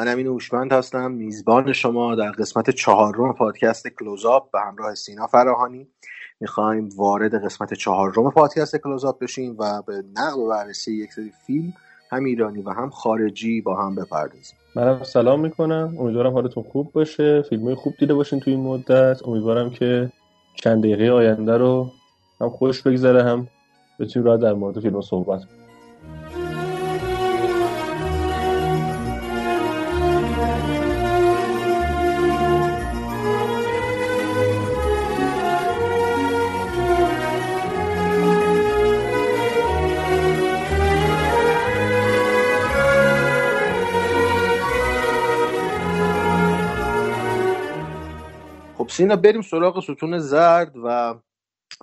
من امین هوشمند هستم. میزبان شما در قسمت چهارم پادکست کلوزآپ به همراه سینا فراهانی. می‌خوایم وارد قسمت چهارم پادکست کلوزآپ بشیم و به نقل و بررسی یک سری فیلم هم ایرانی و هم خارجی با هم بپردازیم. منم سلام می‌کنم. امیدوارم حالتون خوب باشه. فیلم خوب دیده باشین توی این مدت. امیدوارم که چند دقیقه آینده رو هم خوش بگذره هم بتونیم راحت در مورد فیلم صحبت سینا بریم سراغ ستون زرد و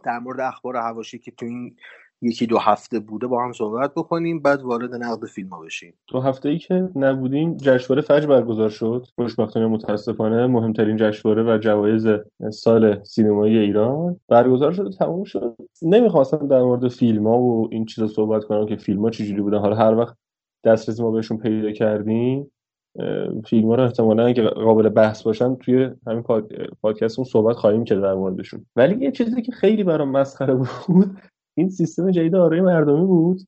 در مورد اخبار هواشی که تو این یکی دو هفته بوده با هم صحبت بکنیم بعد وارد نقد فیلم ها بشیم. دو هفته ای که نبودیم جشنواره فجر برگزار شد. خوشبختانه متاسفانه مهمترین جشنواره و جوایز سال سینمایی ایران برگزار شد و تمام شد. نمی‌خوام اصلا در مورد فیلم ها و این چیزا صحبت کنم که فیلم ها چجوری بودن. حالا هر وقت دسترسی ما بهشون پیدا کردیم فیلم ها رو احتمالا اگه قابل بحث باشن توی همین پادکستمون صحبت خواهیم کرد در موردشون. ولی یه چیزی که خیلی برام مسخره بود این سیستم جدید آرای مردمی بود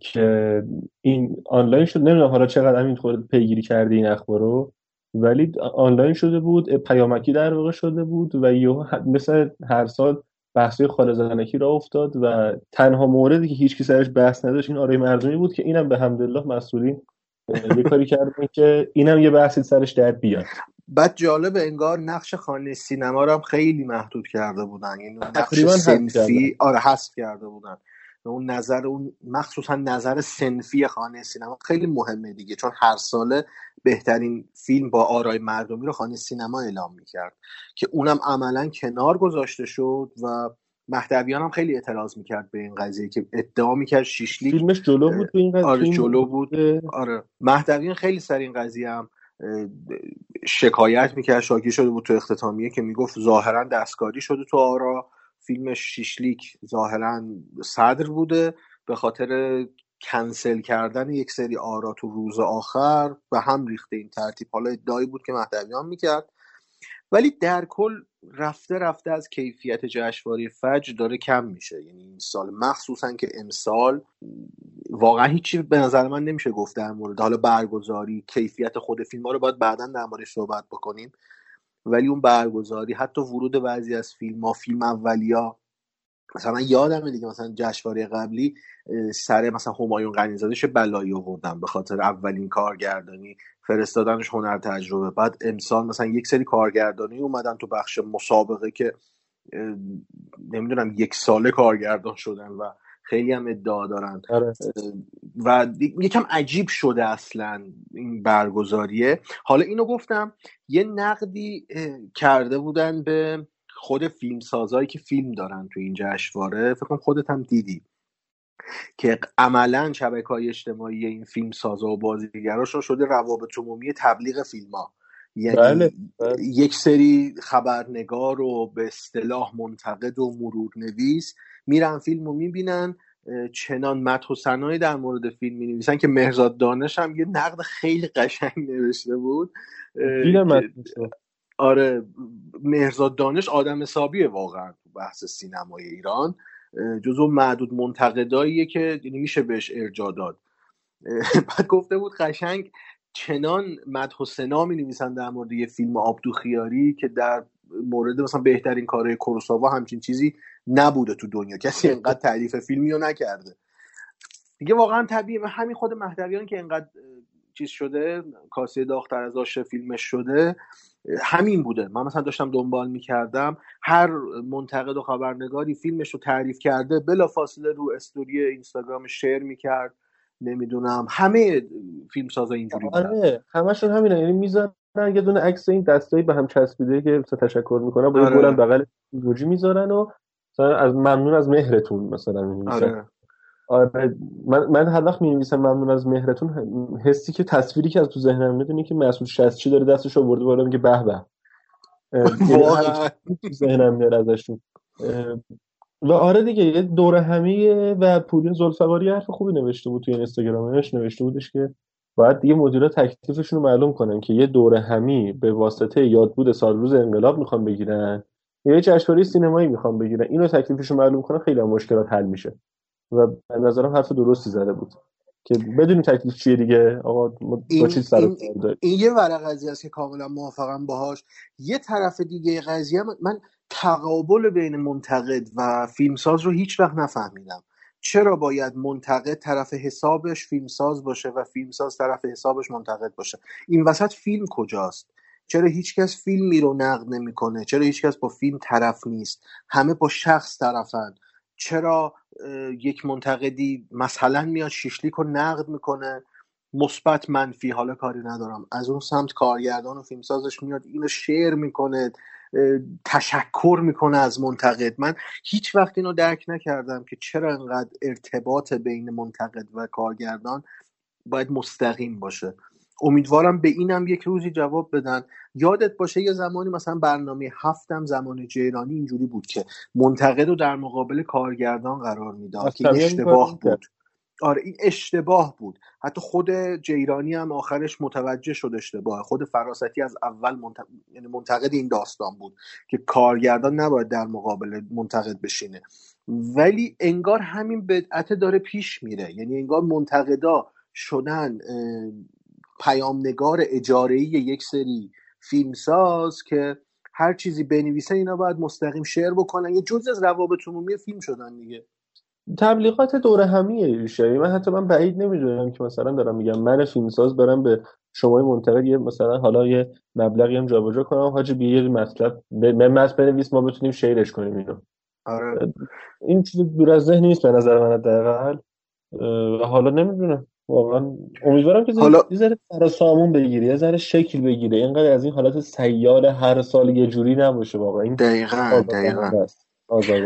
که این آنلاین شد. نمی‌دونم حالا چقدر همین پیگیری کرده این اخبار رو. ولی آنلاین شده بود پیامکی در واقع شده بود و مثل هر سال بحثی خال زنکی را افتاد و تنها موردی که هیچ کی سرش بحث نداشت این آرای مردمی بود که اینم به حمدالله مسئولین یه کاری کردن که اینم یه بحثی سرش در بیاد. بعد جالب انگار نقش خانه سینما رو هم خیلی محدود کرده بودن. یعنی نقش سنفی آره حذف کرده بودن. اون نظر اون مخصوصا نظر سنفی خانه سینما خیلی مهمه دیگه چون هر ساله بهترین فیلم با آرای مردمی رو خانه سینما اعلام می‌کرد که اونم عملا کنار گذاشته شد و مهدویان هم خیلی اعتراض می‌کرد به این قضیه که ادعا می‌کرد شیشلیک فیلمش جلو بود تو این قضیه. آره جلو بود. آره. مهدویان خیلی سر این قضیه هم شکایت می‌کرد شاکی شده بود تو اختتامیه که می‌گفت ظاهرا دستکاری شده تو آرا. فیلم شیشلیک ظاهرا صدر بوده به خاطر کنسل کردن یک سری آرا تو روز آخر و هم ریخته این ترتیب. حالا ادعایی بود که مهدویان می‌کرد. ولی در کل رفته رفته از کیفیت جشنواره فجر داره کم میشه. یعنی این سال مخصوصا که امسال واقعا هیچی به نظر من نمیشه گفت در مورد. حالا برگزاری کیفیت خود فیلم ها رو باید بعدا در موردش صحبت بکنیم. ولی اون برگزاری حتی ورود بعضی از فیلم ها فیلم اولیا مثلا یادمه دیگه مثلا جشنواره قبلی سر مثلا همایون غنیزاده چه بلایی آوردن به خاطر اولین کارگردانی. فرستادنش هنر تجربه. بعد امسال مثلا یک سری کارگردانی اومدن تو بخش مسابقه که نمی‌دونم یک ساله کارگردان شدن و خیلی هم ادعا دارن. و یکم عجیب شده اصلا این برگزاریه. حالا اینو گفتم یه نقدی کرده بودن به خود فیلم سازایی که فیلم دارن تو این جشنواره. فکر کنم خودت هم دیدی. که عملا شبکه های اجتماعی این فیلم سازا و بازیگراشون شده روابط عمومی تبلیغ فیلم ها یعنی بله، بله. یک سری خبرنگار و به اصطلاح منتقد و مرور نویس میرن فیلم رو می‌بینن چنان مدح و ثنایی در مورد فیلم می نویسن که مهرزاد دانش هم یه نقد خیلی قشنگ نوشته بود. آره مهرزاد دانش آدم حسابیه واقعا تو بحث سینمای ایران. جزو معدود منتقداییه که میشه بهش ارجا داد. بعد گفته بود قشنگ چنان مدح و سنا می نویسن در مورد یه فیلم آبدو خیاری که در مورد مثلا بهترین کارهای کوروساوا همچین چیزی نبوده تو دنیا. کسی انقدر تعریف فیلمی رو نکرده. دیگه واقعا طبیعی همین خود مهدویان که انقدر چیز شده کاسه داختر از آش فیلمش شده. همین بوده. من مثلا داشتم دنبال می‌کردم. هر منتقد و خبرنگاری فیلمش رو تعریف کرده. بلا فاصله رو استوری اینستاگرام شیر می‌کرد. نمی‌دونم. همه فیلم سازا اینجوری بودن. آره. همشون همینه. یعنی می‌ذارن یه دونه عکس این دستایی به هم چسبیده که تشکر می‌کنن. با یه آره. بغل گوجی می‌ذارن و مثلا از ممنون از مهرتون مثلا. آره. آره من من هر وقت می‌نویسم ممنون از مهرتون. حسی که تصویری که از تو ذهنم میاد که مسعود شستچی داره دستش آورده بالا میگه به به. تو ذهنم میاد ازشون. و آره دیگه یه دوره همیه و پوریا زلفقاری حرف خوبی نوشته بود توی اینستاگرامش نوشته بودش که باید دیگه مدیرا تکلیفشون رو معلوم کنن که یه دوره همی به واسطه یادبود سال روز انقلاب می‌خوان بگیرن یا یه جشنواره سینمایی می‌خوان بگیرن. اینو تکلیفشون معلوم کنن خیلی مشکلات حل میشه. و به نظرم حرف درستی زده بود. که بدونیم تکلیف چیه دیگه. آقا ما این, چی سر و این, داریم. این یه ورق قضیه است که کاملا موافقم باهاش. یه طرف دیگه قضیه من, من تقابل بین منتقد و فیلمساز رو هیچ وقت نفهمیدم. چرا باید منتقد طرف حسابش فیلمساز باشه و فیلمساز طرف حسابش منتقد باشه؟ این وسط فیلم کجاست؟ چرا هیچکس فیلمی رو نقد نمی‌کنه؟ چرا هیچکس با فیلم طرف نیست؟ همه با شخص طرفن. چرا یک منتقدی مثلا میاد شیشلیک رو نقد می‌کنه؟ مثبت منفی حالا کاری ندارم. از اون سمت کارگردان و فیلمسازش میاد اینو شیر می‌کنه تشکر می‌کنه از منتقد. من هیچ وقت اینو درک نکردم که چرا انقدر ارتباط بین منتقد و کارگردان باید مستقیم باشه. امیدوارم به اینم یک روزی جواب بدن. یادت باشه یه زمانی مثلا برنامه هفتم زمان جیرانی اینجوری بود که منتقد رو در مقابل کارگردان قرار می‌داد که اشتباه. بود. آره این اشتباه بود. حتی خود جیرانی هم آخرش متوجه شد اشتباه. خود فراستی از اول. یعنی منتقد این داستان بود که کارگردان نباید در مقابل منتقد بشینه. ولی انگار همین بدعت داره پیش میره. یعنی انگار منتقدا شدن پیامنگار اجاره‌ای یک سری فیلمساز که هر چیزی بنویسن اینا باید مستقیم شعر بکنن. یه جزء از روابط عمومی فیلم شدن دیگه. تبلیغات دوره همیه یعنی من حتی من بعید نمی‌دونم که مثلا دارم میگم من فیلمساز برم به شما منتقد یه مثلا حالا یه مبلغی هم جابجا کنم. حاجی بیا یه مطلب متن بنویس ما بتونیم شیرش کنیم اینو. آره. این چیز دور از ذهن نیست به نظر من حداقل. حالا نمی‌دونم. واقعا امیدوارم که حالا یه ذره سر سامون بگیره یه ذره شکل بگیره اینقدر از این حالت سیال هر سال یه جوری نباشه واقعا. این دقیقا دقیقا.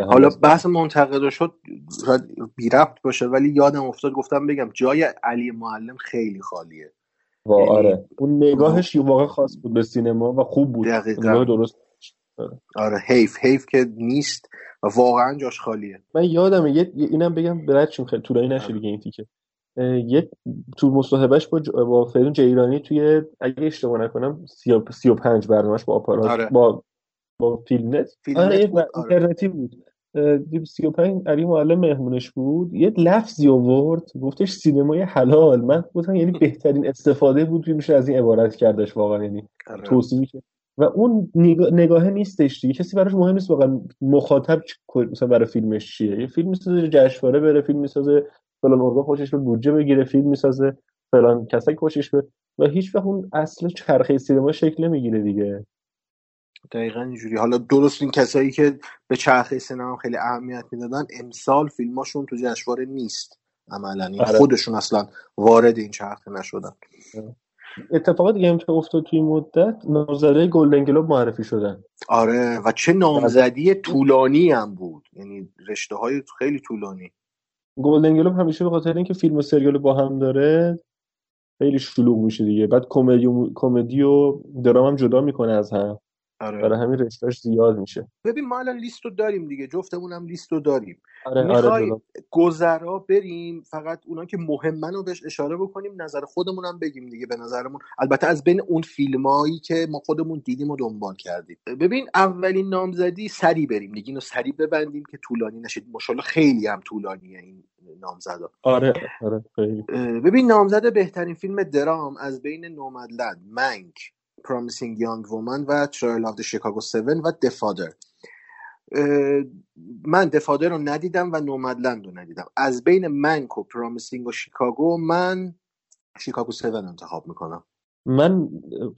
حالا بحث منتقد شد بی ربط باشه ولی یادم افتاد گفتم بگم جای علی معلم خیلی خالیه. وا یعنی آره. اون نگاهش یه واقع خاص بود به سینما و خوب بود. دقیقا. درست آره. آره حیف حیف که نیست و واقعا جاش خالیه. من یادمه یه اینم بگم برد چون خیلی طولانی نشه آره. دیگه این تیکه؟ یه تو مصاحبهش با ج- با فریدون جیرانی توی اگه اشتباه نکنم سی و سی و پنج برنامهش با آپارات آره. با با فیلم نت فیلم آره بود آره. اینترنتی بود. اه، دی- سی و پنج علی معلم مهمونش بود. یه لفظی آورد گفتش سینمای حلال. من گفتم یعنی بهترین استفاده بود که میشه از این عبارت کردش واقعا یعنی آره. توصیفی که و اون نگاه, نگاه نیستش دیگه. کسی براش مهم نیست واقعا مخاطب مثلا برای فیلمش چیه. یه فیلم می‌سازه جشنواره بره فیلم می‌سازه فلان ارگان خوشش به بودجه بگیره فیلم می‌سازه فلان کسایی خوشش به و هیچ وقت اون اصل چرخه سینما شکل نمی‌گیره دیگه. دقیقا اینجوری. حالا درست این کسایی که به چرخه سینما خیلی اهمیت می‌دادن امسال فیلماشون تو جشنواره نیست. عملا. این آره. خودشون اصلا وارد این چرخه نشدن. اتفاقات دیگه هم که افتاد توی مدت نامزدای گلدن گلوب معرفی شدن. آره. و چه نامزدی طولانی هم بود. یعنی رشته های خیلی طولانی. گلدن گلوب همیشه به خاطر اینکه فیلم و سریال با هم داره خیلی شلوغ میشه دیگه. بعد کمدی و کمدی و درام هم جدا می‌کنه از هم. آره. برای همین رشتهاش زیاد میشه. ببین ما الان لیست رو داریم دیگه جفتمون هم لیست رو داریم. آره آره می‌خوای درست گذرا بریم فقط اونا که مهمن رو بهش اشاره بکنیم نظر خودمون هم بگیم دیگه به نظرمون. البته از بین اون فیلمایی که ما خودمون دیدیم و دنبال کردیم. ببین اولین نامزدی سری بریم دیگه اینو سری ببندیم که طولانی نشید. ماشاءالله خیلی هم طولانیه این نامزدا. آره آره خیلی. ببین نامزد بهترین فیلم درام از بین Nomadland منک Promising Young Woman و Trial of Chicago 7 و The Father من The Father رو ندیدم و Nomadland رو ندیدم. از بین منک و Promising و شیکاگو من شیکاگو 7 انتخاب می‌کنم. من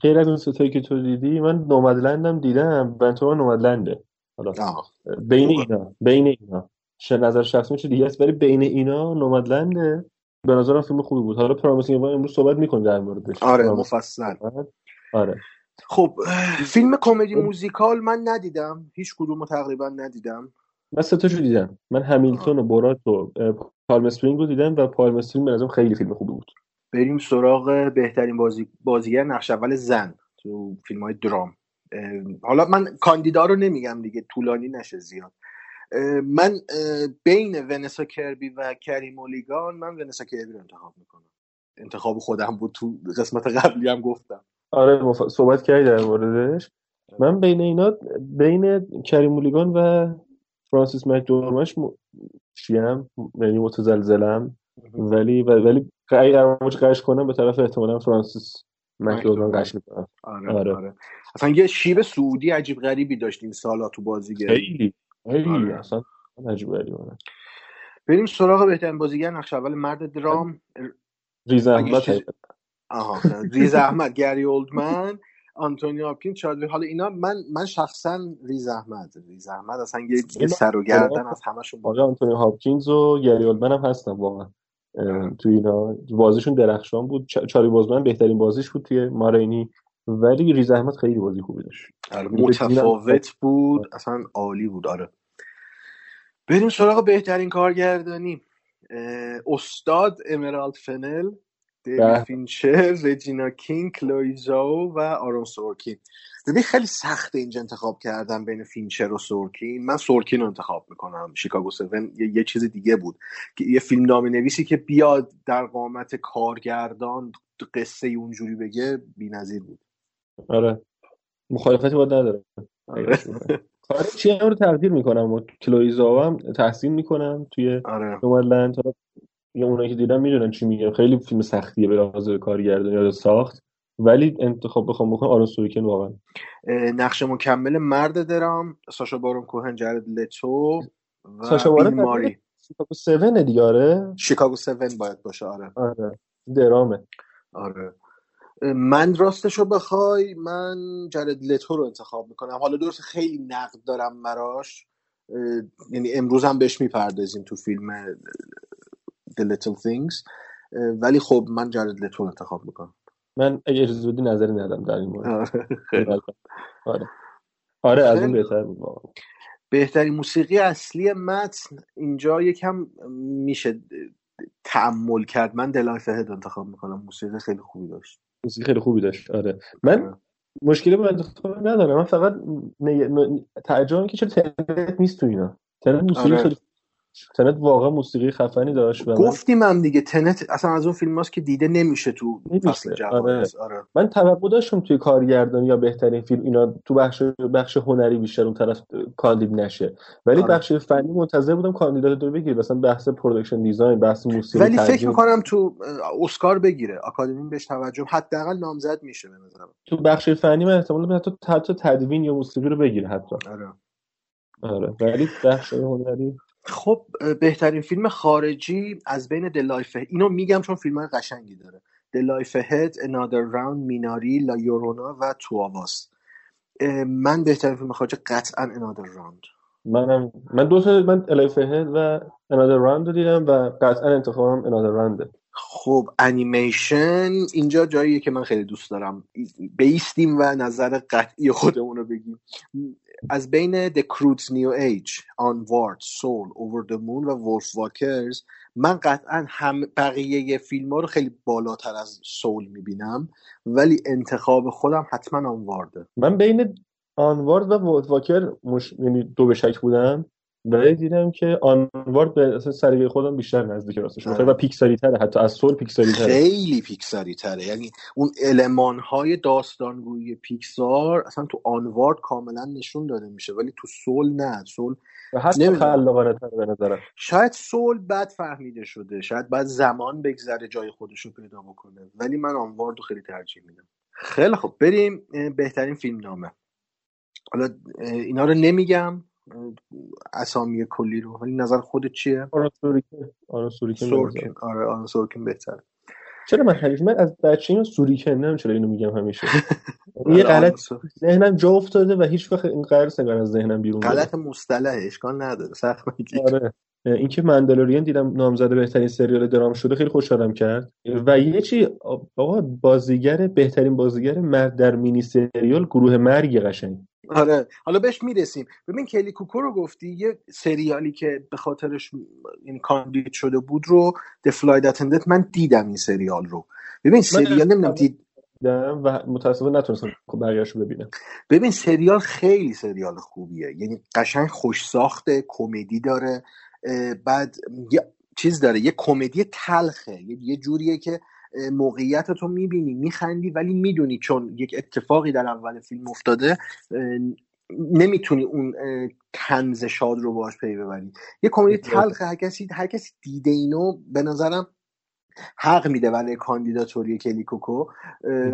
غیر از اون سه تایی که تو دیدی من Nomadland م دیدم ونتورا Nomadland ه حالا بین اینا بین اینا. نظر شخصی میشه دیگه است ولی بین اینا Nomadland ه به نظرم فیلم خوبی بود. حالا Promising امروز صحبت می‌کنیم در موردش. آره مفصل. آره. خب فیلم کمدی موزیکال من ندیدم. هیچ کدوم تقریبا ندیدم. من سه تاشو دیدم. من همیلتون و برات و Palm Springs رو دیدم و Palm Springs به نظرم خیلی فیلم خوبی بود. بریم سراغ بهترین بازی... بازیگر نقش اول زن تو فیلم های درام حالا من کاندیدا رو نمیگم دیگه طولانی نشه زیاد. من بین ونسا کربی و کریم اولیگان من ونسا کربی رو انتخاب می‌کنم. انتخاب خودم بود تو قسمت قبلی هم گفتم. آره مف... صحبت کردی در موردش. من بین اینا بین کریم اولیگان و فرانسیس مکدورمش م... شیم یعنی متزلزلم. ولی ولی اگر غش کنم به طرف احتمالا فرانسیس مکدورمان غش می‌کنم. آره, آره. آره. اصلا یه شیب صعودی عجیب غریبی داشت این سالا تو بازیگر خیلی خیلی. آره. اصلا عجیب غریبه. بریم سراغ بهترین بازیگر نقش اول مرد درام. ریز احمد آها ریز احمد گری اولدمن آنتونی هاپکین چادویک حالا اینا من من شخصا ریز احمد ریز احمد اصلا یه, سر و گردن از همشون آقا آنتونی هاپکینز و گری اولدمن هم هستن واقعا. تو اینا. بازیشون درخشان بود. چادویک بوزمن بهترین بازیش بود توی ما رینی. ولی ریز احمد خیلی بازی خوبی داشت. آره، متفاوت بود. اصلا عالی بود. آره. بریم سراغ بهترین کارگردانی. استاد امرالد فنل. دیوید فینچر رجینا کینگ کلویی ژائو و آرون سورکین. ببین خیلی سخت اینجا انتخاب کردم بین فینچر و سورکین. من سورکین رو انتخاب می‌کنم. شیکاگو 7 یه،, یه چیز دیگه بود. که یه فیلم‌نامه نویسی که بیاد در قامت کارگردان قصه اونجوری بگه بی‌نظیر بود. آره. مخالفتی باید نداره. آره. چی هم رو تقدیر می‌کنم. و کلویی ژائو هم تحسین می‌کنم توی آره. یا اونایی که دیدم می‌دونن چی میگم خیلی فیلم سختیه به لحاظ کارگردانی یا ساخت ولی انتخاب بخوام بکنم آرون سوریکن واقعا. نقش مکمل مرد درام ساشا بارون کوهن جرد لتو و ساشا بارون ماری. شیکاگو 7 دیگه آره؟ شیکاگو 7 باید باشه آره. آره درامه. آره. من راستش رو بخوای من جرد لتو رو انتخاب می‌کنم. حالا درست خیلی نقد دارم مراش یعنی امروز هم بهش می‌پردازیم تو فیلم The Little Things. ولی خب من جرد لتو انتخاب می‌کنم. من اگه اجازه بدی نظری ندم در این مورد. آره آره. از اون بهتر بود بهترین موسیقی اصلی متن اینجا یکم میشه تعمل کرد. من دلایف هد انتخاب می‌کنم. موسیقی خیلی خوبی داشت. موسیقی خیلی خوبی داشت. آره. من آره. مشکلی با انتخاب ندارم. من فقط تعجبم که چرا تنت نیست تو اینا. تنت موسیقی آره. خیلی Tenet واقعا موسیقی خفنی داشت گفتیم هم دیگه. Tenet اصلا از اون فیلم هاست که دیده نمیشه تو فصل آره. آره. من توقع داشتم توی کارگردانی یا بهترین فیلم اینا تو بخش بخش هنری بیشتر اون طرف کاندید نشه. ولی آره. بخش فنی منتظر بودم کاندیدات رو بگیره. مثلا بحث production design بحث موسیقی ولی فکر می‌کنم تو اسکار بگیره. آکادمی بهش توجه حداقل نامزد میشه به نظرم. تو بخش فنی من احتمال حتی حتی تدوین یا موسیقی رو بگیره حتی. آره. آره. ولی بخش هنری خب بهترین فیلم خارجی از بین The Life اینو میگم چون فیلم های قشنگی داره. The Life Ahead Another Round میناری La Llorona و Two of Us من بهترین فیلم خارجی قطعا Another Round منم من دو تا من The Life Ahead و Another Round دیدم و قطعا انتخابم Another Round ه خب انیمیشن اینجا جاییه که من خیلی دوست دارم. بیستیم و نظر قطعی خودمون رو بگیم. از بین The Croods New Age, Onward, Soul, Over the Moon و Wolf Walkers من قطعا هم بقیه فیلم ها رو خیلی بالاتر از سول می‌بینم ولی انتخاب خودم حتما آنوارده من بین آنوارد و وولف مش... یعنی دو شک بودم. ولی دیدم که آنوارد به سلیقه خودم بیشتر نزدیک راستش آره. و پیکساری تره حتی از سول پیکساری تره خیلی پیکساری تره یعنی اون علمان های داستانگویی پیکسار اصلا تو آنوارد کاملا نشون داده میشه ولی تو سول نه. سول و حتی. خلاقانه تره به نظرم. شاید سول بد فهمیده شده شاید بعد زمان بگذره جای خودش رو پیدا بکنه ولی من آنوارد رو خیلی ترجیح میدم. خیلی خب بریم بهترین فیلم نامه حالا اینا رو نمیگم. اسامی کلی رو. ولی نظر خودت چیه؟ آرون سوریکن آرون سوریکن سورکن. آره سورکن بهتره. چرا من همیشه من از بچه اینو سوریکن نمی‌دونم چرا اینو میگم همیشه. یه آره، غلط ذهنم جا افتاده و هیچ وقت این قرار سنگان از ذهنم بیرون. غلط مصطلح اشکال نداره. سخت نگیر آره. اینکه مندلورین دیدم نامزد بهترین سریال درام شده خیلی خوشحالم کرد. و یه چی آقا بازیگر بهترین بازیگر مرد در مینی سریال گروه مرگ قشنگ. آره. حالا بهش می‌رسیم. ببین کلی کوکو رو گفتی یه سریالی که به خاطرش این کاندید شده بود رو The Flight Attendant من دیدم این سریال رو. ببین سریال نمی‌دونم دید و متاسفانه نتونستم بقیه‌اش رو ببینم. ببین سریال خیلی سریال خوبیه. یعنی قشنگ خوش ساخته کمدی داره بعد یه چیز داره یه کمدی تلخه. یه یه جوریه که موقعیت تو می‌بینی میخندی ولی می‌دونی چون یک اتفاقی در اول فیلم افتاده نمی‌تونی اون طنز شاد رو باش پی ببری. یه کمدی تلخه هر کسی هر کسی دیده اینو به نظرم حق میده برای کاندیداتوری کیلی کوکو.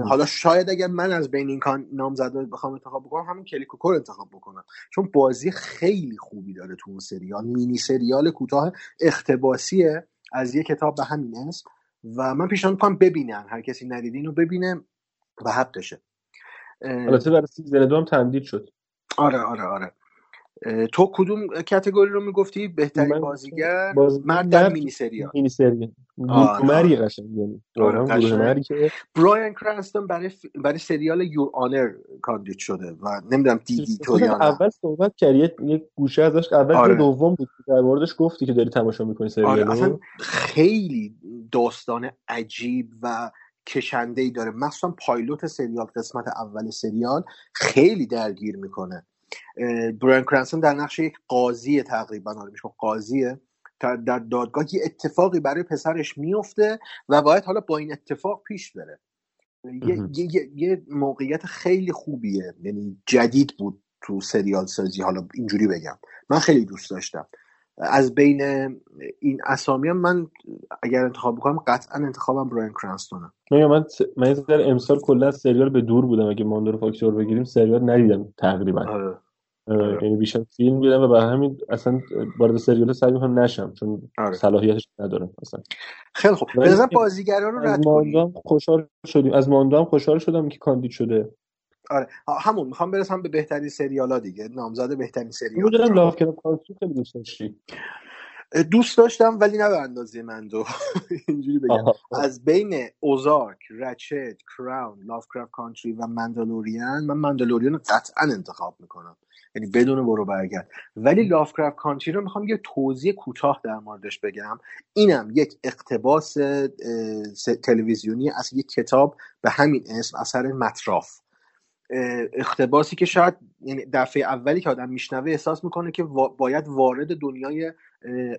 حالا شاید اگر من از بین این کان نامزدا بخوام انتخاب بکنم همین کیلی کوکو رو انتخاب بکنم. چون بازی خیلی خوبی داره تو اون سریال. مینی سریال کوتاه اقتباسیه از یه کتاب به همین اسم. و من پیشنهاد می‌کنم ببینن. هر کسی ندیده اینو ببینه و حقشه اه، البته برای season دو هم تمدید شد. آره آره آره. تو کدوم category رو می‌گفتی؟ بهترین من بازیگر باز مرد در مینی سریال مینی سریال آره. قشنگ یعنی آره،. مرگ که برایان کرنستون برای ف... برای سریال Your Honor کاندید شده و نمی‌دونم دیدی تو یا نه. اول صحبت کرد یه یه گوشه ازش اول آره. دوم بود در موردش گفتی که داری تماشا می‌کنی سریال آره اصلا خیلی داستان عجیب و کشنده ای داره. مخصوصا پایلوت سریال قسمت اول سریال خیلی درگیر می‌کنه. برایان کرنسون در نقش یک قاضی تقریبا گفت قاضیه در دادگاه یه اتفاقی برای پسرش میفته و باید حالا با این اتفاق پیش بره. یه, یه, یه موقعیت خیلی خوبیه یعنی جدید بود تو سریال سازی حالا اینجوری بگم. من خیلی دوست داشتم. از بین این اسامی هم من اگر انتخاب بکنم قطعا انتخابم برایان کرنستونه من من من ذره امسال کلا از سریال به دور بودم. اگه ماندور فاکتور بگیریم سریال ندیدم تقریبا. آره. اه، یعنی بیشتر فیلم دیدم و به همین اصلا وارد سریال سعی می‌کنم نشم چون آره. صلاحیتش ندارم اصلا. خیلی خوب. بازیگران رو از رد کنیم هم خوشحال شدیم. از ماندو هم خوشحال شدم که کاندید شده. آره. همون می‌خوام برسم به بهترین سریال ها دیگه. نامزد بهترین سریال. می‌دونم لاف کانتری خیلی دوست داشتی. دوست داشتم ولی نه به اندازه من دو اینجوری بگم. از بین اوزارک رچت کراون لافکرافت کانتری و مندالوریان من مندالوریان رو قطعا انتخاب می‌کنم. یعنی بدون برو برگرد. ولی لافکرافت کانتری رو می‌خوام یه توضیح کوتاه در موردش بگم. اینم یک اقتباس تلویزیونی از یک کتاب به همین اسم اثر مطراف. اه، اقتباسی که شاید یعنی دفعه اولی که آدم میشنوه احساس می‌کنه که باید وارد دنیای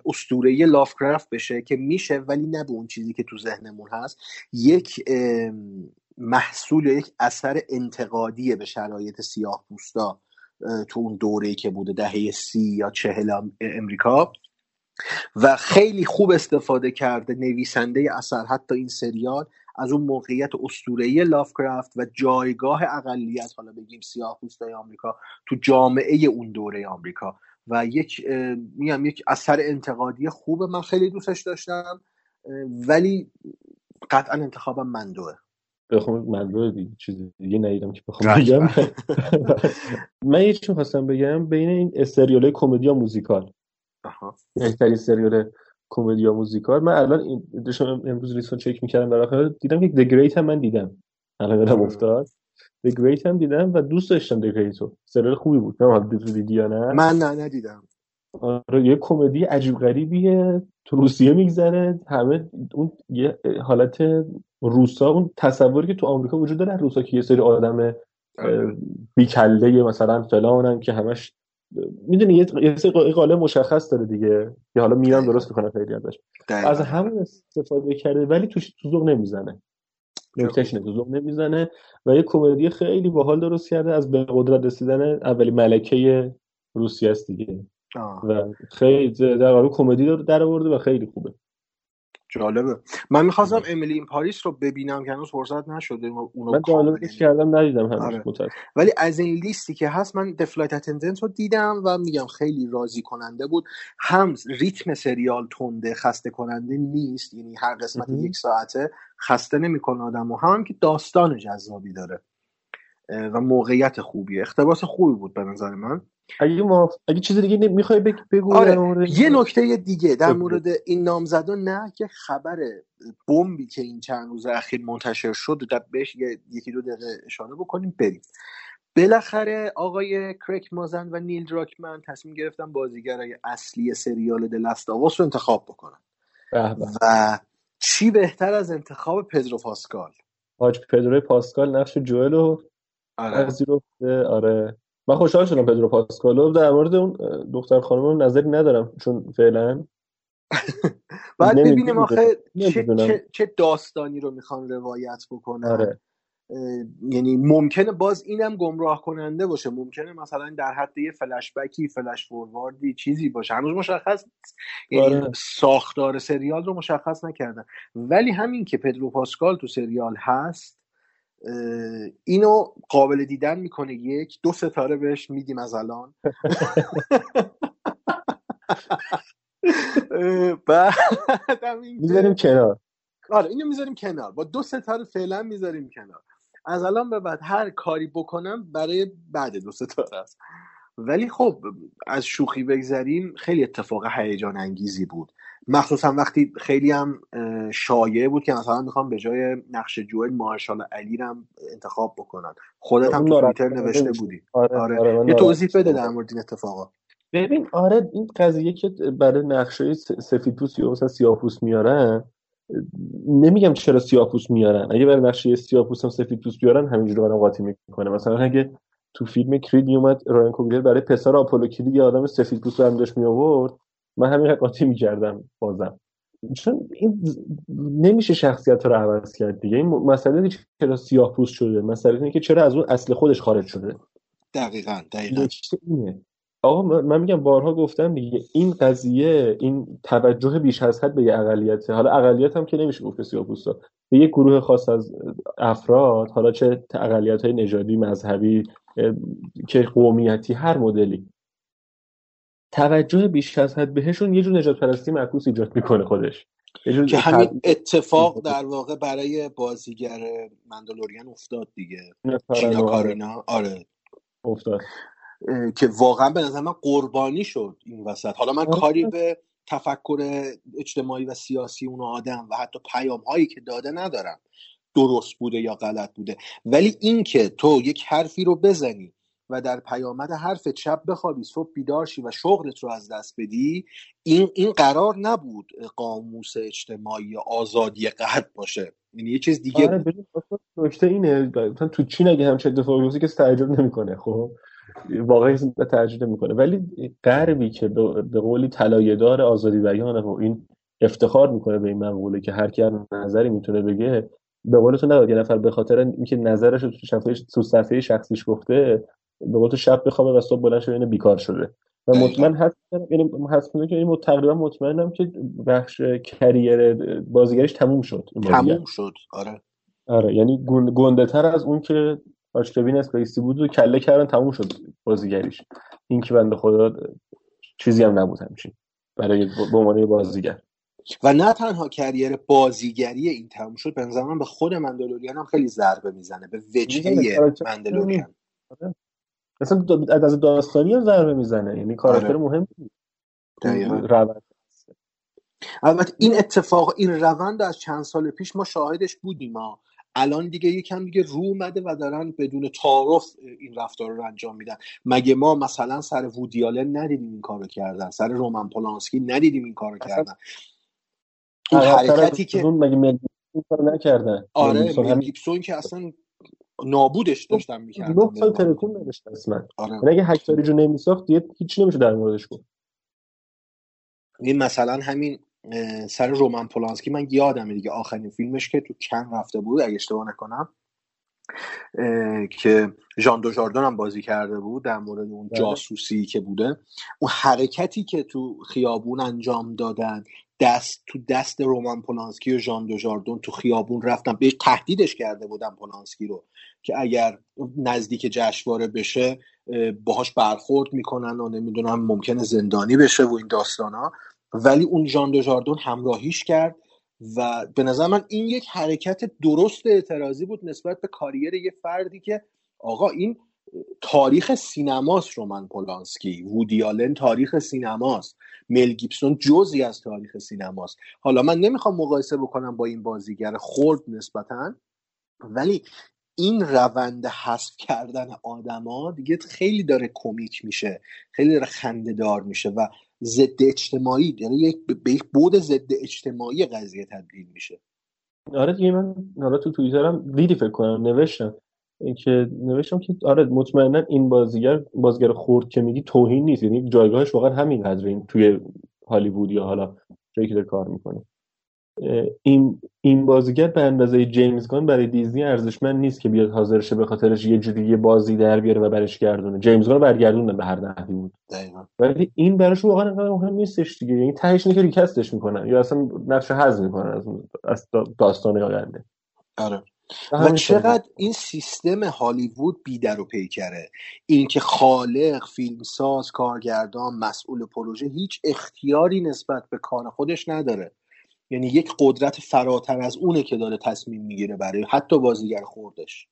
اسطوره لافکرافت بشه که میشه ولی نه به اون چیزی که تو ذهنمون هست. یک محصول یا یک اثر انتقادی به شرایط سیاه پوستا تو اون دوره که بوده دهه سی یا چهل ام- امریکا. و خیلی خوب استفاده کرده نویسنده اثر حتی این سریال. از اون موقعیت اسطوره‌ای لافکرافت و جایگاه اقلیت حالا بگیم سیاه پوستای آمریکا تو جامعه اون دوره آمریکا. و یک اه، میگم یک اثر انتقادی خوبه من خیلی دوستش داشتم ولی قطعا انتخابم مندوه. بخوام من رو دیگه چیز دیگه ندیدم که بخوام بگم. من یه چیز خواستم بگم بین این سریال کمدی یا موزیکال. بهترین سریال کمدی یا موزیکال. من الان این داشتم امروز لیست رو چک می‌کردم آخر دیدم که The Great هم من دیدم. الان یادم افتاد. The Great هم دیدم و دوست داشتم The Great رو. سریال خوبی بود. نه دیدی یا نه؟ من نه ندیدم. آره یه کمدی عجیب غریبیه. تو روسیه میگذره. همه اون یه حالت روسا اون تصوری که تو آمریکا وجود داره روسا که یه سری آدم بیکله مثلا فلانن که همش می‌دونی یه یه سری قا- قالب مشخص داره دیگه. که حالا میرم درست می‌کنه خیلی ازش. از همون استفاده کرده ولی توش تو ذوق نمی‌زنه نکتهش ذوق نمی‌زنه و یه کمدی خیلی باحال درست کرده. از به قدرت رسیدن اولی ملکه روسیه است دیگه. آه. و خیلی در کمدی رو در آورده و خیلی خوبه. جالبه. من می‌خواستم امیلی این پاریس رو ببینم که هنوز فرصت نشده اونو من دانلودش کردم ندیدم هنوز آره. ولی از این لیستی که هست من دفلایت اتندنت رو دیدم و میگم خیلی راضی کننده بود. هم ریتم سریال تنده خسته کننده نیست یعنی هر قسمت مهم. یک ساعته خسته نمی‌کنه آدم و هم که داستان جذابی داره. و موقعیت خوبیه. اختباس خوبی بود به نظر من. اگه ما اگه چیز دیگه می‌خوای بگو آره مورد یه نکته دیگه در. مورد این نامزدا نه که خبر بمبی که این چند روز اخیر منتشر شد در بهش یکی دو دقیقه اشاره بکنیم بریم. بالاخره آقای کریک مازن و نیل دراکمن تصمیم گرفتن بازیگرای اصلی سریال دلستاواس رو انتخاب بکنن. و چی بهتر از انتخاب پدرو پاسکال؟ حاج پدرو پاسکال نقش جوئل رو آره. آره. من خوشحال شدم پدرو پاسکالو. در مورد اون دختر خانم نظری ندارم چون فعلا بعد ببینیم آخه چه. چه, چه داستانی رو می‌خوان روایت بکنن. آره. یعنی ممکنه باز اینم گمراه کننده باشه. ممکنه مثلا در حد یه فلش بکی فلش فورواردی چیزی باشه. هنوز مشخص نیست. یعنی آره. ساختار سریال رو مشخص نکردن. ولی همین که پدرو پاسکال تو سریال هست اینو قابل دیدن می‌کنه یک. دو ستاره بهش میدیم از الان. می‌ذاریم کنار. آره اینو می‌ذاریم کنار. با دو ستاره فعلا می‌ذاریم کنار. از الان به بعد هر کاری بکنم برای بعد دو ستاره است. ولی خب از شوخی بگذریم خیلی اتفاق هیجان انگیزی بود. مخصوصا وقتی خیلی هم شایع بود که مثلا می‌خوام به جای نقش جوئل مارشال علی رو هم انتخاب بکنن. خودت هم تو توییتر نوشته. بودی. آره آره. آره یه توضیح بده. در مورد این اتفاقا. ببین آره این قضیه که برای نقشه سفید پوست یا مثلا سیاه پوست میارن نمیگم چرا سیاه پوست میارن. اگه برای نقشه سیاه پوست هم سفید پوست بیارن همینجوری برام قاطی می‌کنه مثلا اگه تو فیلم کرید میومد رایان کوگلر برای پسر آپولو کرید یه آدم سفید پوست برمی داشت می آورد من همین قاطی می‌کردم بازم. چون این نمیشه شخصیت رو عوض کرد دیگه. این مسئله نیست چرا سیاه پوست شده؟ مسئله اینه که چرا از اون اصل خودش خارج شده؟ دقیقا دقیقا. اینه. آقا من میگم بارها گفتم دیگه این قضیه این توجه بیش از حد به یه اقلیت. حالا اقلیت هم که نمیشه گفت سیاه‌پوستا به یه گروه خاص از افراد حالا چه اقلیت های نژادی مذهبی که قومیتی هر مدلی. توجه بیش از حد بهشون یه جور نجات پرستی معکوس ایجاد می‌کنه خودش. که همین اتفاق در واقع برای بازیگر مندلوریان افتاد دیگه. چینا آره، کارینا آره. افتاد. که واقعا به نظر من قربانی شد این وسط. حالا من آره. کاری به تفکر اجتماعی و سیاسی اون آدم و حتی پیام هایی که داده ندارم. درست بوده یا غلط بوده. ولی اینکه تو یک حرفی رو بزنی و در پیامد حرف چپ بخوابی صبح بیدار شی و شغلت رو از دست بدی این این قرار نبود قاموس اجتماعی آزادی غرب باشه. یعنی یه چیز دیگه آره نکته اینه مثلا تو چین اگه همچه اتفاقی بیفته کسی تعجب نمی‌کنه خب؟ واقعا تعجب نمی‌کنه. ولی غربی که به به قولی طلایه‌دار آزادی بیانه و این افتخار می‌کنه به این مقوله که هر کی هر نظری می‌تونه بگه به قول تو نباید یه نفر به خاطر اینکه نظرش رو تو صفحه تو صفحه شخصیش گفته به قول شب بخوابه و صبح بلند شه بیکار شده. و. مطمئن هست یعنی هست که این تقریبا مطمئنم که بخش کریر بازیگریش تموم شد این. تموم شد. آره. آره یعنی گنده تر از اون که آشکبین اسپیسی بود و کله کردن تموم شد بازیگریش. این که بنده خدا چیزی هم نبود همچین برای به عنوان بازیگر. و نه تنها کریر بازیگری این تموم شد به نظر من به خود مندلوریان هم خیلی ضربه می‌زنه به وجهه مندلوریان. مثلا دا- از داستانی هم ضربه می‌زنه. یعنی کاراکتر آره. مهم. روند البته این اتفاق این روند از چند سال پیش ما شاهدش بودیم ها الان دیگه یکم دیگه رو اومده و دارن بدون تعارف این رفتار رو انجام میدن. مگه ما مثلا سر وودیالن ندیدیم این کارو کردن؟ سر رومن پولانسکی ندیدیم این کارو کردن؟ این حرکتی که مگه نکردن؟ آره گیبسون گیبسون که اصلا نابودش داشتن می‌کردن نه سال ترکون نداشت اصلا آره. یعنی اگه هکتاری رو نمیساخت دیگه هیچ نمیشه در موردش گفت این مثلا همین سر رومن پولانسکی من یادمه دیگه آخرین فیلمش که تو کن رفته بود اگه اشتباه نکنم که ژان دو ژاردن هم بازی کرده بود در مورد اون بله. جاسوسی که بوده اون حرکتی که تو خیابون انجام دادن دست تو دست رومان پولانسکی و ژان دو ژاردن تو خیابون رفتن بهش تهدیدش کرده بودن پولانسکی رو که اگر نزدیک جشنواره بشه اه، باهاش برخورد می‌کنن و نمی‌دونم ممکنه زندانی بشه و این داستانا. ولی اون ژان دو ژاردن همراهیش کرد و به نظر من این یک حرکت درست اعتراضی بود نسبت به کاریر یه فردی که آقا این تاریخ سینماست رومن پولانسکی. وودی آلن تاریخ سینماست. مل گیبسون جزی از تاریخ سینماست. حالا من نمی‌خوام مقایسه بکنم با این بازیگر خرد نسبتا ولی این روند حذف کردن آدما دیگه خیلی داره کمیک میشه. خیلی داره خنده دار میشه و ضد اجتماعی یعنی یک به یک بود ضد اجتماعی قضیه تبدیل میشه. آره دیگه من حالا تو توییترم دیدی فکر کنم نوشتم. که نوشتم که آره مطمئنا این بازیگر بازیگر خرد که میگی توهین نیست. یعنی جایگاهش واقعا همین قدره این توی هالیوود یا حالا جایی که داره کار می‌کنه. این این بازیگر به اندازه جیمز گان برای دیزنی ارزشمند نیست که بیاد حاضر شه به خاطرش یه جوری یه بازی در بیاره و برش گردونه. جیمز گان برگردوندن به هر نحوی بود. دقیقا. ولی این براش واقعا انقدر مهم نیستش دیگه. یعنی تهش اینه که ریکستش می‌کنن یا اصلا نقش حذف می‌کنن از داستان آینده. آره. و چقدر این سیستم هالیوود بیدر و پیکره اینکه خالق فیلمساز کارگردان مسئول پروژه هیچ اختیاری نسبت به کار خودش نداره. یعنی یک قدرت فراتر از اونه که داره تصمیم می‌گیره برای حتی بازیگر خوردش.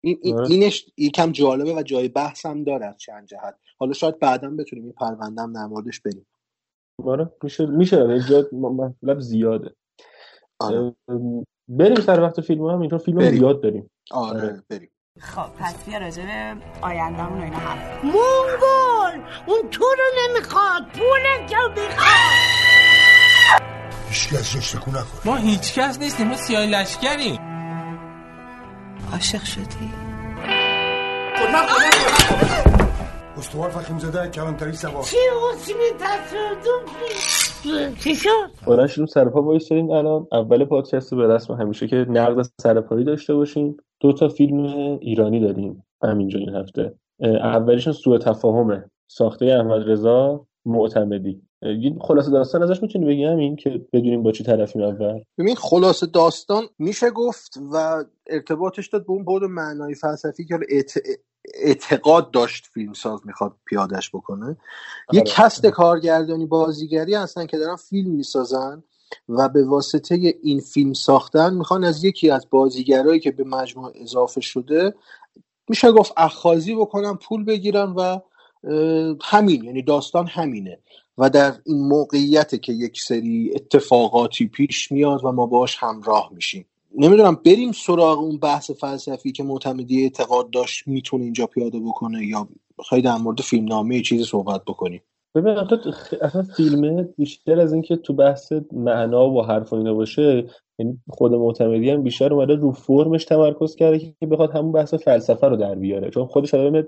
این این-. اینش یکم جالبه و جای بحث هم داره از چند جهت. حالا شاید بعدا بتونیم این پرونده هم در موردش بریم. آره میشه میشه. زیاده. آره. بریم سر وقت فیلم هم اینطور فیلم رو بریم. زیاد داریم. آره آره. بریم. خب پس بیا راجع به آیندهمون و اینا حرف مونگول! اون تو رو نمی‌خواد. پول تو می‌خواد. هیچ کس جشت نکن. ما هیچ کس نیستیم ما سیاه لشکریم. عاشق شدی. استوار فخیم زده کلانتری سوار چی اسمی تصادم چی شد؟ بلند شدیم سر پا وایسادیم الان. اول پادکست به رسم همیشه که نقد سرپایی داشته باشیم. دو تا فیلم ایرانی داریم همینجا این هفته. اولیشون سوء تفاهمه ساخته احمد رضا معتمدی. خلاصه داستان ازش می‌تونی بگی همین که بدونیم با چی طرفیم اول؟ ببین خلاصه داستان میشه گفت و ارتباطش داد به اون بود معنای فلسفی که اعتقاد داشت فیلمساز می‌خواد پیادش بکنه. یه آره. کست کارگردانی بازیگری هستن که دارن فیلم می‌سازن و به واسطه این فیلم ساختن می‌خوان از یکی از بازیگرایی که به مجموعه اضافه شده میشه گفت اخخازی بکنن پول بگیرن و همین یعنی داستان همینه. و در این موقعیت که یک سری اتفاقاتی پیش میاد و ما باش همراه میشیم. نمی‌دونم بریم سراغ اون بحث فلسفی که معتمدی اعتقاد داشت می‌تونه اینجا پیاده بکنه یا خیلی در مورد فیلمنامه یه چیزی صحبت بکنیم ببین اصلا فیلمه بیشتر از اینکه تو بحث معنا و حرف و اینا باشه یعنی خود معتمدی هم بیشتر اومده رو فرمش تمرکز کرده که بخواد همون بحث فلسفه رو در بیاره. چون خودش آدم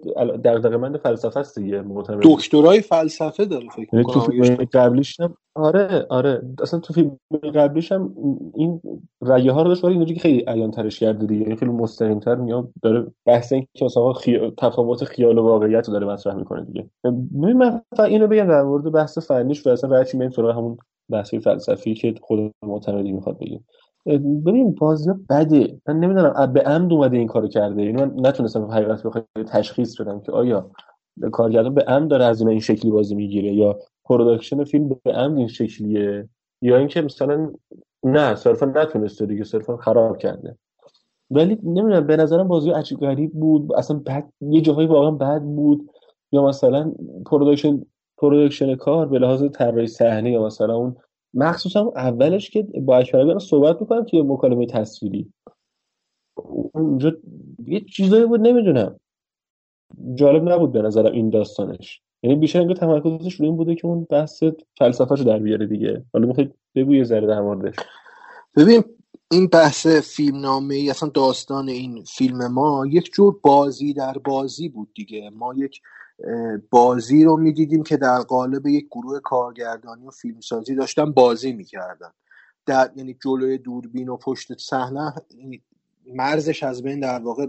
دغدغه‌مند فلسفه است دیگه معتمدی. دکترای فلسفه داره فکر یعنی تو می‌کنم فیلم قبلیش هم آره آره. اصلا تو فیلم قبلیش هم این رگه ها رو داشت ولی اینجوری که خیلی عیان ترش کرده دیگه. یعنی خیلی مستقیم تر میاد داره بحث این که مثلا خی... تفاوت خیال و واقعیت رو داره مطرح می‌کنه دیگه. ببین من فقط اینو بگم در مورد بحث فنیش و اصلا سراغ همون بحث فلسفی که خود معتمدی می‌خواد بگیم ببین بازی بده من نمی‌دونم به عمد اومده این کارو کرده. اینو من نتونستم حقیقت بخوام تشخیص بدم که آیا کارگردان به عمد داره از این شکلی بازی می‌گیره یا production فیلم به عمد این شکلیه یا اینکه مثلا نه صرفا نتونسته دیگه صرفا خراب کرده. ولی نمی‌دونم به نظرم بازی عجیب غریب بود. اصلا بد یه جاهایی واقعا بد بود. یا مثلا production production کار به لحاظ طراحی صحنه یا مثلا اون مخصوصا اولش که با اکبر صحبت می‌کنم توی مکالمه تصویری. اونجا یه چیزایی بود نمی‌دونم. جالب نبود به نظرم این داستانش. یعنی بیشتر انگار تمرکزش روی این بوده که اون بحث فلسفه‌شو در بیاره دیگه. حالا می‌خواید بگو یه ذره در موردش. ببین این بحث فیلم نامه ای اصلا داستان این فیلم ما یک جور بازی در بازی بود دیگه. ما یک بازی رو می‌دیدیم که در قالب یک گروه کارگردانی و فیلمسازی داشتن بازی می‌کردن. در یعنی جلوی دوربین و پشت صحنه مرزش از بین در واقع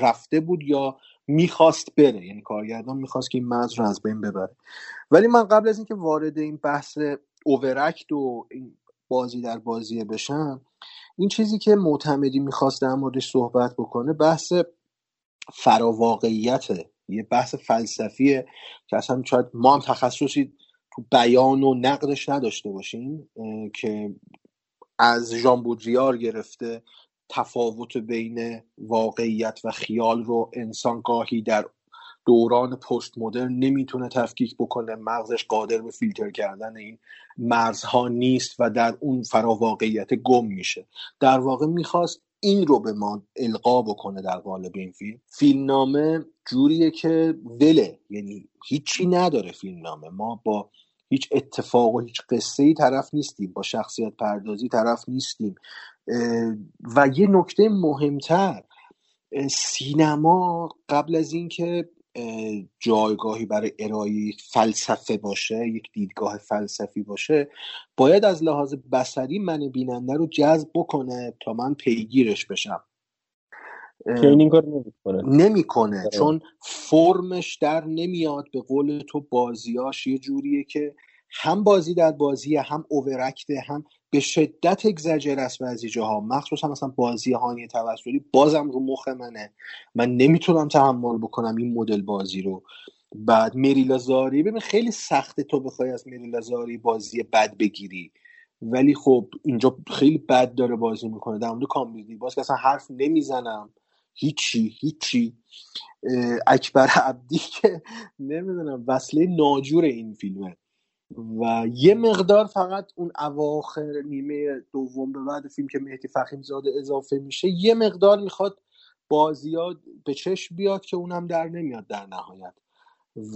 رفته بود یا می‌خواست بره. یعنی کارگردان می‌خواست که این مرز رو از بین ببره. ولی من قبل از اینکه وارد این بحث اوورکت و این بازی در بازی بشم این چیزی که معتمدی می‌خواست در موردش صحبت بکنه بحث فراواقعیته یه بحث فلسفیه که اصلا شاید ما هم تخصصی تو بیان و نقدش نداشته باشیم که از ژان بودریار گرفته تفاوت بین واقعیت و خیال رو انسان گاهی در دوران پست مدرن نمی‌تونه تفکیک بکنه مغزش قادر به فیلتر کردن این مرزها نیست و در اون فراواقعیت گم میشه. در واقع می‌خواست این رو به ما القا بکنه در قالب این فیلم. فیلمنامه جوریه که وله یعنی هیچی نداره فیلمنامه. ما با هیچ اتفاق و هیچ قصه ای طرف نیستیم با شخصیت پردازی طرف نیستیم. و یه نکته مهمتر سینما قبل از اینکه جایگاهی برای ارائه فلسفه باشه یک دیدگاه فلسفی باشه باید از لحاظ بسری من بیننده رو جذب بکنه تا من پیگیرش بشم. که این کار نمی‌کنه. نمی‌کنه آره. چون فرمش در نمیاد. به قول تو بازیاش یه جوریه که هم بازی در بازی هم اوورکته هم به شدت اگزجر است بعضی جاها. مخصوصا مثلا بازی هانی توسلی بازم رو مخ منه. من نمی‌تونم تحمل بکنم این مدل بازی رو. بعد مریلا زاری ببین خیلی سخته تو بخوای از مریلا زاری بازی بد بگیری. ولی خب اینجا خیلی بد داره بازی می‌کنه. در مورد کامبیزی باز که اصلا حرف نمی‌زنم. هیچی هیچی. اکبر عبدی که نمی‌دونم وصله ناجور این فیلمه. و یه مقدار فقط اون اواخر نیمه دوم به بعد فیلم که مهدی فخیم زاده اضافه میشه یه مقدار می‌خواد بازیات به چشم بیاد که اونم در نمیاد در نهایت.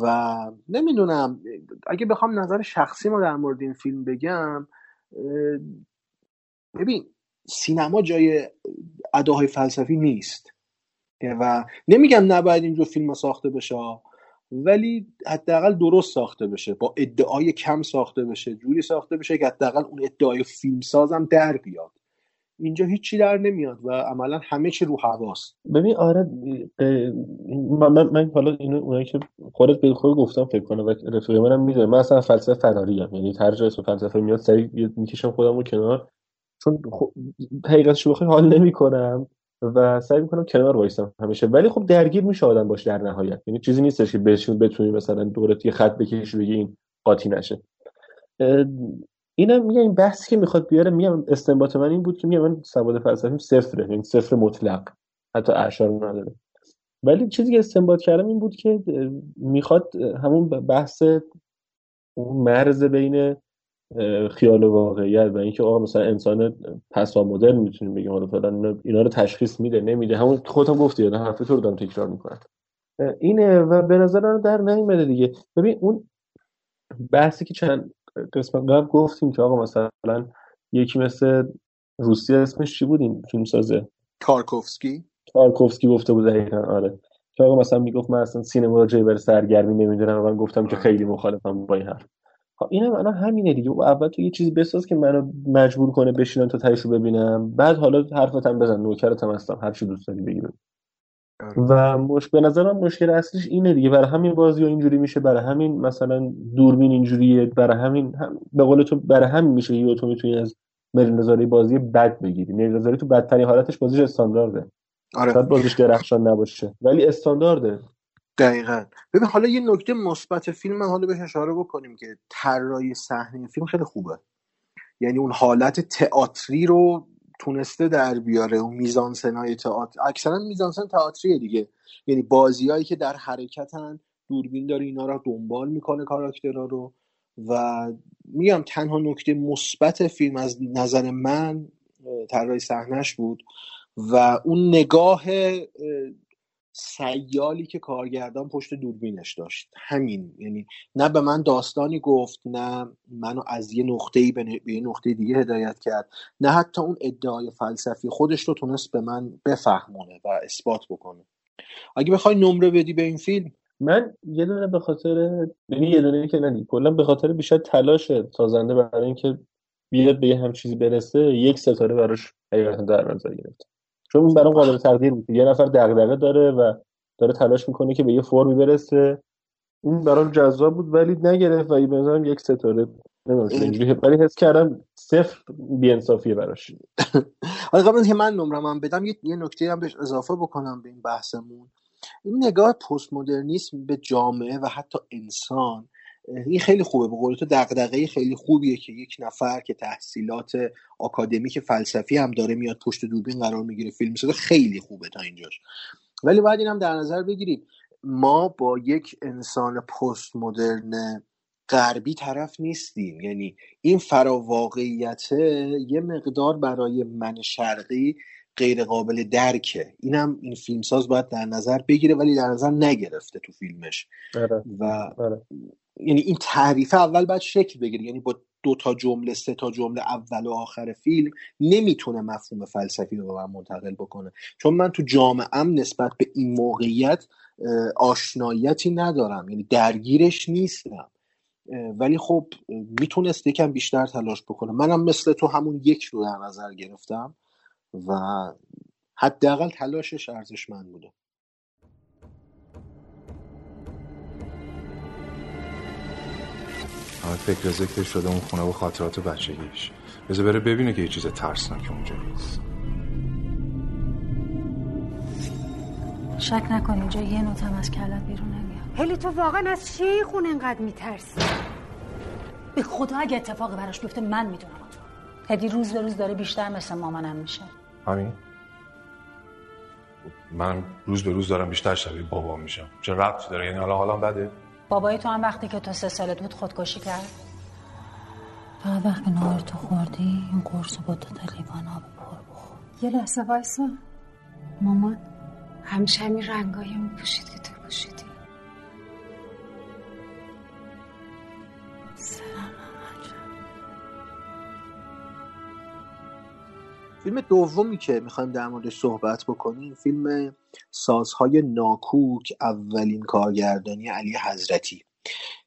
و نمی‌دونم اگه بخوام نظر شخصی ما در مورد این فیلم بگم ببین سینما جای اداهای فلسفی نیست. و نمیگم نباید اینجور فیلم ساخته بشه ولی حداقل درست ساخته بشه با ادعای کم ساخته بشه جوری ساخته بشه که حداقل اون ادعای فیلم سازم در بیاد. اینجا هیچی در نمیاد و عملا همه چی رو حواست. ببین آره من, من حالا اینو اونایی که خودت به خود گفتم فکر کنم و رفیق منم می‌دونه من اصلا فلسفه فراری ام یعنی هر جای فلسفه میاد سری می‌کشم خودم رو کنار. چون حقیقتش بخوای حال نمی‌کنم. و سعی می‌کنم کنار وایسم همیشه. ولی خب درگیر میشه آدم باش در نهایت. یعنی چیزی نیستش که بهشون بتونی مثلا دورت یه خط بکشی بگی این قاطی نشه. اینم میگه این بحثی که می‌خواد بیاره میگم استنباط من این بود که میگم من سواد فلسفیم صفره یعنی صفر مطلق. حتی اعشار نداره. ولی چیزی که استنباط کردم این بود که می‌خواد همون بحث اون مرز بین خیال و واقعیت و اینکه آقا مثلا انسان پسا مدرن می‌تونیم بگیم حالا فعلا اینا رو تشخیص میده نمیده. همون خودم گفتی یادم حرف تو رو دارم تکرار می‌کنم. اینه و به نظر در نمیده دیگه. ببین اون بحثی که چند قسمت قبل گفتیم که آقا مثلا یکی مثل روسیه اسمش چی بود این فیلم سازه کارکوفسکی کارکوفسکی گفته بود دقیقا آره. که آقا مثلا می‌گفت من اصلا سینما رو جای برای سرگرمی نمی‌دونم و من گفتم که خیلی مخالفم با این حرف. خب اینم الان همینه دیگه. و اول تو یه چیزی بساز که منو مجبور کنه بشینم تا تهش رو ببینم. بعد حالا حرفتم بزن. نوکرتم هستم. هر چی دوست داری بگی آره. و مش به نظرم مشکل اصلیش اینه دیگه. برای همین بازی اینجوری میشه. برای همین مثلا دوربین اینجوریه. برای همین هم... به قول تو برای همین میشه یه تو می‌تونی از مری بازی بد بگیری. مری تو بدترین حالتش بازیش استاندارده. آره. شاید بازیش درخشان نباشه. ولی استاندارده. دقیقا. ببین حالا یه نکته مثبت فیلم من حالا بهش اشاره بکنیم که طراحی صحنه فیلم خیلی خوبه. یعنی اون حالت تئاتری رو تونسته در بیاره اون میزانسنای تئاتر. اکثرا میزانسن تئاتریه دیگه. یعنی بازیایی که در حرکتن دوربین داره اینا رو دنبال می‌کنه کاراکترها رو و میگم تنها نکته مثبت فیلم از نظر من طراحی صحنهش بود و اون نگاه سیالی که کارگردان پشت دوربینش داشت. همین. یعنی نه به من داستانی گفت نه منو از یه نقطه ای به یه نقطه دیگه هدایت کرد. نه حتی اون ادعای فلسفی خودش رو تونست به من بفهمونه و اثبات بکنه. اگه بخوای نمره بدی به این فیلم. من یه دونه به خاطر یعنی یه دونه که ندی کلا به خاطر بیشتر تلاش سازنده برای اینکه بیاد به یه هم چیزی برسه یک ستاره براش حقیقتا در نظر گرفت. چون اون برام قابل تقدیر بود. یه نفر دغدغه داره و داره تلاش می‌کنه که به یه فرمی برسه. این برام جذاب بود ولی نگرفت و به یک ستاره. ولی حس کردم صفر بیانصافیه براش. حالا قبل که من نمرم من بدم یه, یه نکته هم بهش اضافه بکنم به این بحثمون. این نگاه پست مدرنیسم به جامعه و حتی انسان این خیلی خوبه. به قول تو دغدغه خیلی خوبیه که یک نفر که تحصیلات آکادمیک فلسفی هم داره میاد پشت دوربین قرار می‌گیره فیلم می‌سازه خیلی خوبه تا اینجاش. ولی باید این هم در نظر بگیریم. ما با یک انسان پست مدرن غربی طرف نیستیم. یعنی این فراواقعیت یه مقدار برای من شرقی غیر قابل درکه. اینم این فیلمساز باید در نظر بگیره ولی در نظر نگرفته تو فیلمش. آره. و آره. یعنی این تعریف اول باید شکل بگیره. یعنی با دو تا جمله سه تا جمله اول و آخر فیلم نمی‌تونه مفهوم فلسفی رو به من منتقل بکنه. چون من تو جامعهم نسبت به این موقعیت آشناییتی ندارم. یعنی درگیرش نیستم. ولی خب می‌تونست یکم بیشتر تلاش بکنه. منم مثل تو همون یک رو در نظر گرفتم و حداقل تلاشش ارزشمند بوده. همه فکر ذکر شده اون خونه و خاطرات بچگیش. بذار بره ببینه که یه چیز ترسناک اونجا نیست. شک نکن اینجا یه نوتم از کلت بیرون نمیاد. هلی تو واقعا از چی خون انقدر میترسی؟ به خدا اگه اتفاقی براش بیفته من می‌دونم. هدی روز به روز داره بیشتر مثل مامانم میشه. همین؟ من روز به روز دارم بیشتر شبیه بابا میشم. چه ربطی داره؟ یعنی حالا حالم بده؟ بابای تو هم وقتی که تو سه سالت بود خودکشی کرد؟ فقط وقتی نهار تو خوردی این قرص با دو تا لیوان آب پر بخور. یه لحظه وایسا. مامان همیشه همین رنگایی پوشید که تو پوشیدی فیلم دومی که می‌خوایم در موردش صحبت بکنیم فیلم سازهای ناکوک اولین کارگردانی علی حضرتی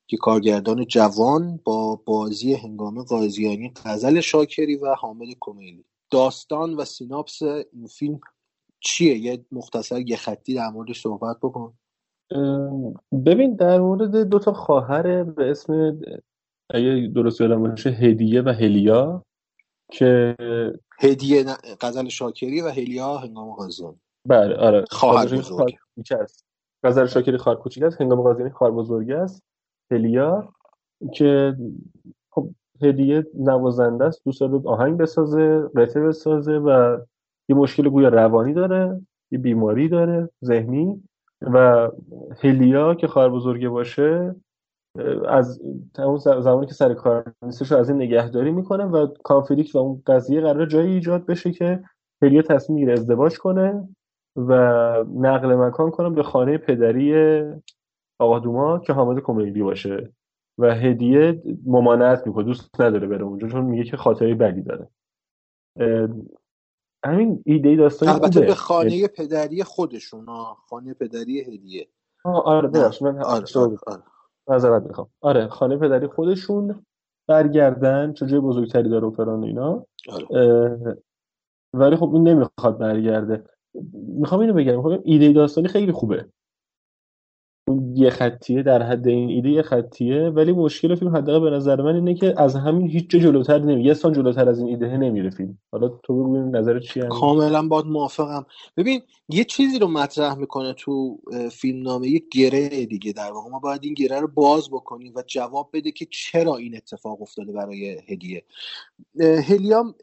که کارگردان جوان با بازی هنگام قاضیانی غزل شاکری و حامد کمیلی. داستان و سیناپس این فیلم چیه؟ یه مختصر یه خطی در موردش صحبت بکن. ببین در مورد دو تا خواهر به اسم اگه درست یادم باشه هدیه و هلیا. که هدیه غزل شاکری و هلیا هنگام قاضیانی بله آره. خواهر بزرگ. غزل شاکری خواهر کوچیک است هنگام قاضیانی خواهر بزرگ است. هلیا که خب هدیه نوازنده است دوست داره آهنگ بسازه قطعه بسازه و یه مشکل گویا روانی داره یه بیماری داره ذهنی و هلیا که خواهر بزرگه باشه از اون زمانی که سر کار نیستش از این نگهداری می‌کنه و کانفلیکت و اون قضیه قرار جایی ایجاد بشه که هلیا تصمیم می‌گیره ازدواج کنه و نقل مکان کنه به خانه پدری آقا دوما که حامد کمیلی باشه. و هدیه ممانعت می‌کنه. دوست نداره بره اونجا چون میگه که خاطره بدی داره. همین ایده داستانی البته به خانه پدری خودشون خانه پدری هدیه. آره من آره, آره, آره. نظرت می‌خوام. آره خانه پدری خودشون برگردن چون جای بزرگتری داره و فران اینا. آره. ولی خب اون نمی‌خواد برگرده. می‌خوام اینو بگم می‌خوام ایده داستانی خیلی خوبه. یه خطیه در حد این ایده یه خطیه ولی مشکل فیلم حداقل به نظر من اینه که از همین هیچ جا جلوتر نمیره یه سان جلوتر از این ایده نمیره فیلم. حالا تو بگو نظر چی کاملا باد موافقم. ببین یه چیزی رو مطرح می‌کنه تو فیلم نامه یه گره دیگه در واقع. ما باید این گره رو باز بکنیم و جواب بده که چرا این اتفاق افتاده برای هدیه. هلیام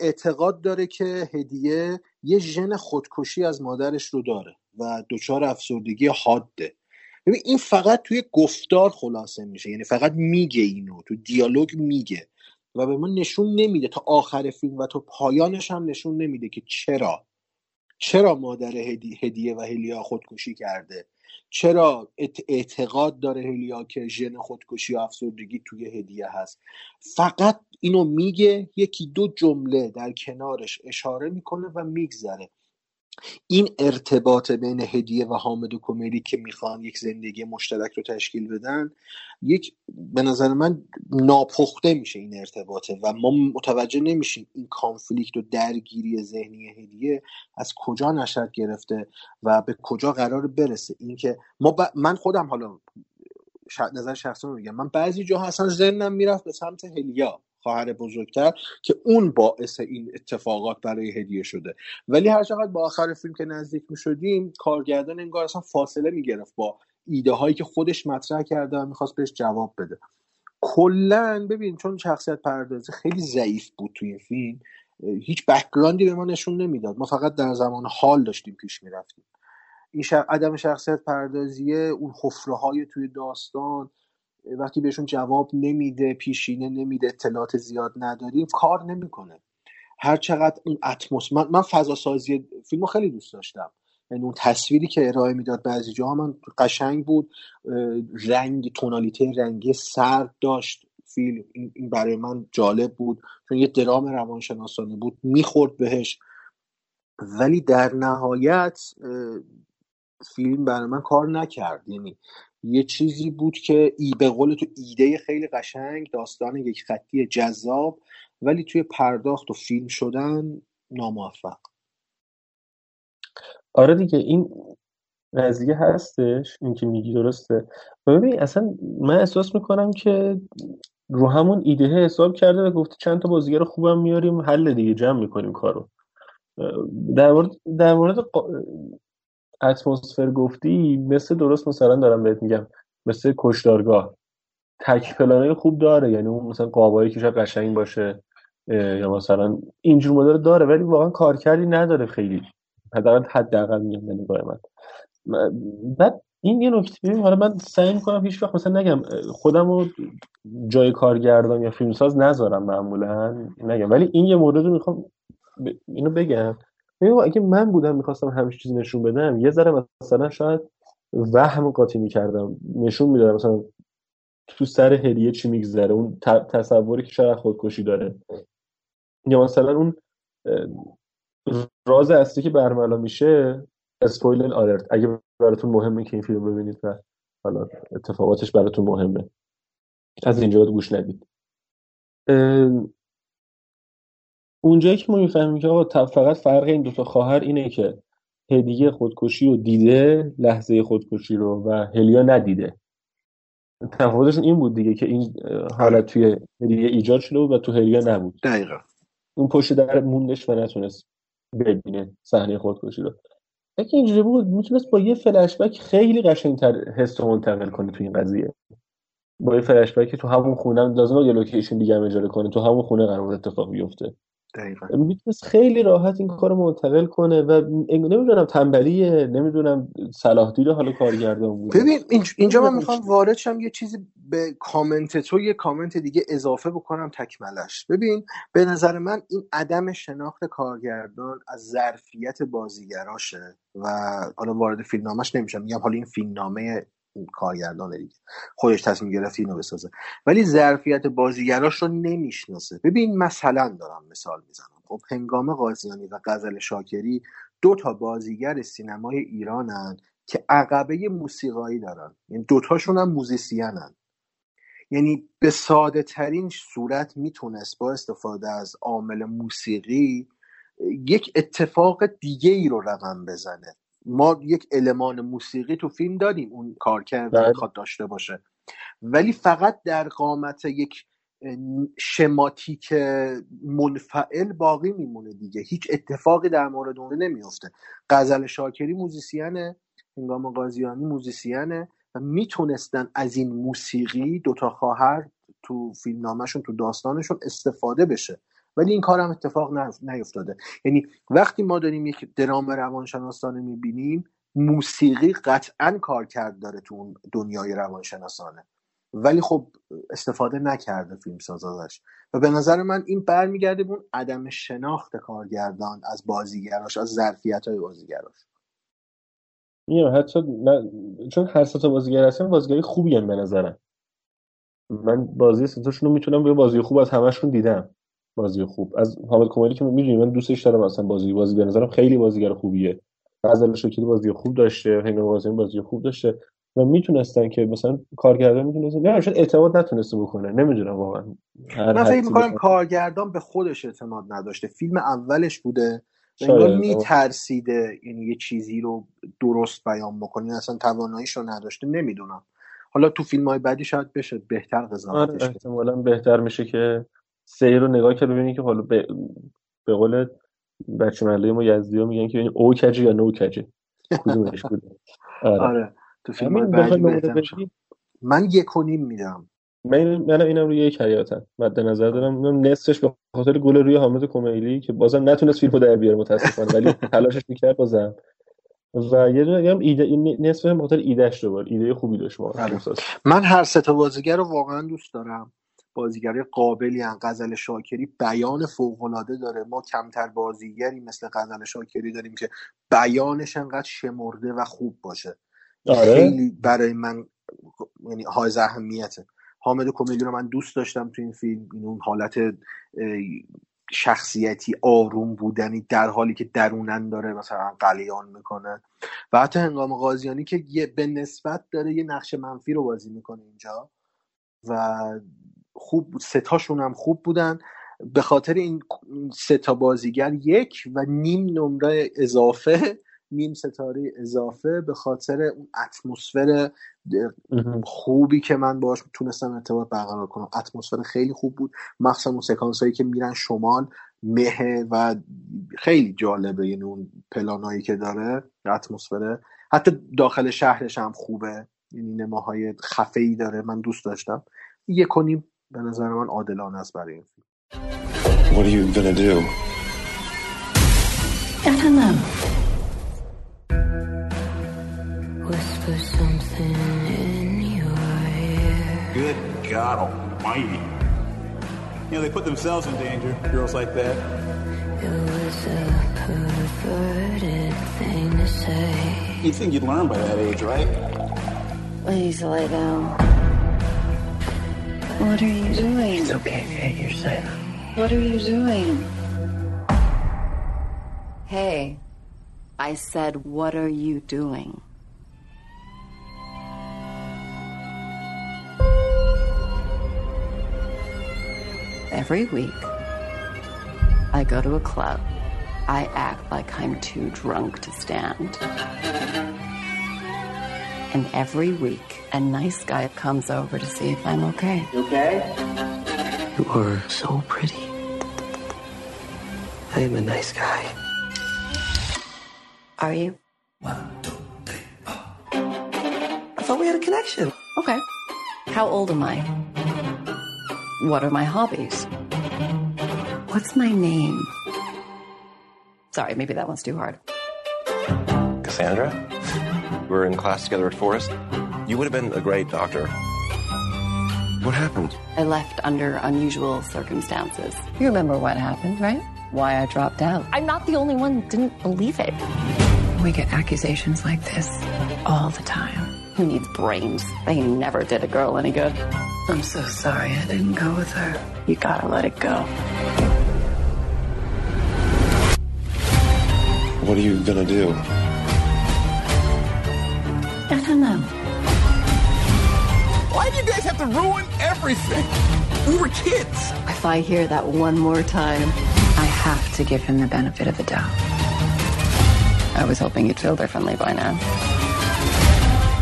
اعتقاد داره که هدیه یه ژن خودکشی از مادرش رو داره و دچار افسردگی حاده ببین این فقط توی گفتار خلاصه میشه. یعنی فقط میگه اینو تو دیالوگ میگه. و به ما نشون نمیده. تا آخر فیلم و تا پایانش هم نشون نمیده که چرا. چرا مادر هدیه و هلیا خودکشی کرده؟ چرا اعتقاد داره هلیا که ژن خودکشی و افسردگی توی هدیه هست؟ فقط اینو میگه یکی دو جمله در کنارش اشاره می‌کنه و میگذره. این ارتباط بین هدیه و حامد و کمدی که می‌خوان یک زندگی مشترک رو تشکیل بدن یک به نظر من ناپخته میشه این ارتباطه و ما متوجه نمیشیم این کانفلیکت و درگیری ذهنی هدیه از کجا نشد گرفته و به کجا قرار برسه. اینکه ما من خودم حالا نظر شخصی رو میگم. من بعضی جاها اصلا ذهنم می‌رفت به سمت هلیا. خواهر بزرگتر که اون باعث این اتفاقات برای هدیه شده. ولی هر چقدر با آخر فیلم که نزدیک می شدیم کارگردان انگار اصلا فاصله می گرفت با ایده هایی که خودش مطرح کرده و می‌خواست بهش جواب بده. کلا ببین چون شخصیت پردازی خیلی ضعیف بود توی فیلم هیچ بکگراندی به ما نشون نمی‌داد. ما فقط در زمان حال داشتیم پیش می‌رفتیم. این عدم شخصیت پردازیه اون حفره های توی داستان وقتی بهشون جواب نمیده پیشینه نمیده اطلاعات زیاد نداریم کار نمی‌کنه. هر چقدر اون اتمسفر من, من فضا سازی فیلمو خیلی دوست داشتم. یعنی اون تصویری که ارائه می‌داد بعضی جاها من قشنگ بود. رنگ تونالیته رنگی سرد داشت فیلم. این برای من جالب بود. چون یه درام روانشناسانه بود می‌خورد بهش. ولی در نهایت فیلم برای من کار نکرد. یعنی یه چیزی بود که ای به قول تو ایده خیلی قشنگ داستان یک خطی جذاب ولی توی پرداخت و فیلم شدن ناموفق. آره دیگه این قضیه هستش این که میگی درسته. ببین اصلا من احساس می‌کنم که رو همون ایده حساب کرده و گفته چند تا بازیگر خوبم میاریم حل دیگه جمع می‌کنیم کارو. در مورد در مورد اتمسفر گفتی مثل درست مثلا دارم بهت میگم مثل کشدارگاه تک پلانه خوب داره یعنی اون مثلا قابایی که شاید قشنگ باشه یا مثلا اینجور مدل داره ولی واقعا کارکردی نداره خیلی. حداقل حداقل میگم به نگاه من. بعد این یه نکته ببین حالا من سعی می‌کنم هیچ وقت مثلا نگم خودم رو جای کارگردان یا فیلمساز نذارم معمولا نگم. ولی این یه مورد رو می‌خوام اینو بگم. ببین اگه من بودم می‌خواستم همش چیزی نشون بدم یه ذره مثلا شاید وهم قاطی می‌کردم نشون می‌دادم مثلا تو سر هدیه چی میگذره اون تصوری که شاید خودکشی داره. یا مثلا اون راز اصلی که برملا میشه اسپویلر آلرت. اگه براتون مهمه که این فیلم ببینید و حالا اتفاقاتش براتون مهمه. از اینجا گوش ندید. اونجایی که ما می‌فهمیم که آقا فقط فرق این دوتا خواهر اینه که هدیه خودکشی رو دیده لحظه خودکشی رو و هلیا ندیده. تفاوتشون این بود دیگه که این حالت توی هدیه ایجاد شده بود و تو هلیا نبود. دقیقا. اون پشت در موندش و نتونست ببینه صحنه خودکشی رو. اگه اینجوری بود می‌تونست با یه فلشبک خیلی قشنگتر حس منتقل کنه تو این قضیه. با یه فلشبک تو همون خونه لازم یه لوکیشن دیگه هم اجاره کنه تو همون خونه قرار اتفاق بیفته. دقیقا. می‌تونست خیلی راحت این کار منتقل کنه و نمی‌دونم تنبلیه نمی‌دونم صلاح دیده حالا کارگردان بود ببین اینجا من می‌خوام وارد شم یه چیزی به کامنت تو یه کامنت دیگه اضافه بکنم تکملش ببین به نظر من این عدم شناخت کارگردان از ظرفیت بازیگراشه و حالا وارد فیلمنامش نمیشم. میگم حالا این فیلمنامه کارگردان دیگه. خودش تصمیم گرفت اینو بسازه. ولی ظرفیت بازیگراش رو نمی‌شناسه. ببین مثلا دارم مثال می‌زنم. خب هنگام قاضیانی و غزل شاکری دو تا بازیگر سینمای ایرانن که عقبه موسیقایی دارن. یعنی دوتاشون هم موزیسینن. یعنی به ساده ترین صورت می‌تونست با استفاده از عامل موسیقی یک اتفاق دیگه ای رو رقم بزنه. ما یک المان موسیقی تو فیلم داریم اون کارکرد بله. می‌خواد داشته باشه. ولی فقط در قامت یک شماتیک منفعل باقی میمونه دیگه. هیچ اتفاقی در مورد اون نمیفته غزل شاکری موزیسیانه هنگام قاضیانی موزیسیانه و می‌تونستن از این موسیقی دوتا خواهر تو فیلمنامهشون تو داستانشون استفاده بشه. ولی این کار هم اتفاق نیفتاده. یعنی وقتی ما داریم یک درام روانشناسانه می‌بینیم موسیقی قطعا کار کرد داره تو اون دنیای روانشناسانه. ولی خب استفاده نکرده فیلم ازش. و به نظر من این برمیگرده به اون عدم شناخت کارگردان از بازیگراش از ظرفیت های بازیگراش. میگم حتی چون هر سه بازیگر هستن بازیگری خوبی هم به نظرم. من بازی ستاشون رو می‌تونم به بازی خوب از همشون دیدم. بازی خوب. از حامد کمالی که می‌دونی من دوستش دارم اصلا بازی بازی به نظرم خیلی بازیگر خوبیه. غزل شکری بازی خوب داشته هنگام بازی بازی خوب داشته و می‌تونستن که مثلا کارگردان می‌تونستن. نه شاید اعتماد نتونسته بکنه. نمی‌دونم واقعا. من فکر می‌کنم کارگردان به خودش اعتماد نداشته. فیلم اولش بوده انگار میترسیده یعنی یه چیزی رو درست بیان بکنه. اصلا تواناییش رو نداشته. نمی‌دونم. حالا تو فیلم های بعدی شاید بشه بهتر قضاوتش آره احتمالا بهتر میشه که سیر رو نگاه کرد ببینید که حالا به, به قول بچه مله ما یزدی ها میگن که او کجه یا نو کجه کدومش بوده آره, آره. تو فیلم بعدی من یک و نیم میدم. من من اینم روی یک حیاتم. مد نظر دارم. اینم نصفش به خاطر گل روی حامد کمیلی که بازم نتونست فیلمو در بیاره متاسفانه ولی تلاشش می‌کرد بازم و یه دونه هم ایده نصف به خاطر ایدهش رو ایده خوبی داشت آره. من هر سه تا بازیگر رو واقعا دوست دارم. بازیگری قابلی ان غزل شاکری بیان فوق العاده داره. ما کمتر بازیگری مثل غزل شاکری داریم که بیانش انقدر شمرده و خوب باشه. آره. خیلی برای من یعنی های اهمیته. حامد کمدی رو من دوست داشتم تو این فیلم. این اون حالت شخصیتی آروم بودنی در حالی که درونن داره مثلا قلیان می‌کنه. و حتی هنگام قاضیانی که یه به نسبت داره یه نقش منفی رو بازی می‌کنه اینجا. و خوب ستاشون هم خوب بودن. به خاطر این ستا بازیگر یک و نیم نمره اضافه نیم ستاره اضافه به خاطر اون اتمسفر خوبی که من باش تونستم ارتباط برقرار کنم. اتمسفر خیلی خوب بود. مخصوصا اون سکانس هایی که میرن شمال مه و خیلی جالبه. یعنی اون پلانایی که داره اتمسفر. حتی داخل شهرش هم خوبه. یعنی نماهای خفه ای داره. من دوست داشتم. یک کنیم به نظر من عادلانه است برای این فیلم What are you gonna do? I don't know. Whisper something in your ear. Good God Almighty! You know they put themselves in danger. Girls like that. It was a perverted thing to say. You think you'd learn by that age, right? Please lay down. What are you doing? It's okay, Faye. You're safe. What are you doing? Hey, I said, what are you doing? Every week, I go to a club. I act like I'm too drunk to stand. And every week, a nice guy comes over to see if I'm okay. You okay? You are so pretty. I am a nice guy. Are you? One, two, three, four. I thought we had a connection. Okay. How old am I? What are my hobbies? What's my name? Sorry, maybe that one's too hard. Cassandra? We were in class together at Forest. You would have been a great doctor. What happened? I left under unusual circumstances. You remember what happened, right? Why I dropped out. I'm not the only one who didn't believe it. We get accusations like this all the time. Who needs brains? They never did a girl any good. I'm so sorry I didn't go with her. You gotta let it go. What are you gonna do? I don't know. Why do you guys have to ruin everything? We were kids. If I hear that one more time, I have to give him the benefit of the doubt. I was hoping you'd feel differently by now.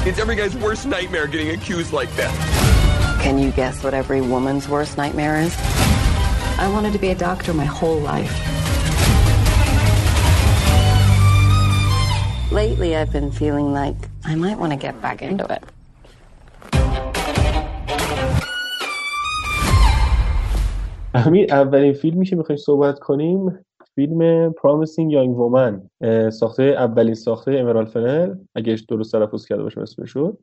It's every guy's worst nightmare getting accused like that. Can you guess what every woman's worst nightmare is? I wanted to be a doctor my whole life. Lately, I've been feeling like I might want to get back into it. همین اولین فیلمی که می‌خوایم صحبت کنیم فیلم Promising Young Woman ساخته اولین ساخته امرال فنل اگه درست تلفظ کرده باشم اسمش شد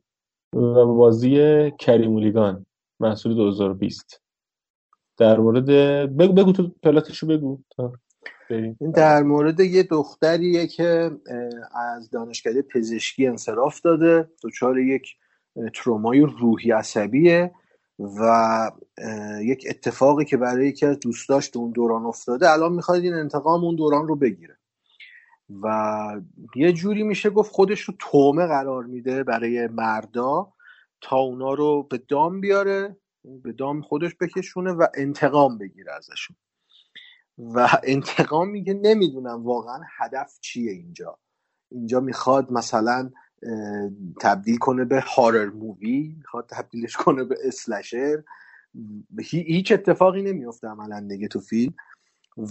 و بازی کریمولیگان محصول 2020 در مورد بگو بگو تو پلاتشو بگو. تا. این در مورد یه دختریه که از دانشکده پزشکی انصراف داده دچار یک ترومای روحی عصبیه و یک اتفاقی که برای یکی از دوستاش تو اون دوران افتاده الان می‌خواد این انتقام اون دوران رو بگیره. و یه جوری میشه گفت خودش رو تومه قرار میده برای مردا تا اونا رو به دام بیاره به دام خودش بکشونه و انتقام بگیره ازشون. و انتقام میگه نمی‌دونم واقعا هدف چیه اینجا. اینجا می‌خواد مثلا تبدیل کنه به هارر مووی می‌خواد تبدیلش کنه به اسلشر هیچ اتفاقی نمیفته عملا دیگه تو فیلم.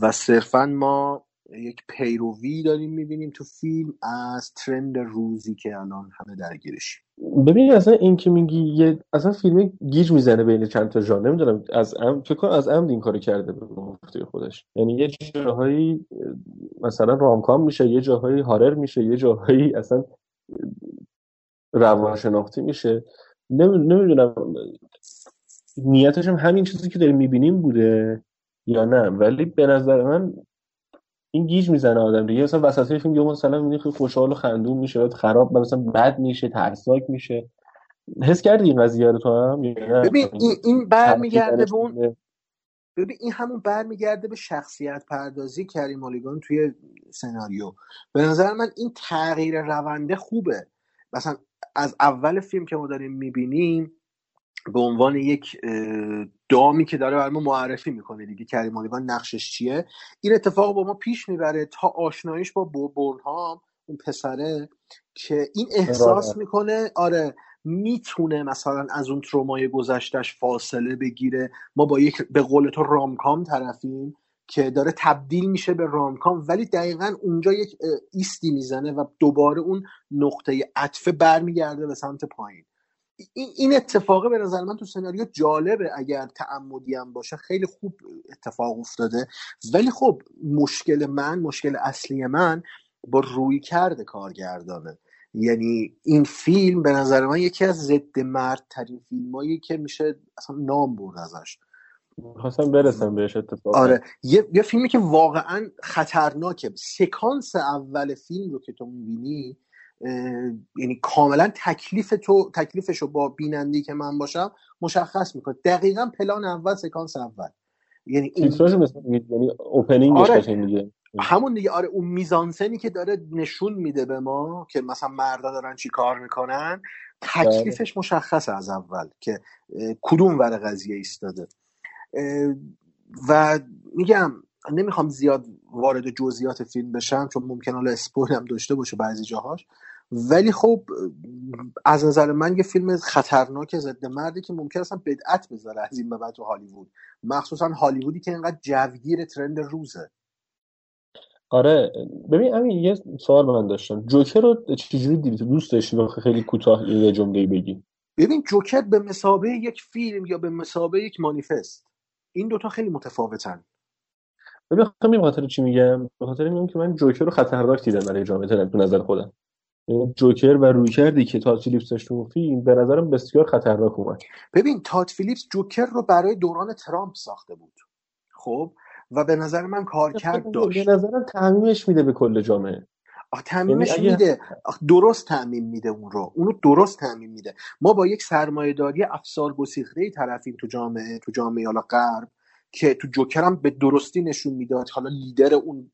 و صرفا ما یک پیروی داریم می‌بینیم تو فیلم از ترند روزی که الان همه درگیرشیم ببین اصلا این که میگی یه اصلا فیلم گیج می‌زنه بین چند تا ژانر. نمی‌دونم از ام فکر کنم از عمد این کارو کرده به گفته خودش. یعنی یه جاهایی مثلا رامکام میشه یه جاهایی هارر میشه یه جاهایی اصلا روانشناختی میشه. نمی‌دونم نیتش هم همین چیزی که داریم می‌بینیم بوده یا نه. ولی به نظر من این گیج می‌زنه آدم دیگه. مثلا وسط فیلم یه مثلا می‌بینی خیلی خوشحال و خندون میشه بعد خراب مثلا بد میشه ترسناک میشه. حس کردی این قضیه رو تو هم؟ ببین این, این برمیگرده به اون ببین این همون برمیگرده به شخصیت پردازی کریم آلیگان توی سناریو. به نظر من این تغییر رونده خوبه. مثلا از اول فیلم که ما داریم می‌بینیم به عنوان یک دامی که داره برای ما معرفی می‌کنه دیگه. کریم آلیوان نقشش چیه؟ این اتفاق با ما پیش می‌بره تا آشناییش با بورنهام اون پسره که این احساس می‌کنه آره می‌تونه مثلا از اون ترومای گذشتش فاصله بگیره. ما با یک به قول تو رامکام طرفیم که داره تبدیل میشه به رامکام ولی دقیقا اونجا یک ایستی می‌زنه و دوباره اون نقطه عطفه برمیگرده به سمت پایین. این اتفاقه به نظر من تو سناریو جالبه اگر تعمدی هم باشه خیلی خوب اتفاق افتاده. ولی خب مشکل من مشکل اصلی من با روی کرده کارگردانه. یعنی این فیلم به نظر من یکی از ضد مرد ترین فیلم که میشه اصلا نام برد ازش. خواستم برسم بهش اتفاق آره. یه،, یه فیلمی که واقعا خطرناکه. سکانس اول فیلم رو که تو می‌بینی یعنی کاملا تکلیف تو تکلیفش رو با بینندی که من باشم مشخص می‌کنه. دقیقا پلان اول سکانس اول. یعنی این... یعنی اوپنینگش آره. میگه همون دیگه. آره اون میزانسنی که داره نشون میده به ما که مثلا مردا دارن چی کار می‌کنن تکلیفش بله. مشخصه از اول که کدوم ور قضیه ایستاده. و میگم نمی‌خوام زیاد وارد جزئیات فیلم بشم چون ممکن حالا اسپویل هم داشته باشه بعضی جاهاش. ولی خب از نظر من یه فیلم خطرناک ضد مردی که ممکن اصلا بدعت بذاره از این به بعد تو هالیوود. مخصوصا هالیوودی که اینقدر جوگیر ترند روزه. آره ببین همین یه سوال من داشتم. جوکر رو چجوری دیدی؟ دوست داشتی خیلی کوتاه یه جمله بگی. ببین جوکر به مسابه یک فیلم یا به مسابه یک مانیفست. این دوتا خیلی متفاوتن. ببین خیلی خاطر چی میگم؟ به خاطر میگم که من جوکر رو خطرناک دیدم برای جامعه تو نظر خودم. جوکر و روی کردی که تاد فیلیپس داشت تو فیلم به نظرم بسیار خطرناک اومد. ببین تاد فیلیپس جوکر رو برای دوران ترامپ ساخته بود. خب؟ و به نظر من کارکرد داشت به نظرم تعمیمش میده به کل جامعه. تعمیمش یعنی میده. درست تعمیم میده اون رو. اونو درست تعمیم میده. ما با یک سرمایهداری افسار گسیخته طرفیم تو جامعه تو جامعه حالا غرب که تو جوکر هم به درستی نشون می‌داد. حالا لیدر اون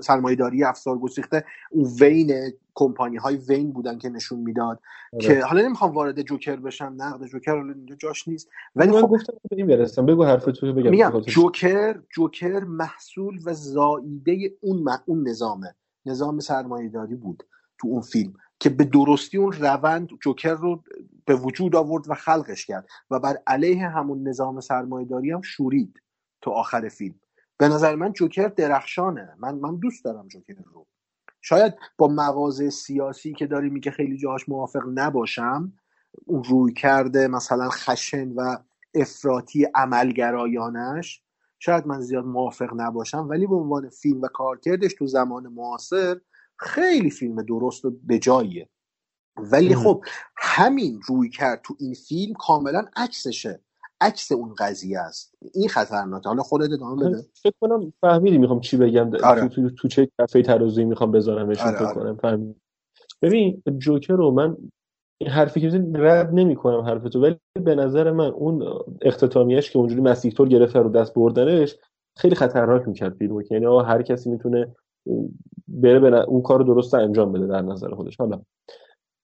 سرمایه داری افسار گسیخته اون وین کمپانی های وین بودن که نشون می‌داد آره. که حالا نمی‌خوام وارد جوکر بشم نقد جوکر حالا اینجا جاش نیست ولی خب گفتم این برسم بگو حرف تو بگم. میگم جوکر جوکر محصول و زاییده اون اون نظامه. نظام سرمایه داری بود تو اون فیلم که به درستی اون روند جوکر رو به وجود آورد و خلقش کرد و بر علیه همون نظام سرمایهداری هم شورید تو آخر فیلم. به نظر من جوکر درخشانه. من من دوست دارم جوکر رو. شاید با مواضع سیاسی که داری میگه خیلی جاهاش موافق نباشم اون روی کرده مثلا خشن و افراطی عملگرایانش شاید من زیاد موافق نباشم. ولی به عنوان فیلم و کارکردش تو زمان معاصر خیلی فیلم درست و به جاییه. ولی خب همین روی کرد تو این فیلم کاملا عکسشه. عکس اون قضیه است. این خطرناکه. حالا خودت ادامه بده. فکر کنم فهمیدی می‌خوام چی بگم. آره. تو, تو, تو چه کفه ترازویی می‌خوام بذارمش آره، فکر آره. کنم. فهمیدی. ببین جوکر رو من این حرفی که رد نمی کنم حرف تو ولی به نظر من اون اختتامیش که اونجوری مسیح طور گرفته رو دست بردنش خیلی خطرناک می‌کرد فیلمو که یعنی آقا هر کسی می‌تونه بره به اون کار درست انجام بده در نظر خودش. حالا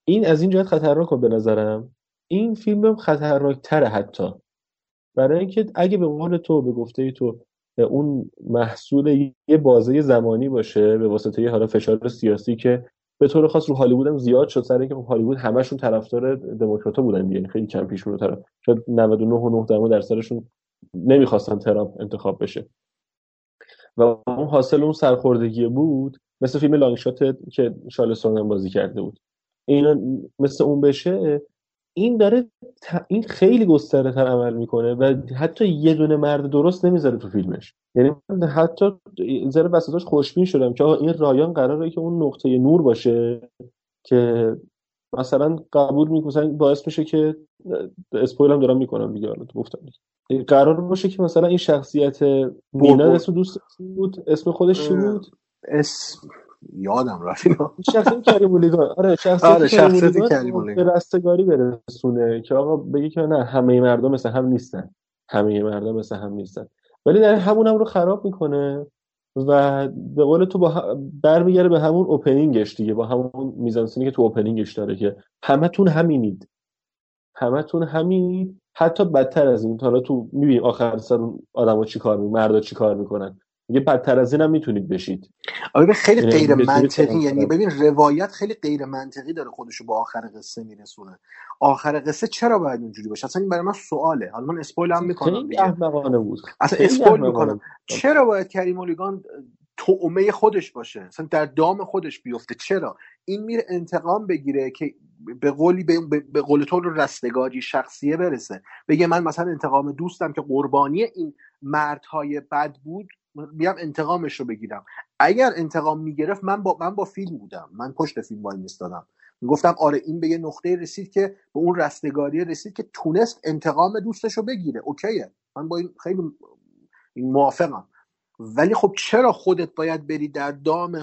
این از این جهت خطرناکه به نظرم. این فیلم خطرناک تره حتی. برای اینکه اگه به قول تو به گفته تو اون محصول یه بازه زمانی باشه به واسطه یه حالا فشار سیاسی که به طور خاص رو هالیوود هم زیاد شد سر اینکه خب هالیوود همشون طرفدار دموکراتا بودن دیگه. یعنی خیلی کم پیش طرف. شاید 99 درصدشون نمی‌خواستن ترامپ انتخاب بشه. و اون حاصل اون سرخوردگی بود مثل فیلم لانگ که شارلستون هم بازی کرده بود. اینا مثل اون بشه این داره ت- این خیلی گسترده تر عمل می‌کنه و حتی یه دونه مرد درست نمی‌ذاره تو فیلمش یعنی من حتی ذره وسطاش خوشبین شدم که این رایان قراره که اون نقطه نور باشه که مثلا قبول می‌کنن باعث میشه که اسپویل هم دارم می‌کنم دیگه حالا تو گفتم. قرار باشه که مثلا این شخصیت مینا. اسم دوست بود اسم خودش چی بود اسم یادم رفت اینا. شخصیت کریم مولیگان آره شخصیت آره، شخصیت مولیگان کریم رو مولیگان. به رستگاری برسونه که آقا بگه که نه همه مردم مثل هم نیستن. همه مردم مثل هم نیستن. ولی در همون هم رو خراب می‌کنه و به قول تو با برمیگره به همون اوپنینگش دیگه با همون میزانسینی که تو اوپنینگش داره که همتون همینید. همتون همینید. حتی بدتر از این حالا تو می‌بینیم آخر سر اون آدما چی کار می‌کنن مردا چی کار می‌کنن. میگه بدتر از این هم می‌تونید بشید. آره خیلی یعنی غیر منطقی یعنی. ببین روایت خیلی غیر منطقی داره خودشو با آخر قصه میرسونه. آخر قصه چرا باید اینجوری باشه؟ اصلا این برای من سواله. حالا من اسپویل هم می‌کنم احمقانه بود. اصلا اسپویل می‌کنم. چرا باید کریم اولیگان تومه خودش باشه؟ اصلا در دام خودش بیفته. چرا؟ این میره انتقام بگیره که به قولی به, قول تو رستگاری شخصیه برسه. بگه من مثلا انتقام دوستم که قربانی این مردهای بد بود بیام انتقامش رو بگیرم. اگر انتقام می‌گرفت من با من با فیلم بودم. من پشت فیلم وای میستادم. گفتم آره این به یه نقطه رسید که به اون رستگاری رسید که تونست انتقام دوستش رو بگیره. اوکیه. من با این خیلی موافقم. ولی خب چرا خودت باید بری در دام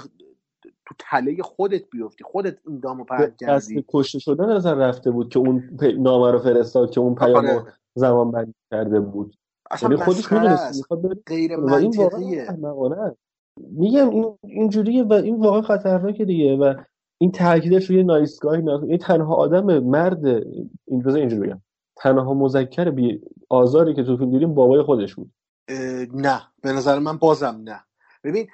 تو تله خودت بیفتی؟ خودت این دامو قصد کردی. کشته شدن نظر رفته بود که اون نامه رو فرستاد که اون پیام رو آره. زمان بندی کرده بود. اصلا یعنی خودش می‌دونست است. می‌خواد بره غیر منطقیه. میگم این اینجوریه و این واقعا خطرناکه دیگه و این تاکیدش روی نایسگاهی این تنها آدم مرد این بذار اینجوری بگم. تنها مذکر بی آزاری که تو فیلم دیدیم بابای خودش بود. نه. به نظر من بازم نه. ببین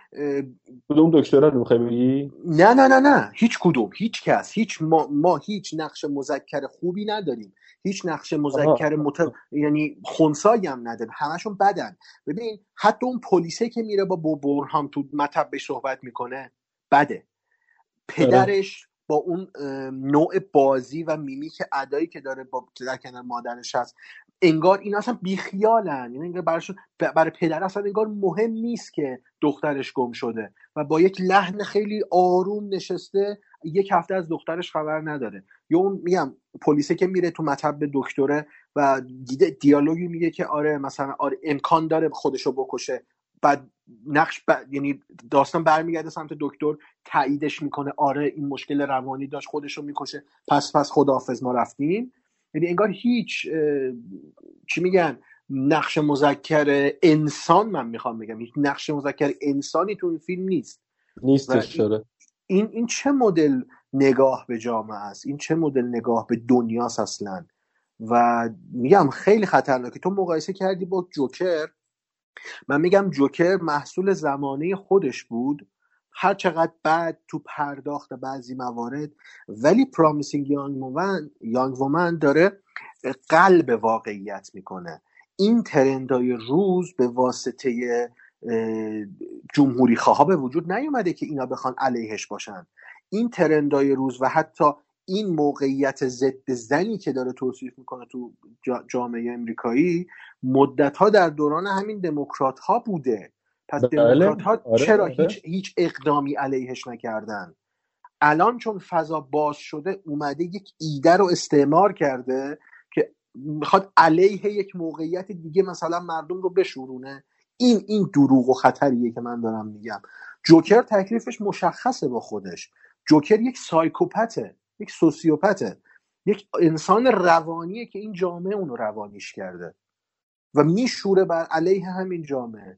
کدوم دکترا رو می‌خوای بگی؟ نه نه نه نه. هیچ کدوم. هیچ کس. هیچ ما, ما هیچ نقش مذکر خوبی نداریم. هیچ نقش مذکر مت... یعنی خونسایی هم نداریم همشون بدن. ببین حتی اون پلیسه که میره با برهام تو مطب بهش صحبت می‌کنه بده. آره. پدرش با اون نوع بازی و میمیک ادایی که داره با که در کنار مادرش هست انگار اینا اصلا بیخیالن. یعنی انگار براشون برای پدر اصلا انگار مهم نیست که دخترش گم شده و با یک لحن خیلی آروم نشسته یک هفته از دخترش خبر نداره. یا اون میگم پلیسه که میره تو مطب دکتره و دیده دیالوگی میگه که آره مثلا آره امکان داره خودشو بکشه. بعد نقش ب... یعنی داستان برمیگرده سمت دکتر تاییدش می‌کنه. آره این مشکل روانی داشت خودشو می‌کشه. پس پس خداحافظ ما رفتیم. یعنی انگار هیچ اه، چی میگن؟ نقش مذکر انسان من می‌خوام بگم. هیچ نقش مذکر انسانی تو این فیلم نیست. نیستش شده این, این چه مدل نگاه به جامعه است؟ این چه مدل نگاه به دنیاست اصلا؟ و میگم خیلی خطرناکه. تو مقایسه کردی با جوکر. من میگم جوکر محصول زمانه خودش بود. هر چقدر بعد تو پرداخت بعضی موارد ولی Promising Young Woman Young Woman داره قلب واقعیت می‌کنه. این trend ای روز به واسطه جمهوری خواه به وجود نیومده که اینا بخوان علیهش باشن. این trend ای روز و حتی این موقعیت ضد زنی که داره توصیف می‌کنه تو جا- جامعه امریکایی مدت ها در دوران همین دموکرات ها بوده. پس بله. دموکرات ها آره. چرا آره هیچ هیچ اقدامی علیهش نکردن؟ الان چون فضا باز شده اومده یک ایده رو استعمار کرده که می‌خواد علیه یک موقعیت دیگه مثلا مردم رو بشورونه. این این دروغ و خطریه که من دارم میگم. جوکر تکلیفش مشخصه با خودش. جوکر یک سایکوپته یک سوسیوپته یک انسان روانیه که این جامعه اونو روانیش کرده و میشوره بر علیه همین جامعه.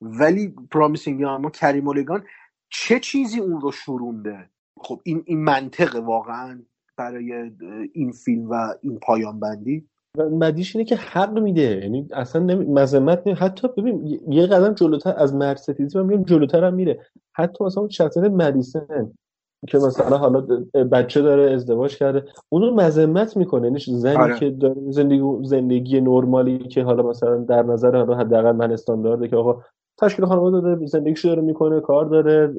ولی پرامیسینگ ما کریم اولگان چه چیزی اون رو شورونده؟ خب این این منطقه واقعا برای این فیلم و این پایان بندی و مدیش اینه که حق میده. یعنی اصلا نمی... مذمت نمی... حتی ببین یه قدم جلوتر از مرد ستیزی من میگم جلوتر هم میره. حتی مثلا اون شخصیت مدیسن که مثلا حالا بچه داره ازدواج کرده اون رو مذمت می‌کنه. یعنی زنی آره. که داره زندگی زندگی نرمالی که حالا مثلا در نظر حالا حداقل من استاندارده که آقا تشکیل خانواده داره زندگیش داره می‌کنه کار داره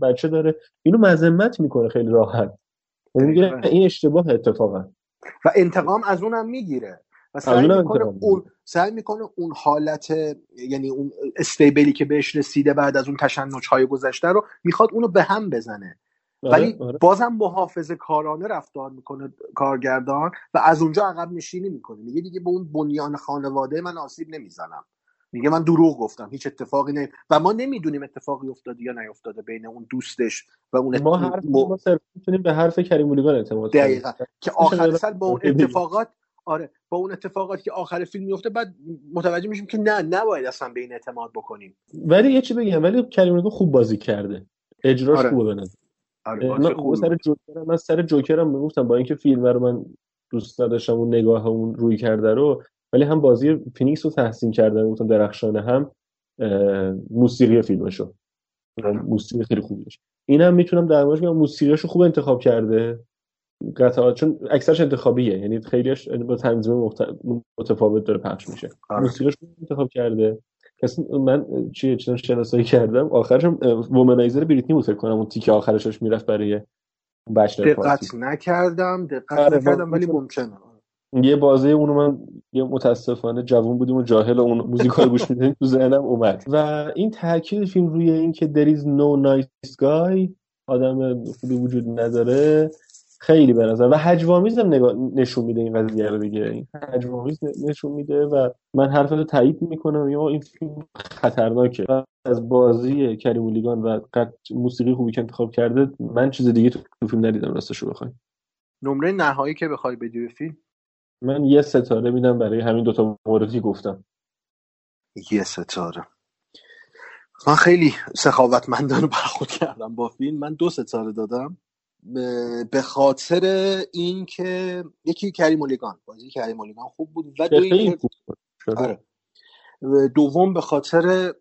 بچه داره. اینو مذمت می‌کنه خیلی راحت. یعنی میگه این اشتباه اتفاقا. و انتقام از اونم می‌گیره. و سعی می‌کنه اون سعی می‌کنه اون حالت یعنی اون استیبلی که بهش رسیده بعد از اون تشنج های گذشته رو می‌خواد اونو به هم بزنه. آره، ولی آره. بازم محافظه کارانه رفتار می‌کنه کارگردان و از اونجا عقب نشینی می‌کنه. میگه دیگه به اون بنیان خانواده من آسیب نمی‌زنم. میگه من دروغ گفتم هیچ اتفاقی نه و ما نمی‌دونیم اتفاقی افتاده یا نیافتاده بین اون دوستش و اون ما حرف م- ما می‌تونیم به حرف کریم مولیگان اعتماد کنیم دقیقا که آخر سر با اون. اتفاقات آره با اون اتفاقاتی که آخر فیلم میفته بعد متوجه میشیم که نه نباید اصلا به این اعتماد بکنیم ولی یه چی بگم ولی کریم مولیگان خوب بازی کرده اجراش آره. خوبه به آره من سر بود. جوکرم من سر جوکرم می‌گفتم با اینکه فیلم رو من دوست نداشتم اون نگاه اون روی کرده رو ولی هم بازی فینیکس رو تحسین کردم گفتم درخشانه هم موسیقی فیلمشو. موسیقی خیلی خوبی داشت اینم می‌تونم در موردش بگم موسیقیشو خوب انتخاب کرده. قطعات چون اکثرش انتخابیه یعنی خیلیش با تنظیم مخت- متفاوت داره پخش میشه. موسیقیش خوب انتخاب کرده. کسی من چیه چون شناسایی کردم؟ آخرش هم Womanizer بریتنی بود فکر کنم اون تیکه آخرش می‌رفت برای پارتی دقت نکردم دقت آره، نکردم ولی ممکنه. یه بازه اونو من یه متاسفانه جوون بودیم و جاهل اون موزیکا رو گوش میدیم تو ذهنم اومد. و این تاکید فیلم روی این که there is no nice guy آدم خوبی وجود نداره خیلی به و هجوامیز هم نگاه نشون میده این قضیه رو دیگه. این هجوامیز نشون میده و من حرف رو تایید می‌کنم. یا این فیلم خطرناکه. و از بازی کریم اولیگان و قط موسیقی خوبی که انتخاب کرده من چیز دیگه تو فیلم ندیدم راستش رو بخوای نمره نهایی که بخوای بدی به فیلم؟ من یه ستاره میدم برای همین دوتا موردی گفتم. یه ستاره. من خیلی سخاوتمندانه برخورد کردم با فیلم. من دو ستاره دادم. به خاطر اینکه یکی کریم اولیگان بازی کریم اولیگان خوب بود. و دو. آره. دوم به خاطر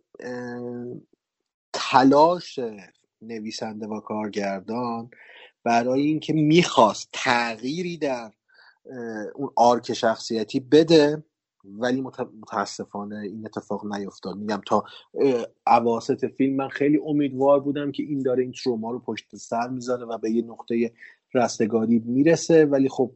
تلاش نویسنده و کارگردان برای اینکه می‌خواست تغییری در اون آرک شخصیتی بده ولی مت- متاسفانه این اتفاق نیفتاد. میگم تا اواسط فیلم من خیلی امیدوار بودم که این داره این تروما رو پشت سر می‌ذاره و به یه نقطه رستگاری می‌رسه ولی خب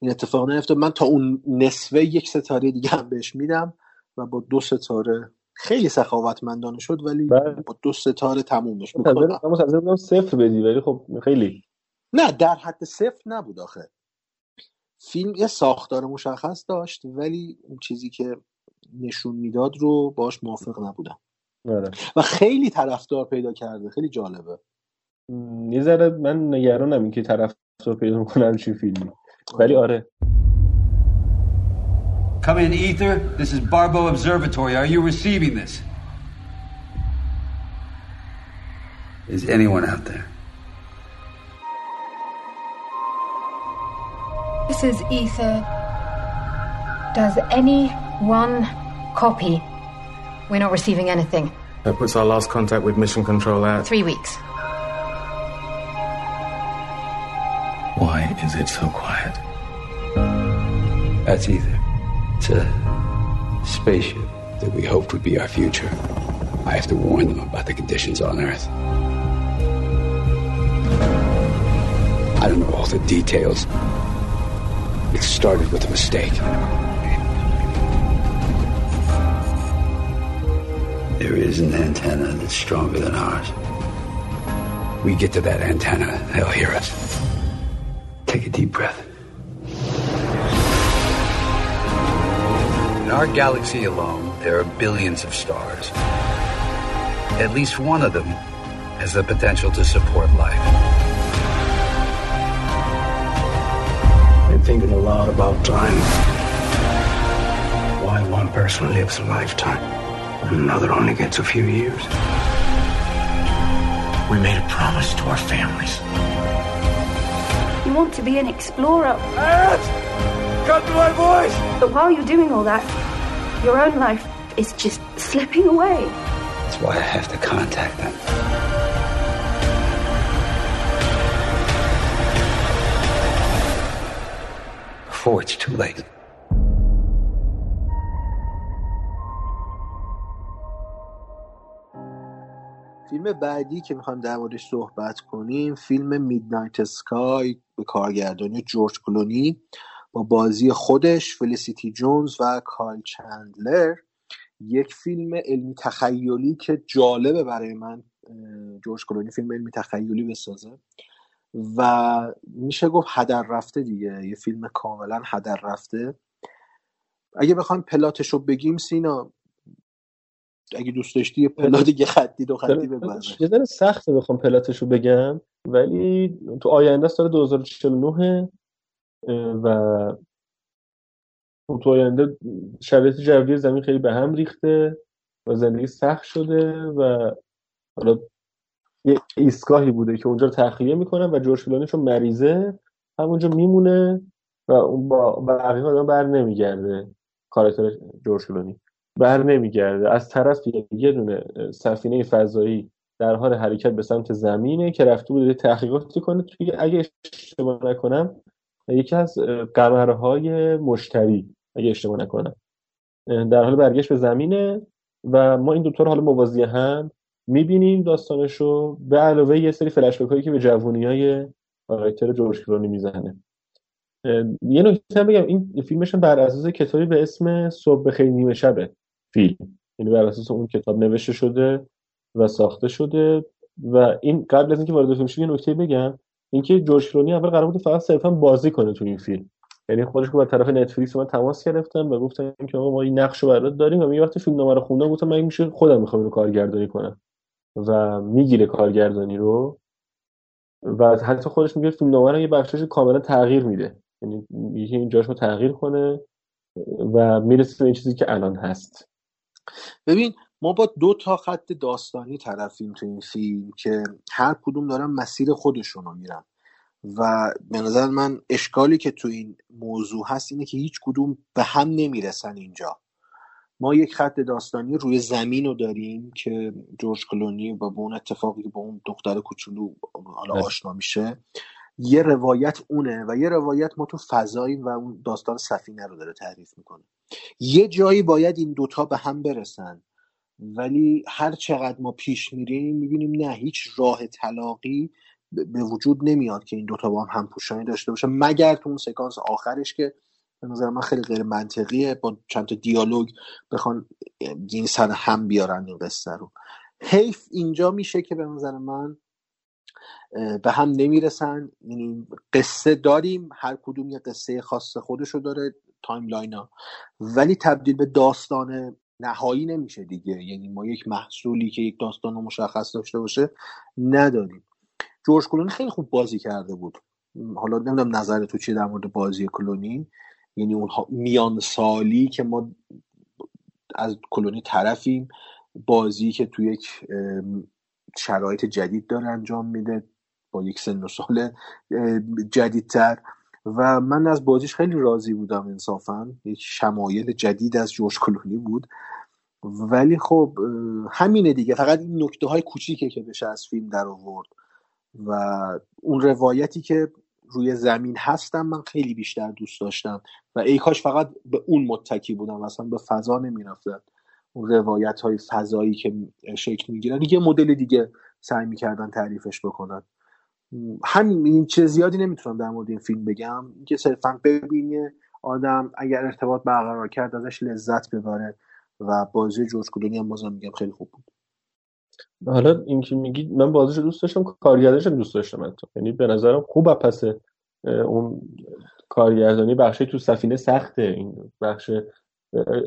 این اتفاق نیفتاد. من تا اون نصفه یک ستاره دیگه هم بهش میدم و با دو ستاره خیلی سخاوتمندانه شد ولی بله. با دو ستاره تمومش. می‌کنم صفر بدی ولی خب خیلی. نه در حد صفر نبود آخه. فیلم یه ساختار مشخص داشت ولی اون چیزی که نشون می‌داد رو باش موافق نبودم آره و خیلی طرفدار پیدا کرده خیلی جالبه یه ذره من نگرانم این که طرف رو پیدا می‌کنم چی فیلمی ولی آره Come in, Ether. This is Barbo Observatory. Are you receiving this? Is anyone out there? This is Ether. Does any one copy? We're not receiving anything. That puts our last contact with Mission Control at. Three weeks. Why is it so quiet? That's Ether. It's a spaceship that we hoped would be our future. I have to warn them about the conditions on Earth. I don't know all the details. It started with a mistake. There is an antenna that's stronger than ours. We get to that antenna, they'll hear us. Take a deep breath. In our galaxy alone, there are billions of stars. At least one of them has the potential to support life. Thinking a lot about time. Why one person lives a lifetime and another only gets a few years. We made a promise to our families. You want to be an explorer. Ed! Cut to my voice! But while you're doing all that, your own life is just slipping away. That's why I have to contact them. Before it's too late. فیلم بعدی که می‌خوایم در موردش صحبت کنیم فیلم میدنایت اسکای به کارگردانی جورج کلونی با بازی خودش فلیسیتی جونز و کایل چندلر یک فیلم علمی تخیلی که جالبه برای من جورج کلونی فیلم علمی تخیلی بسازه و میشه گفت هدر رفته دیگه. یه فیلم کاملا هدر رفته. اگه بخوایم پلاتش رو بگیم سینا اگه دوست داشتی یه پلات یه خطی دو خطی ببره یه ذره سخته بخوام پلاتش رو بگم ولی تو آینده سال 2049 و تو آینده شرایط جوی زمین خیلی به هم ریخته و زندگی سخت شده و حالا یه ایستگاهی بوده که اونجا رو تخلیه می‌کنن و جورج کلونی چون مریضه همونجا میمونه و اون با بقیه آدم بر نمیگرده کاراکتر جورج کلونی. بر نمیگرده. از طرف یه دونه سفینه فضایی در حال حرکت به سمت زمینه که رفته بوده تحقیقاتی کنه توی اگه اشتباه نکنم یکی از قمرهای مشتری اگه اشتباه نکنم. در حال برگشت به زمینه و ما این دوتا رو حالا موازی هم می‌بینیم داستانشو. به علاوه یه سری فلشبک هایی که به جوونی های کاراکتر جورج کلونی می‌زنه. یه نکته بگم این فیلمش بر اساس کتابی به اسم صبح خیلی نیمه شبه فیلم. یعنی بر اساس اون کتاب نوشته شده و ساخته شده و این قبل از اینکه وارد فیلم شد یه نکته بگم. اینکه جورج کلونی اول قرار بود فقط صرفا بازی کنه تو این فیلم. یعنی خودش با طرف نتفلیکس من تماس گرفتم و گفتم که آقا ما این نقش رو برات داریم و یه وقت فیلمنامه رو خوندم گفتم من میشه خودم می‌خوام اینو کارگردانی کنم. و می‌گیره کارگردانی رو. و حتی خودش میگه فیلمنامه رو یه بخشش کاملا تغییر میده. یعنی میگه این جاشو تغییر کنه و می‌رسه به این چیزی که الان هست. ببین ما با دو تا خط داستانی طرفیم تو این فیلم که هر کدوم دارن مسیر خودشون رو میرن. و به نظر من اشکالی که تو این موضوع هست اینه که هیچ کدوم به هم نمی‌رسن اینجا. ما یک خط داستانی روی زمین رو داریم که جورج کلونی با اون اتفاقی که با اون دختر کوچولو حالا آشنا میشه یه روایت اونه و یه روایت ما تو فضاییم و اون داستان سفینه رو داره تعریف می‌کنه. یه جایی باید این دوتا به هم برسن ولی هر چقدر ما پیش میریم می‌بینیم نه هیچ راه طلاقی به وجود نمیاد که این دوتا با هم همپوشانی داشته باشه مگر تو اون سکانس آخرش که به نظر من خیلی غیر منطقیه با چند تا دیالوگ بخوان این سر هم بیارن این قصه رو. حیف اینجا میشه که به نظر من به هم نمی‌رسن. یعنی قصه داریم هر کدوم یه قصه خاص خودشو داره timeline ها. ولی تبدیل به داستان نهایی نمیشه دیگه. یعنی ما یک محصولی که یک داستان رو مشخص داشته باشه نداریم. جورج کلونی خیلی خوب بازی کرده بود. حالا نمی‌دونم نظر تو چیه در مورد بازی کلونی. یعنی اون میان سالی که ما از کلونی طرفیم بازی که تو یک شرایط جدید داره انجام میده با یک سن و سال جدیدتر. و من از بازیش خیلی راضی بودم انصافا. یک شمایل جدید از جورج کلونی بود. ولی خب همینه دیگه. فقط این نکته های کوچیکه که بشه از فیلم در آورد. و اون روایتی که روی زمین هستم من خیلی بیشتر دوست داشتم. و ای کاش فقط به اون متکی بودم اصلا به فضا نمی‌رفتن. اون روایت های فضایی که شکل می‌گیرن. یه مدل دیگه سعی می‌کردن تعریفش بکنن. همین چه زیادی نمی‌تونم در مورد این فیلم بگم. اینکه صرفا ببینه آدم اگر ارتباط برقرار کرد ازش لذت ببره. و بازی جورج کلونی هم بازم میگم خیلی خوب بود. حالا این که میگی من بازیشو دوست داشتم کارگردانش دوست داشتم حتی. یعنی به نظرم خوب پس اون کارگردانی بخشی تو سفینه سخته. این بخش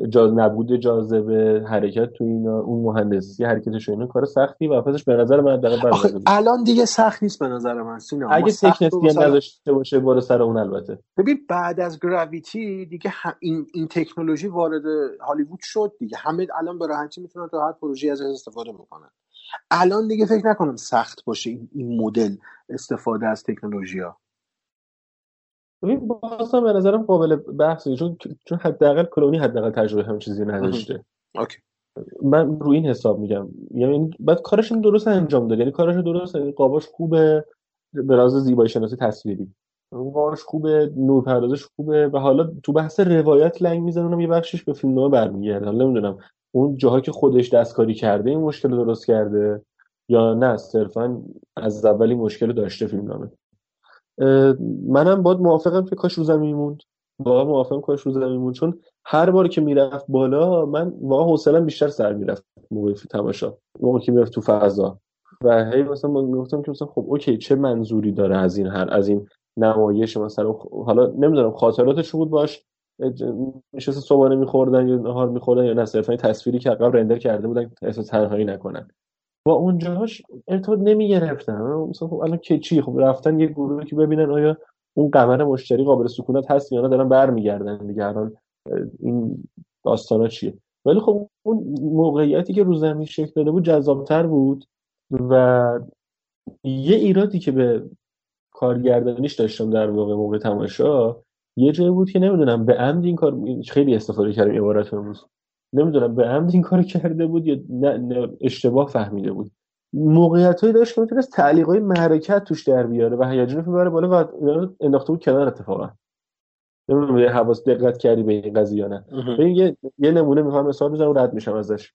جاز نبود جاذبه حرکت تو اینا اون مهندسی حرکتش اینا کار سختی و پسش به نظر من دقیقاً الان دیگه سخت نیست به نظر من سینا. اگه تکنسکی مثلا... نداشته باشه بالا سر اون البته. ببین بعد از گراویتی دیگه هم این این تکنولوژی وارد هالیوود شد دیگه. همه الان به راحتی می‌تونن تو هر پروژه از استفاده بکنن. الان دیگه فکر نکنم سخت باشه این مدل استفاده از تکنولوژی ها ببین بازم به نظرم قابل بحثه چون چون حداقل کلونی حداقل تجربه همین چیزی نداشته. اوکی. من روی این حساب میگم. یعنی بعد کارش درست انجام داد. یعنی کارش درست یعنی قاباش خوبه به راز زیبایی شناسی تصویری. قاباش خوبه نور پردازش خوبه. و حالا تو بحث روایت لنگ می‌زنه اونم یه بخشش به فیلمنامه برمیگرده. حالا نمی‌دونم. اون جاهایی که خودش دستکاری کرده این مشکل درست کرده؟ یا نه صرفا از اولی مشکل داشته فیلمنامه منم باید موافقم که کاش رو زمین موند. واقعا موافقم کاش رو زمین موند. چون هر بار که می‌رفت بالا من واقعا حوصله‌ام بیشتر سر می‌رفت موقع تماشا موقعی که می‌رفت تو فضا. و هی مثلا من می‌گفتم که مثلا خب اوکی چه منظوری داره از این هر از این نمایش مثلا حالا نمی‌دونم خاطراتش بود باش. نشسته صبحانه میخوردن یا نهار میخوردن یا نه صرفا تصویری که قبل رندر کرده بودن احساس تنهایی نکنن. با اونجاش ارتباط نمی‌گرفتن. مثلا خب الان که چی؟ خب رفتن یه گروهی که ببینن آیا اون قمر مشتری قابل سکونت هست یا نه دارن برمیگردن دیگه. الان این داستانا چیه؟ ولی خب اون موقعیتی که رو زمین شکل داده بود جذابتر بود و یه ایرادی که به کارگردانیش داشتم در واقع موقع تماشا یه جایی بود که نمی‌دونم به عمد این کار خیلی استفاده کردم عبارت امروز. نمی‌دونم به عمد این کار کرده بود یا نه, نه اشتباه فهمیده بود. موقعیت هایی داشت که می‌تونست تعلیق های محرکت توش در بیاره و هیجان ببره بالا و انداخته بود کنار اتفاقا. نمی‌دونم یه حواس دقت کردی به این قضیه یا نه. یه یه نمونه می‌خوام مثال بزنم رد میشم ازش.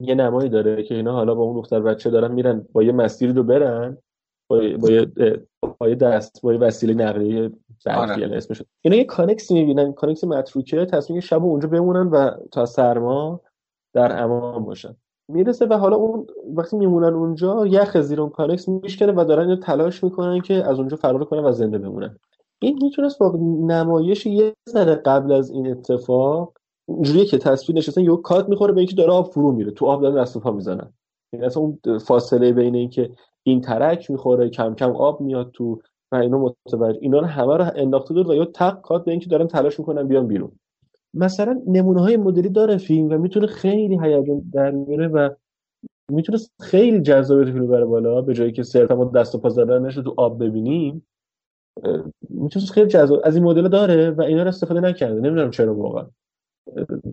یه نمایی داره که اینا حالا با اون دختر بچه دارن میرن با یه مسیری رو برن. با با یه, دست با یه وسیله نقلیه برقی آره. اسمش. اینا یه کانکس می‌بینن. کانکس متروکه. تصمیم شب اونجا بمونن و تا سرما در امان باشن. می‌رسه و حالا اون وقتی میمونن اونجا یخ زیر اون کانکس میشکنه و دارن تلاش می‌کنن که از اونجا فرار کنن و زنده بمونن. این می‌تونست با نمایش یه ذره قبل از این اتفاق جوریه که تصویر نشستن یه کات می‌خوره به اینکه داره آب فرو میره. تو آب دارن دست پا می‌زنن. یعنی اصلا اون فاصله بین اینکه این ترک می‌خوره کم کم آب میاد تو و اینا متوجه. اینا رو همه رو انداخته دور و یا تق کات به اینکه دارن تلاش می‌کنن بیان بیرون. مثلا نمونه های مدلی داره فیلم و می‌تونه خیلی هیجان در میاره و می‌تونه خیلی جذاب فیلم بره بالا. به جایی که صرفا ما دست و پا زدنش رو تو آب ببینیم می‌تونه خیلی جذاب. از این مدل داره و اینا رو استفاده نکرده. نمی‌دونم چرا واقعا.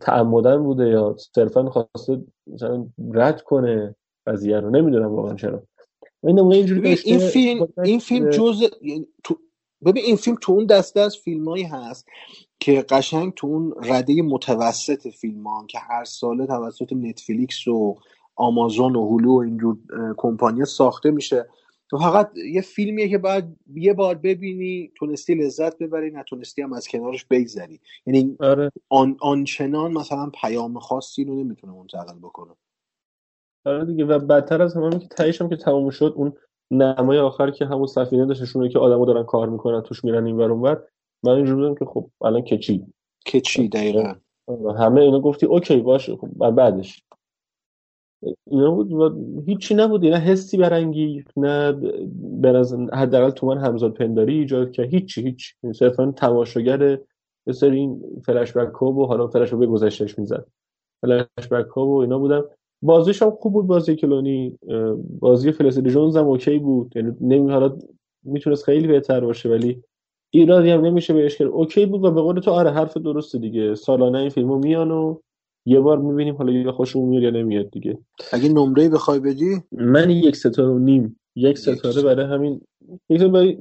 تعمدن بوده یا صرفا خواسته مثلا رد کنه قضیه رو. نمی‌دونم واقعا چرا. این اینجوری این فیلم این فیلم جز تو ببین این فیلم تو اون دسته از فیلمایی هست که قشنگ تو اون رده متوسط فیلم ها که هر ساله توسط نتفلیکس و آمازون و هلو و اینجور کمپانی ساخته میشه. تو فقط یه فیلمیه که باید یه بار ببینی تونستی لذت ببری نتونستی هم از کنارش بگذری. یعنی آره. آن آنچنان مثلا پیام خاصی رو نمی‌تونه منتقل بکنه آره دیگه. و بدتر از همه که تهیش هم که تموم شد اون نمای آخر که همون سفینه داشتشونه که آدما دارن کار می‌کنن توش میرن این اونور من اینجوری بودم که خب الان که چی که چی دقیقا. آره، همه اینا گفتی اوکی باشه. خب بعدش. اینا بود و هیچی نبود. نه حسی برانگی نه به حداقل تو من همزاد پنداری ایجاد که هیچی هیچ صرفا تماشاگر یه سری این فلش بک و حالا فلش به گذشتهش می‌زد. فلش بک و اینا بودم بازیش هم خوب بود بازی کلونی بازی فلیسیتی جونز هم okay بود. یعنی نمی حالا می‌تونست خیلی بهتر باشه ولی ایرادی هم نمیشه بهش کرد. okay بود و به قول تو آره حرف درسته دیگه. سالانه این فیلمو میان و یه بار می‌بینیم حالا یا خوشمون میاد یا نمیاد دیگه. اگه نمره بخوای بدی؟ من یک ستاره و نیم. یک ستاره برای همین.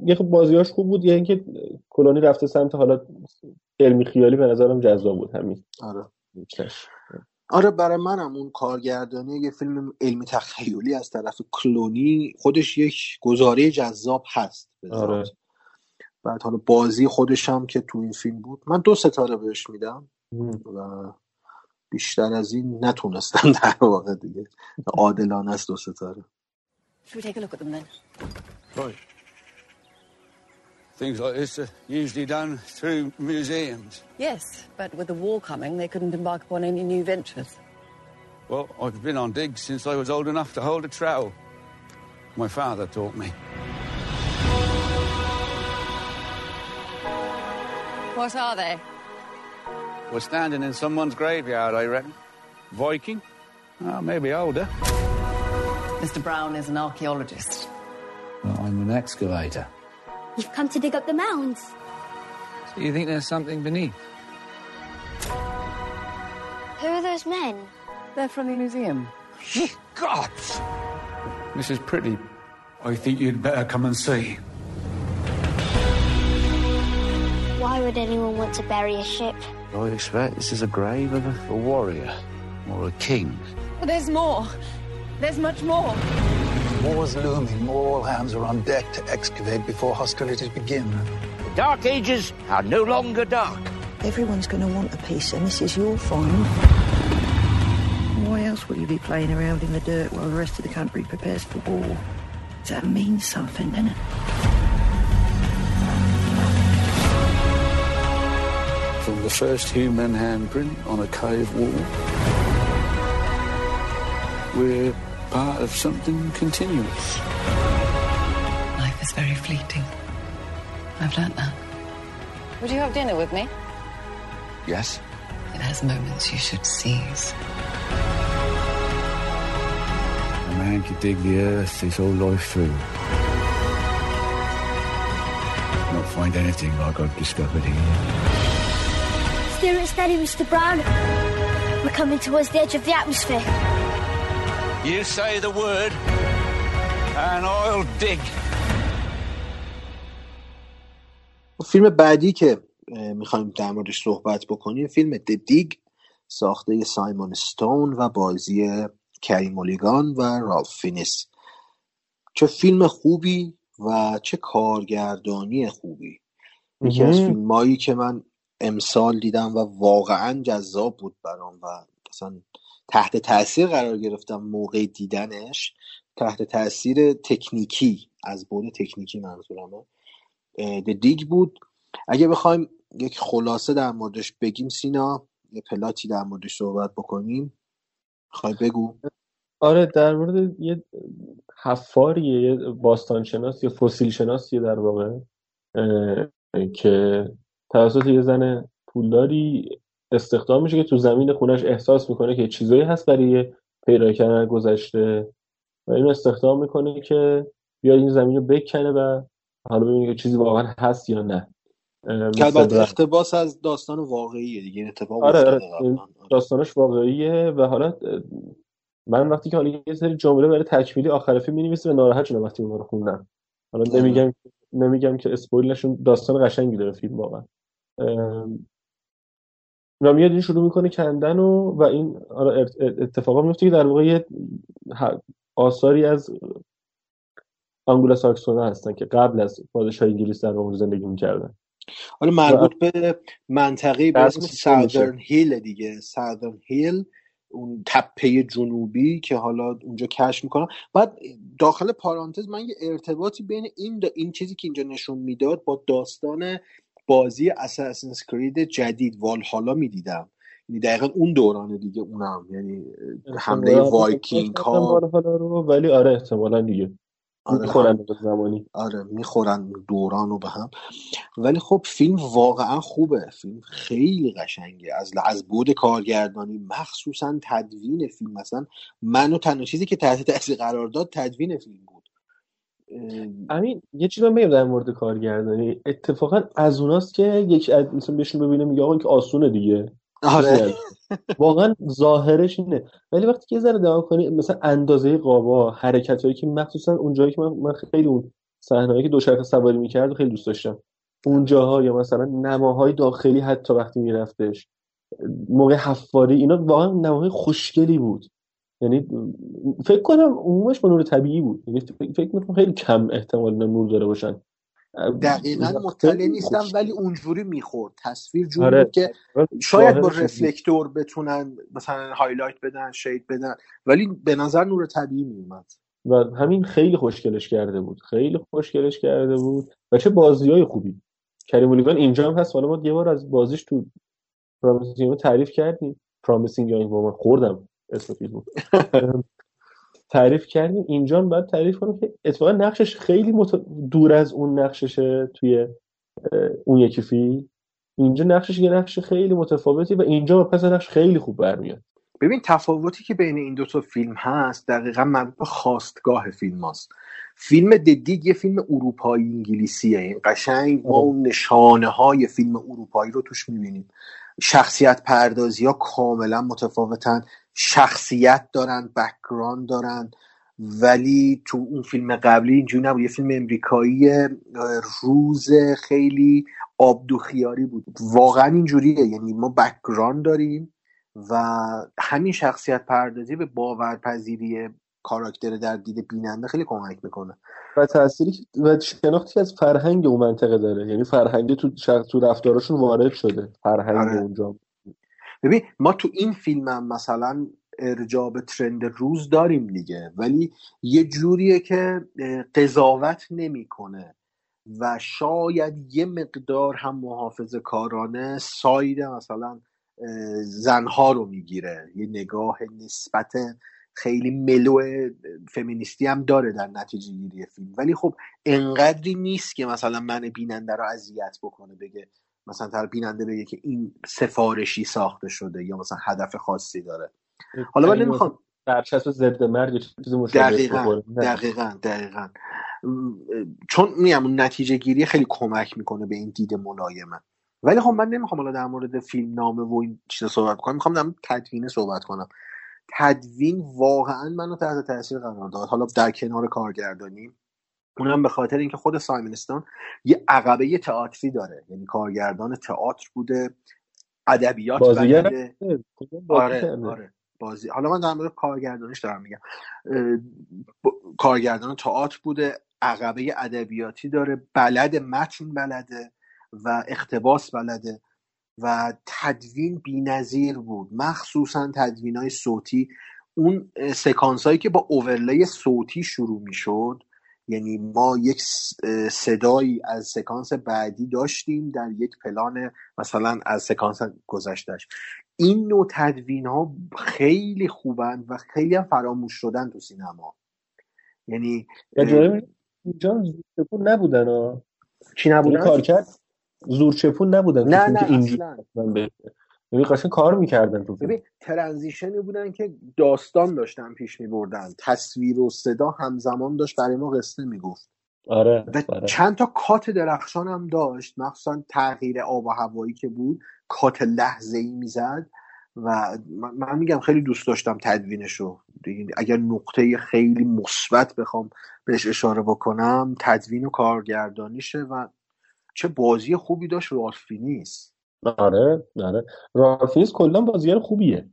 یه خب بازیاش خوب بود یعنی اینکه کلونی رفته سمت حالا علمی خیالی به نظرم جذاب بود همین. آره. آره برای منم اون کارگردانی یه فیلم علمی تخیلی از طرف کلونی خودش یک گزاره جذاب هست آره. بعد حالا بازی خودش هم که تو این فیلم بود من دو ستاره بهش میدم و بیشتر از این نتونستم در واقع دیگه. عادلانه است دو ستاره. Should Things like this are usually done through museums. Yes, but with the war coming, they couldn't embark upon any new ventures. Well, I've been on digs since I was old enough to hold a trowel. My father taught me. What are they? We're standing in someone's graveyard, I reckon. Viking? Oh, maybe older. Mr. Brown is an archaeologist. Well, I'm an excavator. You've come to dig up the mounds. So you think there's something beneath? Who are those men? They're from the museum. Ye gods! Mrs. Pretty, I think you'd better come and see. Why would anyone want to bury a ship? I expect this is a grave of a, a warrior or a king. But there's more. There's much more. War's looming. All hands are on deck to excavate before hostilities begin. The Dark Ages are no longer dark. Everyone's going to want a piece, and this is your find. Why else would you be playing around in the dirt while the rest of the country prepares for war? That means something, doesn't it? From the first human handprint on a cave wall, we're part of something continuous. Life is very fleeting. I've learnt that. Would you have dinner with me? Yes? It has moments you should seize. A man could dig the earth his whole life through. Not find anything like I've discovered here. Steer it steady, Mr. Brown. We're coming towards the edge of the atmosphere. You say the word, and I'll dig. فیلم بعدی که می‌خوایم در موردش صحبت بکنیم فیلم Dig ساخته سایمون استون و بازی کری مولیگان و رالف فینیس. چه فیلم خوبی و چه کارگردانی خوبی. یکی از فیلمایی که من امسال دیدم و واقعا جذاب بود برام و اصلا تحت تاثیر قرار گرفتم موقع دیدنش تحت تاثیر تکنیکی از بود تکنیکی منظورمه. دیگ بود. اگه بخوایم یک خلاصه در موردش بگیم سینا یه پلاتی در موردش صحبت بکنیم. خواهی بگو؟ آره در مورد یه حفاریه یه باستانشناس یا فسیل شناسیه در واقع که توسط یه زن پولداری استخدام میشه که تو زمین خونش احساس می‌کنه که چیزایی هست برای پیدا کردن گذشته و اینو استخدام می‌کنه که بیاد این زمین رو بکنه و حالا ببینه که چیزی واقعا هست یا نه. البته اقتباس از داستان واقعیه دیگه این اتفاق آره, آره. داستانش واقعیه و حالا من وقتی که حالا یه سری جمله برای تکمیلی آخر فیلم می‌نویسم و ناراحت شدم وقتی اون رو خوندم. حالا نمیگم نمیگم که اسپویل نشون داستان قشنگی داره فیلم واقعا. و میاد این شروع می‌کنه کندن و و این اتفاقا میفته که در واقع یه آثاری از آنگولا ساکسونا هستن که قبل از پادشاه انگلیس در اون زندگی می‌کردن. حالا مربوط به منطقه به اسم Southern Hill دیگه. Southern Hill اون تپه جنوبی که حالا اونجا کشف می‌کنن. بعد داخل پرانتز من یه ارتباطی بین این دا این چیزی که اینجا نشون می‌داد با داستان بازی Assassin's Creed جدید والهالا می‌دیدم. یعنی دقیقا اون دورانه دیگه اونم. یعنی حمله وایکینگ ها ولی آره احتمالا دیگه. آره می‌خورن زمانی. آره می‌خورن دوران رو به هم. ولی خب فیلم واقعا خوبه. فیلم خیلی قشنگه. از از بود کارگردانی مخصوصا تدوین فیلم. مثلا منو تنها چیزی که تحت تاثیر قرار داد تدوین فیلم بود. امین یه چیز من بگم در مورد کارگردانی. اتفاقا از اوناست که یک مثلا بهشون ببینه میگه آقا که آسونه دیگه. آره. واقعا ظاهرش اینه. ولی وقتی که ذره نگاه کنی مثلا اندازه قابا حرکتایی که مخصوصا اونجایی که من, من خیلی اون صحنه‌ای که دوچرخه سواری می‌کرد خیلی دوست داشتم. اونجاها یا مثلا نماهای داخلی حتی وقتی میرفتش موقع حفاری اینا واقعا نماهای خوشگلی بود. یعنی فکر کنم عمومش با نور طبیعی بود. یعنی فکر می‌کنم خیلی کم احتمال نور داره باشن. دقیقا مطلع نیستم ولی اونجوری می‌خورد. تصویر جوری آره. که شاید با. reflector بتونن مثلا highlight بدن shade بدن ولی به نظر نور طبیعی میومد و همین خیلی خوشگلش کرده بود. خیلی خوشگلش کرده بود. و چه بازی های خوبی. کری مولیگان اینجا هم هست. حالا ما یه بار از بازیش تو Promising تعریف کردیم. Promising Young Woman خوردم. اسم فیلمو تعریف کردیم. اینجا باید تعریف کنم که اتفاقا نقشش خیلی مت... دور از اون نقششه توی اون یکی فیلم. اینجا نقشش یه نقش خیلی متفاوتی و از پس نقش خیلی خوب برمیاد. ببین تفاوتی که بین این دو تا فیلم هست دقیقا مربوط به خاستگاه فیلم هست. فیلم The Dig یه فیلم اروپایی انگلیسیه. این قشنگ ما اون نشانه های فیلم اروپایی رو توش می‌بینیم. شخصیت پردازی ها کاملا متفاوتن. شخصیت دارن background دارن. ولی تو اون فیلم قبلی اینجوری نبود. یه فیلم امریکایی روز خیلی آبدوخیاری بود. واقعا اینجوریه. یعنی ما background داریم و همین شخصیت پردازی به باورپذیری کاراکتر در دید بیننده خیلی کمک می‌کنه. و تأثیری و شناختی از فرهنگ اون منطقه داره. یعنی فرهنگ تو تو رفتاراشون وارد شده. فرهنگ آره. اونجا. ببین ما تو این فیلم هم مثلا ارجاع به trend روز داریم دیگه ولی یه جوریه که قضاوت نمی‌کنه و شاید یه مقدار هم محافظ کارانه ساید مثلا زنها رو می‌گیره. یه نگاه نسبت خیلی ملو فمینیستی هم داره در نتیجه گیری فیلم. ولی خب انقدری نیست که مثلا من بیننده رو اذیت بکنه بگه مثلا طرف بیننده بگه که این سفارشی ساخته شده یا مثلا هدف خاصی داره. حالا من یعنی نمی‌خوام برچسب ضد مرگ چیز دقیقا. دقیقا دقیقا. چون میگم اون نتیجه گیری خیلی کمک می‌کنه به این دید ملایمه. ولی خب من نمی‌خوام حالا در مورد فیلم نامه و این چیزا صحبت کنم. می‌خوام در مورد تدوین صحبت کنم. تدوین واقعا منو تحت تاثیر قرار داد. حالا در کنار کارگردانی اونم به خاطر اینکه خود سایمون استون یه عقبه تئاتری داره. یعنی کارگردان تئاتر بوده ادبیات بلده. آره؟ آره بازی. حالا من در مورد کارگردانیش دارم میگم. ب- کارگردان تئاتر بوده عقبه ادبیاتی داره بلد متن بلده و اقتباس بلده و تدوین بی‌نظیر بود. مخصوصا تدوین های صوتی. اون سکانس هایی که با اوورلی صوتی شروع می‌شد یعنی ما یک صدایی از سکانس بعدی داشتیم در یک پلان مثلا از سکانس گذشتهش این نوع تدوین ها خیلی خوبن و خیلی هم فراموش شدن تو سینما. یعنی جالب اینجا زورچپون نبودن ها. چی یعنی نبودن؟ کار کرد زورچپون نبودن نه نه اصلا. یعنی قشنگ کار می‌کردن تو ببین ترنزیشنی بودن که داستان داشتن پیش می بردن تصویر و صدا همزمان داشت برای ما قصه می‌گفت. آره و آره. چند تا کات درخشان هم داشت. مخصوصا تغییر آب و هوایی که بود. کات لحظه ای می‌زد و من میگم خیلی دوست داشتم تدوینش رو اگر نقطه خیلی مثبت بخوام بهش اشاره بکنم تدوین و کارگردانیشه و چه بازی خوبی داشت. رالف فینیس آره آره. رالف فاینز کلا بازیگر خوبیه.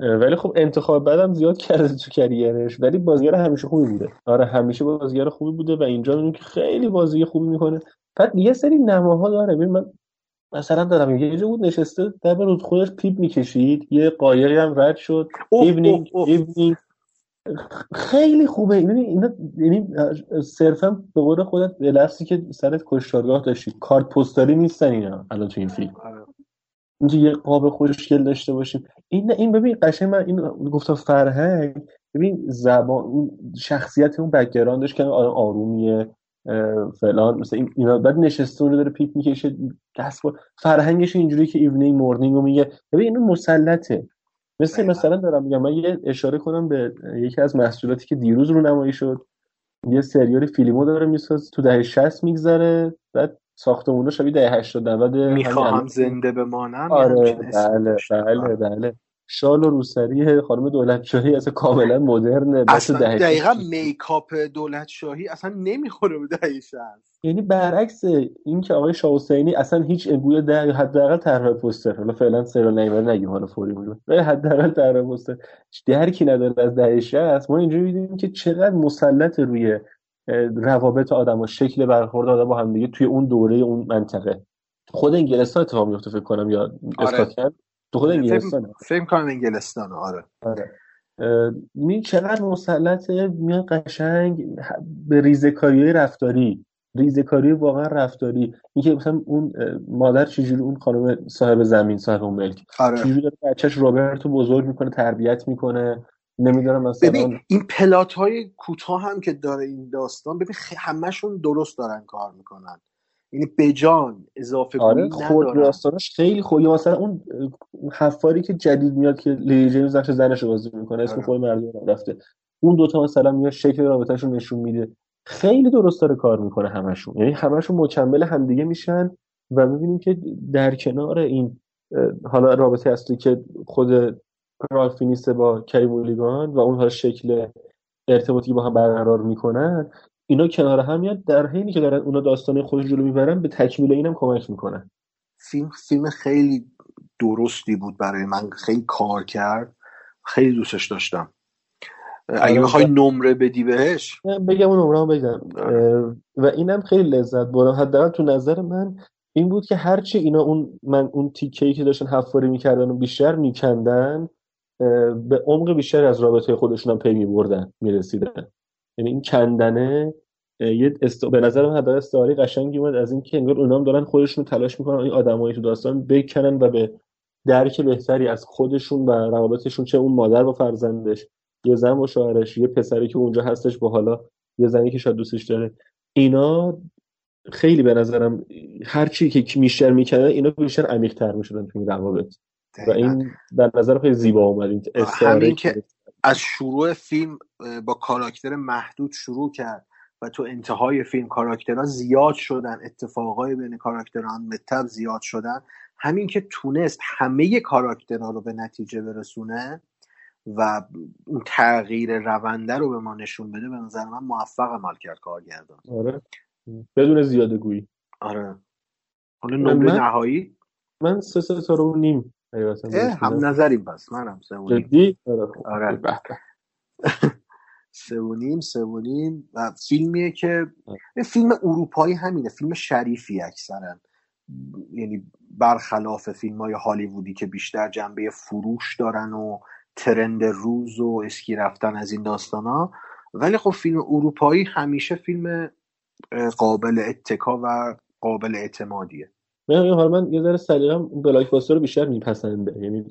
ولی خب انتخاب بدم زیاد کرده تو career ش ولی بازیگر همیشه خوبی بوده. آره همیشه بازیگر خوبی بوده و اینجا می‌بینیم که خیلی بازی خوبی می‌کنه. بعد یه سری نماها داره. ببین من مثلا دارم یه جا بود نشسته در رود خودش پیپ می‌کشید یه قایقی هم رد شد. evening evening خیلی خوبه. یعنی اینا یعنی صرفا به قول خودت به لفظی که سر کشتارگاه داشتی کارت پستالی نیستن اینا الان تو این فیلم. آره. اینکه یه قاب خوشگل داشته باشیم. این این ببین قشنگ من این گفتم فرهنگ ببین زبان اون شخصیت اون background ش که آدم آرومیه فلان مثلا این اینا بعد نشسته اونو داره پیپ می‌کشه دست با فرهنگش اینجوری که evening morning رو میگه. ببین اینو مسلطه. مثل مثلا دارم میگم من یه اشاره کنم به یکی از محصولاتی که دیروز رونمایی شد. یه سریال فیلمو داره میسازه تو دهه 60 میگذره بعد ساختمونا شبیه دهه 80 90 همین می‌خواهم الان. زنده بمانم آره اسمی بله داشت بله آره. بله. شال و روسری خانم دولتشاهی اصلا کاملا مدرنه اصلا دقیقا 60 میکاپ دولت شاهی اصلا نمی‌خوره به دهه 60 یعنی برعکس این که آقای شاه حسینی اصلا هیچ الگوی در حداقل طرح پوستر حالا فعلا سریال نیومده نگیم حالا فوری میگم ولی حداقل طرح پوستر درکی نداره از دهه 60 ما اینجوری می‌بینیم که چقدر مسلط روی روابط آدم و شکل برخورد آدم با هم دیگه توی اون دوره اون منطقه. خود انگلستان اتفاق میفته فکر کنم یا اسکاتلند. تو خود انگلستان فکر کنم انگلستان آره. آره. می چقدر مسلطه میاد قشنگ به ریزکاری رفتاری. ریزکاری واقعا رفتاری. اینکه مثلا اون مادر چجوری اون خانم صاحب زمین صاحب اون ملک آره. چجوری داره بچهش روبرتو بزرگ می‌کنه تربیت می‌کنه. نمی‌دونم مثلا ببین این پلات های کوتاه هم که داره این داستان ببین همشون درست دارن کار می‌کنن. یعنی بجان اضافه آره خود داستانش خیلی خوبه مثلا اون حفاری که جدید میاد که لیلی جیمز نقش زنش رو بازی می‌کنه اسم خود مردم رفته. اون دوتا مثلا میاد شکل رابطهشون نشون میده. خیلی درست داره کار می‌کنه همشون. یعنی همشون مکمل همدیگه میشن و می‌بینیم که در کنار این حالا رابطه اصلی که خود رالفینیسته با کریمولیگان و اونها شکل ارتباطی با هم برقرار می‌کنن اینا کنار هم میاد در حینی که دارن اونا داستان خودش جلو می‌برن به تکمیل اینم کمک می‌کنن. فیلم فیلم خیلی درستی بود برای من خیلی کار کرد خیلی دوستش داشتم. اگه بخوای نمره بدی بهش؟ بگم اون نمره بگم. و اینم خیلی لذت بردم. حداقل تو نظر من این بود که هرچی اینا اون من اون تیکه که داشتن حفاری می‌کردن و بیشتر میکندن به عمق بیشتر از رابطه خودشون هم پی میبردن می‌رسیدن. یعنی این کندنه یه است... به نظر من حداقل استعاری قشنگی اومد از اینکه انگار اونام دارن خودشون تلاش می‌کنن این آدمایی تو داستان بکنن و به درک بهتری از خودشون و روابطشون چه اون مادر با فرزندش یه زن با شوهرش یه پسری که اونجا هستش با حالا یه زنی که شاید دوستش داره. اینا خیلی به نظرم هر چی که میشتر می‌کنه اینا بیشتر عمیق تر می‌شدن تو این روابط. و این در نظر خیلی زیبا اومد این همین که از شروع فیلم با کاراکتر محدود شروع کرد و تو انتهای فیلم کاراکترها زیاد شدن اتفاقای بین کاراکترها متب زیاد شدن. همین که تونست همه کاراکترها رو به نتیجه برسونه و اون تغییر رونده رو به ما نشون بده به نظر من موفق عمل کرد کارگردان. آره. بدون زیاده گویی آره. حالا نمره نهایی؟ من سه ستاره و نیم. هم نظریم پس. منم سه و جدی؟ آره سه و نیم سه و نیم. و فیلمیه که فیلم اروپایی همینه. فیلم شریفی اکثرا. یعنی برخلاف فیلم های هالیوودی که بیشتر جنبه فروش دارن و ترند روز و اسکی رفتن از این داستان ها ولی خب فیلم اروپایی همیشه فیلم قابل اتکا و قابل اعتمادیه. من حالا من یه ذره سلیقم بلاک باستر رو بیشتر میپسنده یعنی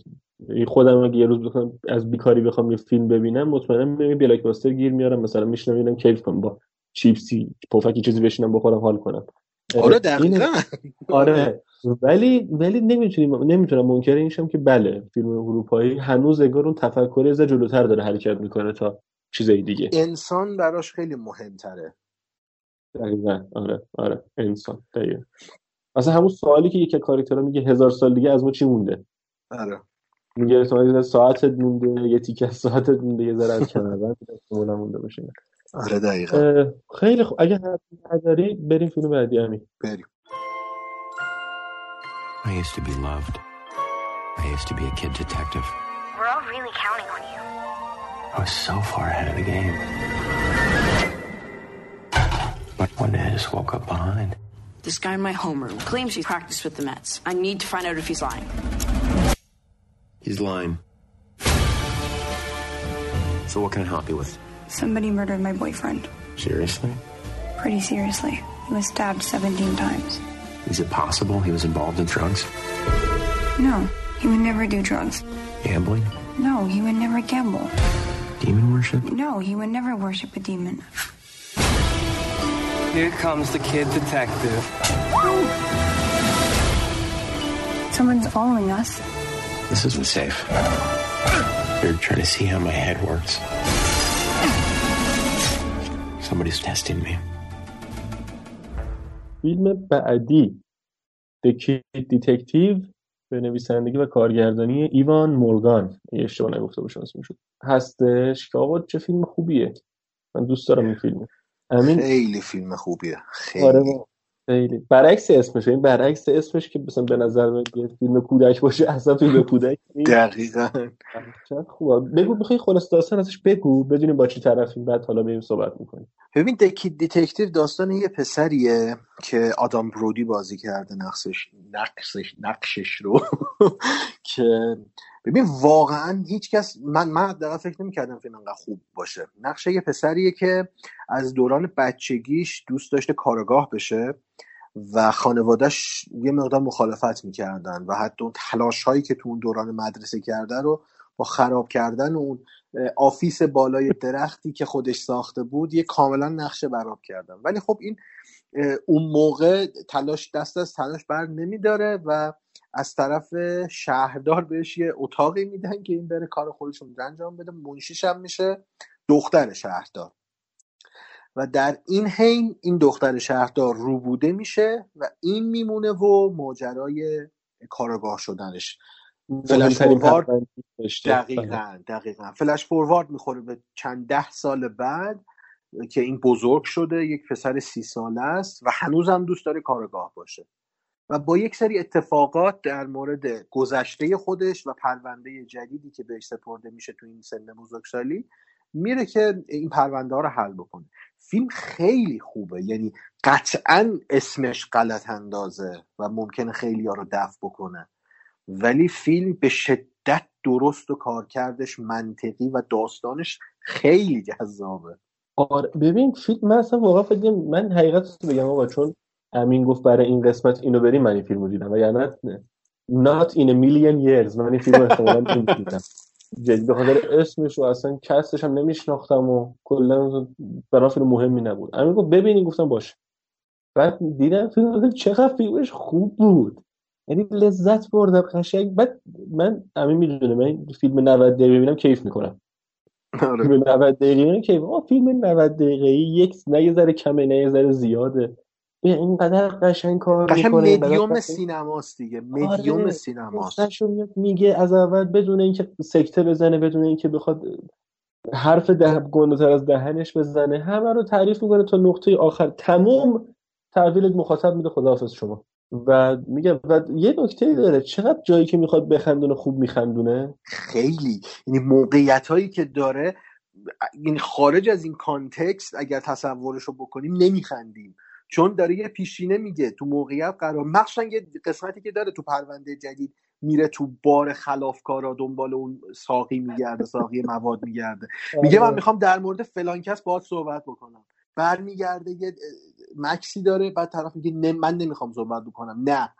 خودم اگه یه روز بخوام از بیکاری بخوام یه فیلم ببینم مطمئنا میرم بلاک باستر گیر میارم. مثلا میشنم ببینم کیف کنم با چیپسی پفکی چیزی بشینم بخورم حال کنم. آره دقیقا. آره. ولی ولی نمی‌تونیم نمی‌تونم. منکر اینشم که بله فیلم اروپایی هنوز انگار اون تفکر از جلوتر داره حرکت می‌کنه تا چیزای دیگه. انسان براش خیلی مهمتره. دقیقا. آره آره. انسان دقیقا. اصلا همون سوالی که یک کاراکتر میگه هزار سال دیگه از ما چی مونده آره میگه احتمالاً ساعتت مونده یه تیکه از ساعتت مونده یه ذره از احتمالاً مونده باشه آره دقیقا خیلی خوب اگه نداری بریم فیلم بعدی همین بریم I used to be loved. I used to be a kid detective. We're all really counting on you. I was so far ahead of the game. But one day I just woke up behind. This guy in my homeroom claims he practiced with the Mets. I need to find out if he's lying. He's lying. So what can I help you with? Somebody murdered my boyfriend. Seriously? Pretty seriously. He was stabbed 17 times. Is it possible he was involved in drugs? No, he would never do drugs. Gambling? No, he would never gamble. Demon worship? No, he would never worship a demon. Here comes the kid detective. Someone's following us. This isn't safe. You're trying to see how my head works. Somebody's testing me. فیلم بعدی The Kid Detective به نویسندگی و کارگردانی ایوان مورگان اشتباه نگفته باشم اسمش هستش که آقا چه فیلم خوبیه من دوست دارم این فیلم امین؟ خیلی فیلم خوبیه. خیلی. آره خیلی. برعکس اسمش این برعکس اسمش که مثلا به نظر من یه فیلم کودک باشه اصلا فیلم کودک دقیقا. چقدر خوبه. بگو می‌خوای خلاصه داستان ازش بگو؟ بدونیم با چی طرفیم بعد حالا بریم صحبت می‌کنیم. ببین The Kid Detective داستان یه پسریه که آدام برودی بازی کرده نقشش نقشش نقشش رو. که ببین واقعا هیچ کس من من حداقل فکر نمی‌کردم فیلم انقدر خوب باشه. نقش یه پسریه که از دوران بچگیش دوست داشته کارآگاه بشه و خانوادهش یه مقدار مخالفت می‌کردن و حتی اون تلاش هایی که تو اون دوران مدرسه کرده رو با خراب کردن اون آفیس بالای درختی که خودش ساخته بود یه کاملا نقشه براب کردن. ولی خب این اون موقع تلاش دست از تلاش بر نمیداره و از طرف شهردار بهش یه اتاقی میدن که این بره کار خودش رو انجام بده. منشیش هم میشه دختر شهردار. و در این حین این دختر شهردار روبوده میشه و این میمونه و ماجرای کارگاه شدنش. فلش فوروارد دقیقا دقیقا. فلش فوروارد می‌خوره به چند ده سال بعد که این بزرگ شده یک پسر سی ساله است و هنوزم دوست داره کارگاه باشه. و با یک سری اتفاقات در مورد گذشته خودش و پرونده جدیدی که بهش سپرده میشه تو این سن بزرگسالی میره که این پرونده ها رو حل بکنه. فیلم خیلی خوبه یعنی قطعا اسمش غلط اندازه و ممکنه خیلی ها رو دفع بکنه. ولی فیلم به شدت درست و کارکردش منطقی و داستانش خیلی جذابه. آره ببین فیلم من اصلا واقعا فکر من حقیقت بگم آقا چون امین گفت برای این قسمت اینو بریم من این فیلم رو دیدم. و یعنی not in a million years من این فیلم رو احتمالاً نمی‌دیدم جدی به خاطر اسمش و اصلا کستش هم نمیشناختم و کلا برام فیلم مهمی نبود. امین گفت ببینی گفتم باشه. بعد دیدم فیلم چقدر فیلمش خوب بود. یعنی لذت بردم قشنگ. بعد من امین می‌دونه من این فیلم 90 دقیقه ببینم کیف می‌کنم. فیلم 90 دقیقه کیف آه فیلم 90 دقیقه یک نه یه ذره کمه نه یه ذره زیاده. اینقدر قشنگ کار قشنگ مدیوم سینماست دیگه. مدیوم آره سینماست. میگه از اول بدون اینکه سکته بزنه بدون اینکه بخواد حرف ده گنده‌تر از دهنش بزنه همه رو تعریف می‌کنه تا نقطه آخر. تموم. تحویل مخاطب میده. خداحافظ شما. و میگه و یه نکته داره. چقدر جایی که می‌خواد بخندونه خوب میخندونه؟ خیلی. یعنی موقعیت هایی که داره این خارج از این کانتکست اگر تصورش رو بکنیم نمیخندیم. چون داره یه پیشینه میگه تو موقعیت قرار مخصوصا یه قسمتی که داره تو پرونده جدید میره تو بار خلافکارا دنبال اون ساقی میگرده ساقی مواد میگرده. میگه من می‌خوام در مورد فلان کس باهات صحبت بکنم. برمیگرده یه مکسی داره بعد طرف میگه نه من نمی‌خوام صحبت بکنم. نه.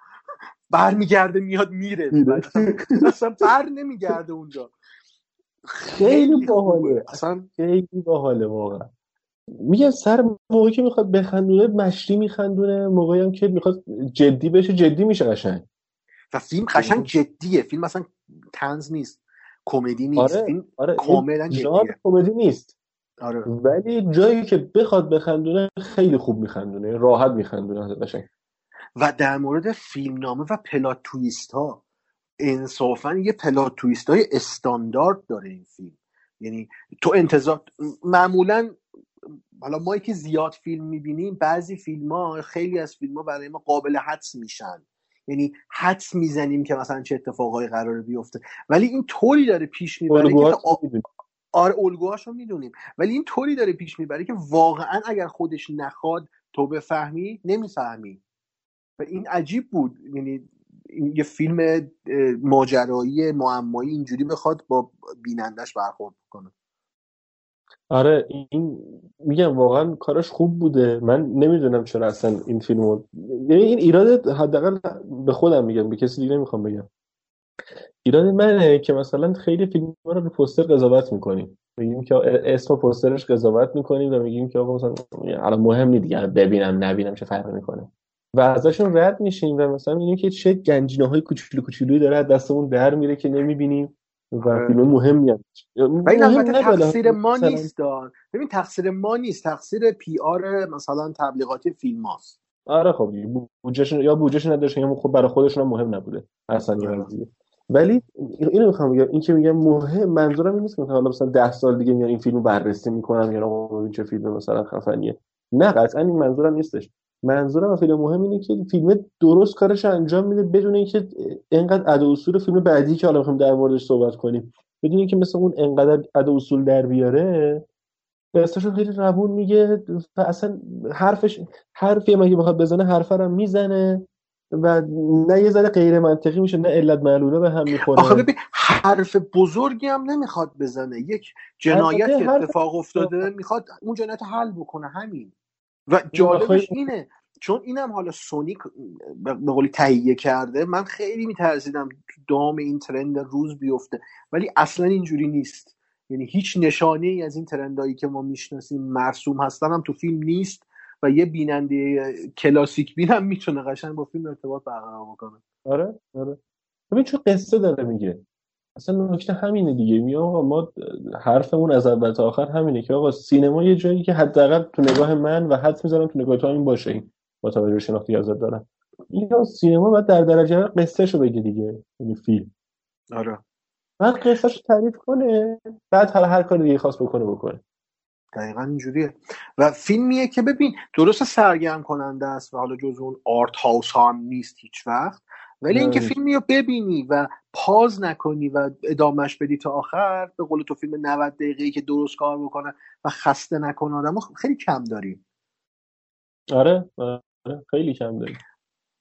برمیگرده میاد میره. اصلا بر نمیگرده اونجا. خیلی باحاله. اصلا خیلی باحاله واقعا. میگم سر موقعی که می‌خواد بخندونه مشتی میخندونه. موقعی هم که می‌خواد جدی بشه جدی میشه قشنگ. و فیلم قشنگ جدیه. فیلم اصلا تنز نیست. کمدی نیست. آره فیلم آره کاملا جدیه. کمدی نیست. آره. ولی جایی که بخواد بخندونه خیلی خوب میخندونه. راحت میخندونه. قشنگ. و در مورد فیلمنامه و پلات تویست ها انصافا یه پلات تویست های استاندارد داره این فیلم. یعنی تو انتظار معمولا حالا ما که زیاد فیلم می‌بینیم بعضی فیلم ها خیلی از فیلم ها برای ما قابل حدس میشن. یعنی حدس می‌زنیم که مثلا چه اتفاقایی قراره بیفته. ولی این طوری داره پیش می‌بره که می‌دونی. آره الگوهاش رو می‌دونیم. ولی این طوری داره پیش می‌بره که واقعا اگر خودش نخواد تو بفهمی نمی‌فهمی. و این عجیب بود. یعنی یه فیلم ماجرایی معمایی اینجوری بخواد با بینندش برخورد کنه. آره این میگم واقعا کارش خوب بوده. من نمی‌دونم چرا اصلا این فیلمو یعنی این ایراد حداقل به خودم میگم به کسی دیگه نمی‌خوام بگم. ایراد منه که مثلا خیلی فیلم رو رو پوستر قضاوت می‌کنیم میگیم که اسم پوسترش قضاوت می‌کنیم و میگیم که آقا مثلا الان مهم نیست دیگه ببینم نبینم چه فرقی می‌کنه. و ازشون رد میشیم و مثلا می‌بینیم که چه گنجینه های کوچولو کوچولویی داره دستمون در میره که نمی‌بینیم. و آره. فیلم مهمی هم و این مهم البته. تقصیر ما نیست. ببین تقصیر ما نیست. تقصیر پی آر مثلا تبلیغاتی فیلم هاست آره خب بودجهشون یا بودجهشون نداشتن یا خب برای خودشون هم مهم نبوده. اصلا یه قضیه ولی اینو می‌خوام بگم این که میگم مهم منظورم این نیست که حالا مثلا ده سال دیگه میان این فیلمو بررسی می‌کنم یا آقا این چه فیلم مثلا خفنیه. نه قطعا این منظورم نیستش. منظورم از فیلم مهم اینه که فیلم درست کارش انجام میده بدون اینکه انقدر ادا اصول فیلم بعدی که حالا می‌خوایم در موردش صحبت کنیم. بدون اینکه مثل اون انقدر ادا اصول در بیاره قصهشو خیلی روون میگه و اصلا حرفش حرفی هم اگه بخواد بزنه حرف هم می‌زنه و نه یه ذره غیر منطقی میشه نه علت معلوله به هم می‌خوره. آخه ببین حرف بزرگی هم نمی‌خواد بزنه. یک جنایت که اتفاق افتاده می‌خواد اون جنایت حل بکنه همین. و جالبش اینه چون اینم حالا سونیک به قولی تهیه کرده من خیلی میترسیدم تو دام این ترند روز بیفته ولی اصلا اینجوری نیست. یعنی هیچ نشانه ای از این ترندایی که ما می‌شناسیم مرسوم هستن هم تو فیلم نیست و یه بیننده کلاسیک بینم می‌تونه قشنگ با فیلم ارتباط برقرار بکنه. آره آره. ببین چه قصه داره میگه. اصلا نکته همینه دیگه. می آقا ما حرفمون از اول تا آخر همینه که آقا سینما یه جایی که حداقل تو نگاه من و حد می‌ذارم تو نگاه تو همین باشه این با توجه به شناختی ازت دارم. اینا سینما باید در درجه قصه شو بگه دیگه یعنی فیلم. آره. بعد قصه رو تعریف کنه بعد حالا هر کار دیگه خواست بکنه بکنه. دقیقا اینجوریه. و فیلمیه که ببین درست سرگرم کننده است و حالا جز اون آرت هاوس ها هم نیست هیچ وقت. ولی اینکه فیلمی رو ببینی و پاز نکنی و ادامش بدی تا آخر به قول تو فیلم 90 دقیقه که درست کار بکنه و خسته نکنه آدم خیلی کم داریم. آره, آره خیلی کم داریم.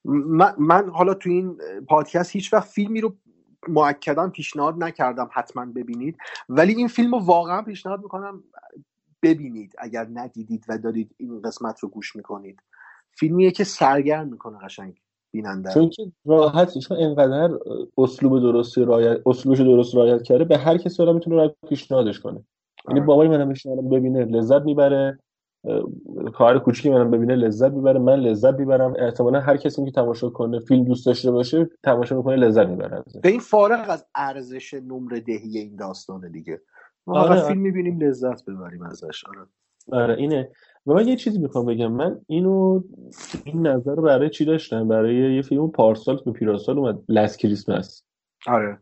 من, من حالا تو این پادکست هیچ وقت فیلمی رو معکدا پیشنهاد نکردم حتما ببینید. ولی این فیلم رو واقعا پیشنهاد می‌کنم ببینید اگر ندیدید و دارید این قسمت رو گوش می‌کنید. فیلمیه که سرگرم می‌کنه قشنگ. بیننده چون که راحت چون انقدر اسلوب درستی رایت اسلوبش درست رایت کرده به هر کسی آدم می‌تونه راحت پیشنهادش کنه. یعنی بابای منم پیشنهاد ببینه لذت می‌بره کار کوچیکی منم ببینه لذت می‌بره من لذت می‌برم. احتمالا هر کسی که تماشا کنه فیلم دوست داشته باشه تماشا می‌کنه لذت می‌بره به این فارغ از ارزش نمره دهی این داستانه دیگه. ما آره. فیلم می‌بینیم لذت ببریم ازش. آره. آره اینه. و من یه چیزی می‌خوام بگم. من اینو این نظر رو برای چی داشتم؟ برای یه فیلم پارسال که پیراسال اومد لس کریسمس آره.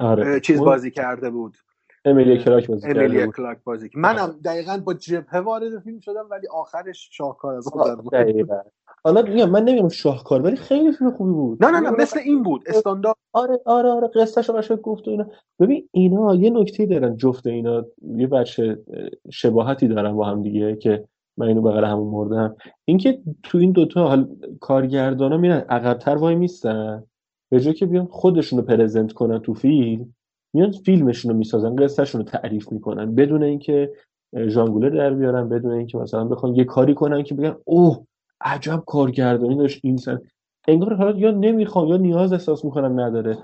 آره. چیز بازی کرده بود. امیلیا کلاک بازی امیلیا کلاک بازی منم دقیقا با جبهه وارد فیلم شدم ولی آخرش شاهکار از بود. حالا میگم من نمیگم شاهکار ولی خیلی فیلم خوبی بود. نه نه نه مثل این بود استاندارد. آره آره آره قصهش رو گفت و اینا. ببین اینا یه نکته دارن جفت اینا. یه بچه شباهتی دارن با هم دیگه که من اینو بغل همون مردم اینکه تو این دوتا حال کارگردانا میرن عقبتر وای میستن. به جای که بیان خودشون رو پرزنت کنن تو فیلم میان فیلمشون رو می‌سازن قصهشون رو تعریف می‌کنن. بدون اینکه ژانگوله در بیارن بدون اینکه مثلا بخوان یه کاری کنن که بگن اوه عجب کارگردانی داشت این سن. انگار حالا یا نمی‌خوان یا نیاز احساس می‌کنن نداره.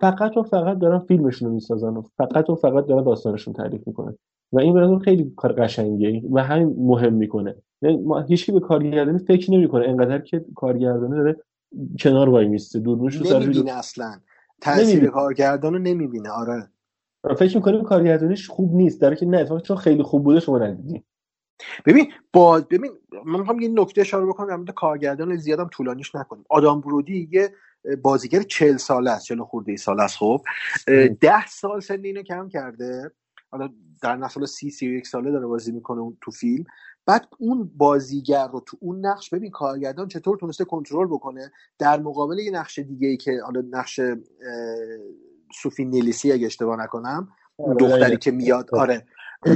فقط و فقط دارن فیلمشون رو می‌سازن و فقط و فقط دارن داستانشون تعریف می‌کنن. و این برای خیلی کار قشنگیه. و همین مهم می‌کنه. ما هیچکی به کارگردانی فکر نمی‌کنه. انقدر که کارگردانی داره کنار وای میسته دوربینش رو نمی‌بینه اصلا. تاثیر کارگردان رو نمی‌بینه. آره. فکر می‌کنیم کارگردانیش خوب نیست. در که نه چون خیلی خوب بوده شما ندیدین ببین با ببین من می‌خوام یه نکته اشاره بکنم در مورد کارگردان زیادم طولانیش نکنیم. آدام برودی یه بازیگر چهل ساله است چهل خورده ای ساله است خب. ده سال سن اینو کم کرده. حالا در نسل سی سی و یک ساله داره بازی می‌کنه اون تو فیلم. بعد اون بازیگر رو تو اون نقش ببین کارگردان چطور تونسته کنترل بکنه در مقابل یه نقش دیگه ای که حالا نقش سوفی نیلیسی اگه اشتباه نکنم اون دختری که میاد. آره.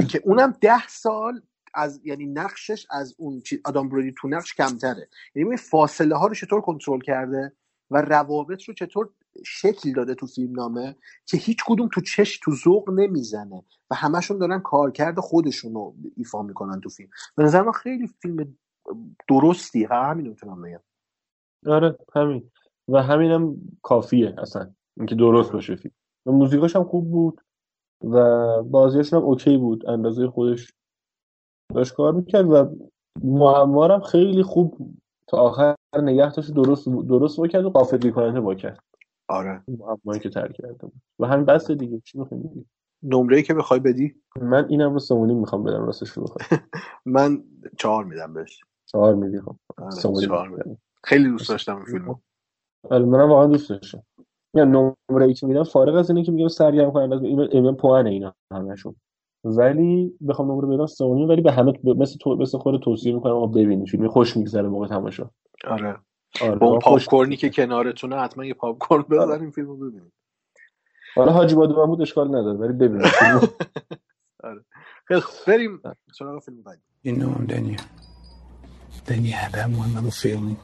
که اونم ده سال از یعنی نقشش از اون آدم برودی تو نقش کمتره. یعنی فاصله ها رو چطور کنترل کرده؟ و روابط رو چطور شکل داده تو فیلم نامه که هیچ کدوم تو چش تو ذوق نمی‌زنه و همشون دارن کارکرد خودشون رو ایفا می‌کنن تو فیلم. به نظر من خیلی فیلم درستی و همین می‌تونم بگم. آره همین. و همینم کافیه اصلا. اینکه درست باشه فیلم. و موزیکاش هم خوب بود و بازیشون هم اوکی بود. اندازه خودش داشت کار می‌کرد و معمارم خیلی خوب تا آخر نگه درست درست بکرد و قافلی کننده بکرد آره. معمایی که ترک کرده بود. و همین بس دیگه. چی می‌خوای بگی؟ نمره که بخوای بدی؟ من اینم رو سمونی می‌خوام بدم راستش رو من چهار میدم بهش. چهار میدی؟ خب. چهار میدم. خیلی دوست داشتم این فیلمو آره منم واقعا دوست داشتم. یا نمره ای که میدم فارغ از اینه که میگم سرگرم کننده اینو اینا پوانه اینا همشون ولی بخوام نمره بدم سه ولی به همه مثل تو مثل خود توصیه می‌کنم آقا ببینید فیلم خوش میگذره موقع تماشا. آره آره با اون پاپ کورنی که کنارتونه حتما یه پاپ کورن بزنیم فیلمو ببینیم حالا حاجی بادو محمود اشکال نداره ولی ببینید. آره خیلی. بریم سراغ فیلم بعدی You knew him, didn't you? Then you had that one little feeling.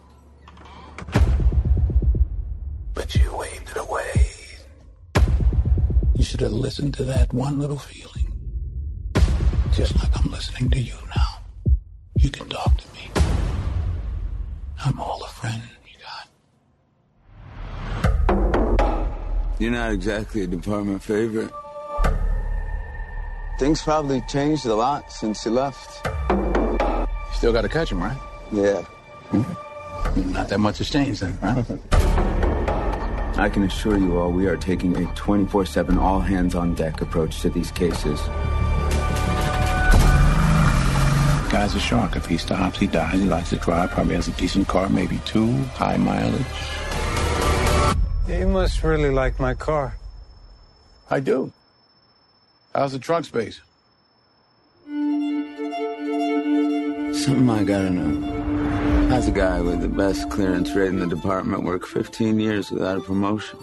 But you waved it away. You should have listened to that one little feeling. Just like I'm listening to you now. You can talk to me. I'm all a friend you got. You're not exactly a department favorite. Things probably changed a lot since you left. You still got to catch him, right? Yeah. Hmm. Not that much has changed then, right? I can assure you all we are taking a 24 7 all hands on deck approach to these cases. Guy's a shark. If he stops, he dies. He likes to drive. Probably has a decent car, maybe two, high mileage. You must really like my car. I do. How's the trunk space? Something I gotta know. How's a guy with the best clearance rate in the department work 15 years without a promotion?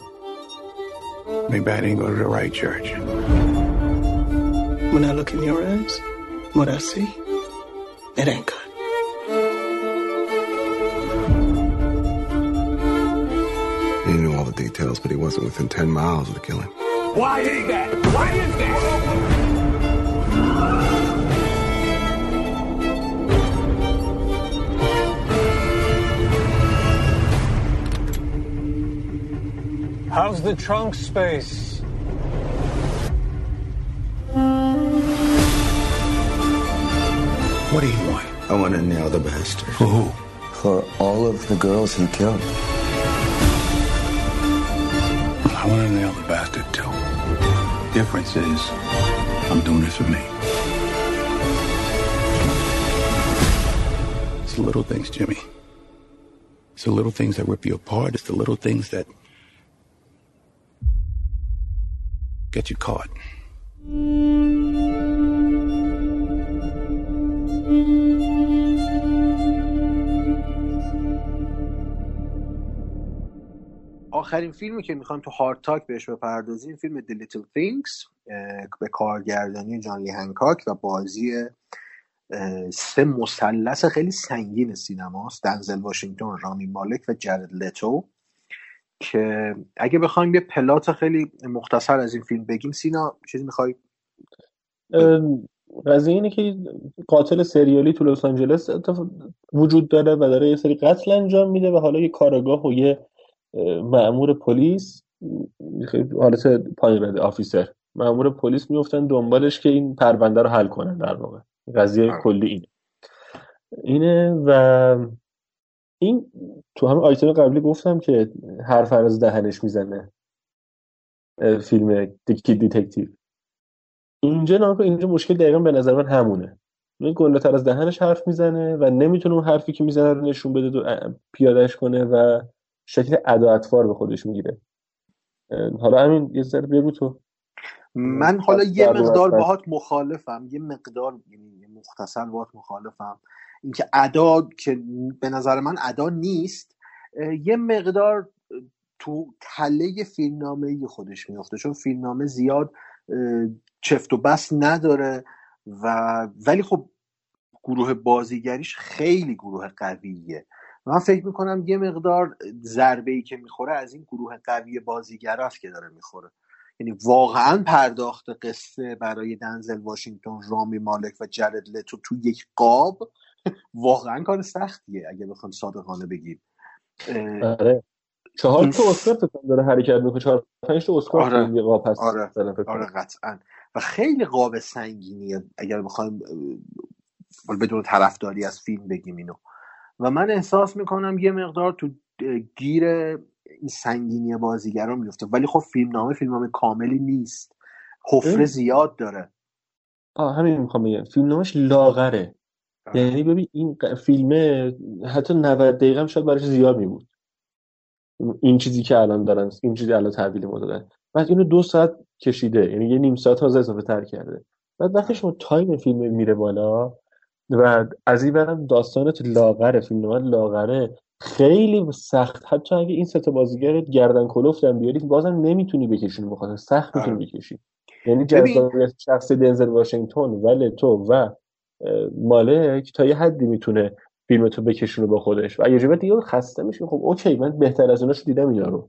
Maybe I didn't go to the right church. When I look in your eyes, what I see, it ain't good. He knew all the details, but he wasn't within 10 miles of the killing. Why is that? Why is that? How's the trunk space? What do you want? I want to nail the bastard. For who? For all of the girls he killed. I want to nail the bastard too. Difference is, I'm doing it for me. It's the little things, Jimmy. It's the little things that rip you apart. It's the little things that get you caught. آخرین فیلمی که می‌خوایم تو هارد تاک بهش بپردازیم فیلم The Little Things به کارگردانی جان لی هنکاک و بازی سه مثلث خیلی سنگین سینماست دنزل واشنگتن رامی مالک و جرد لتو که اگه بخوایم یه پلات خیلی مختصر از این فیلم بگیم سینا چیزی می‌خوای؟ قضیه اینه که قاتل سریالی تو لس آنجلس وجود داره و داره یه سری قتل انجام میده و حالا یه کارآگاه و یه مأمور پلیس خیلی حالت پایین رده آفیسر. مأمور پلیس میفتن دنبالش که این پرونده رو حل کنن در واقع. قضیه کلی اینه. اینه و این تو همه آیتم قبلی گفتم که حرف هر از دهنش می‌زنه فیلم The Kid Detective اینجا کن، اینجا مشکل دقیقا به نظر من همونه. این گنده تر از دهنش حرف می‌زنه و نمی‌تونه اون حرفی که می‌زنه رو نشون بده و پیادش کنه و شکل ادا اطوار به خودش می‌گیره. حالا همین یه ذره بگو تو. من حالا یه مقدار باهات مخالفم یه مقدار یعنی مختصر باهات مخالفم. اینکه ادا که به نظر من ادا نیست یه مقدار تو تله فیلمنامه خودش میفته چون فیلمنامه زیاد چفت و بس نداره و ولی خب گروه بازیگریش خیلی گروه قویه. من فکر می‌کنم یه مقدار ضربه ای که می‌خوره از این گروه قوی بازیگراست که داره می‌خوره. یعنی واقعا پرداخت قصه برای دنزل واشنگتن رامی مالک و جرد لتو تو یک قاب واقعا کار سختیه اگه بخوام صادقانه بگیم. آره. چهار تا اسکار داره حرکت می‌کنه. چهار پنج تا اسکار آره. قاب هست آره. آره. قطعا. و خیلی قاب سنگینیه اگر بخوایم بدون طرفداری از فیلم بگیم اینو. و من احساس می‌کنم یه مقدار تو گیر این سنگینی بازیگران میفته ولی خب فیلمنامه فیلمنامه کاملی نیست. حفره. زیاد داره. آه همین می‌خوام بگم. فیلمنامش لاغره. یعنی ببین این فیلمه حتی 90 دقیقه هم شاید براش زیاد میبود. این چیزی که الان دارن این چیزی الان تحویل ما دادن. بعد اینو دو ساعت کشیده. یعنی یه نیم ساعت تازه اضافه تر کرده. بعد وقتی شما تایم فیلم میره بالا. و از اینورم داستانت لاغره فیلم لاغره. خیلی سخت. حتی اگه این سه تا بازیگرت گردن کلفتن بیاری بازم نمی‌تونی بکشونی بخاطر سخت می‌تونی بکشی. یعنی جذابیت شخص دنزل واشنگتن و لتو و مالک تا یه حدی می‌تونه فیلم تو بکشونه با خودش. و اگه دیگه خسته میشه خب okay من بهتر از اوناش دیدم اینا رو.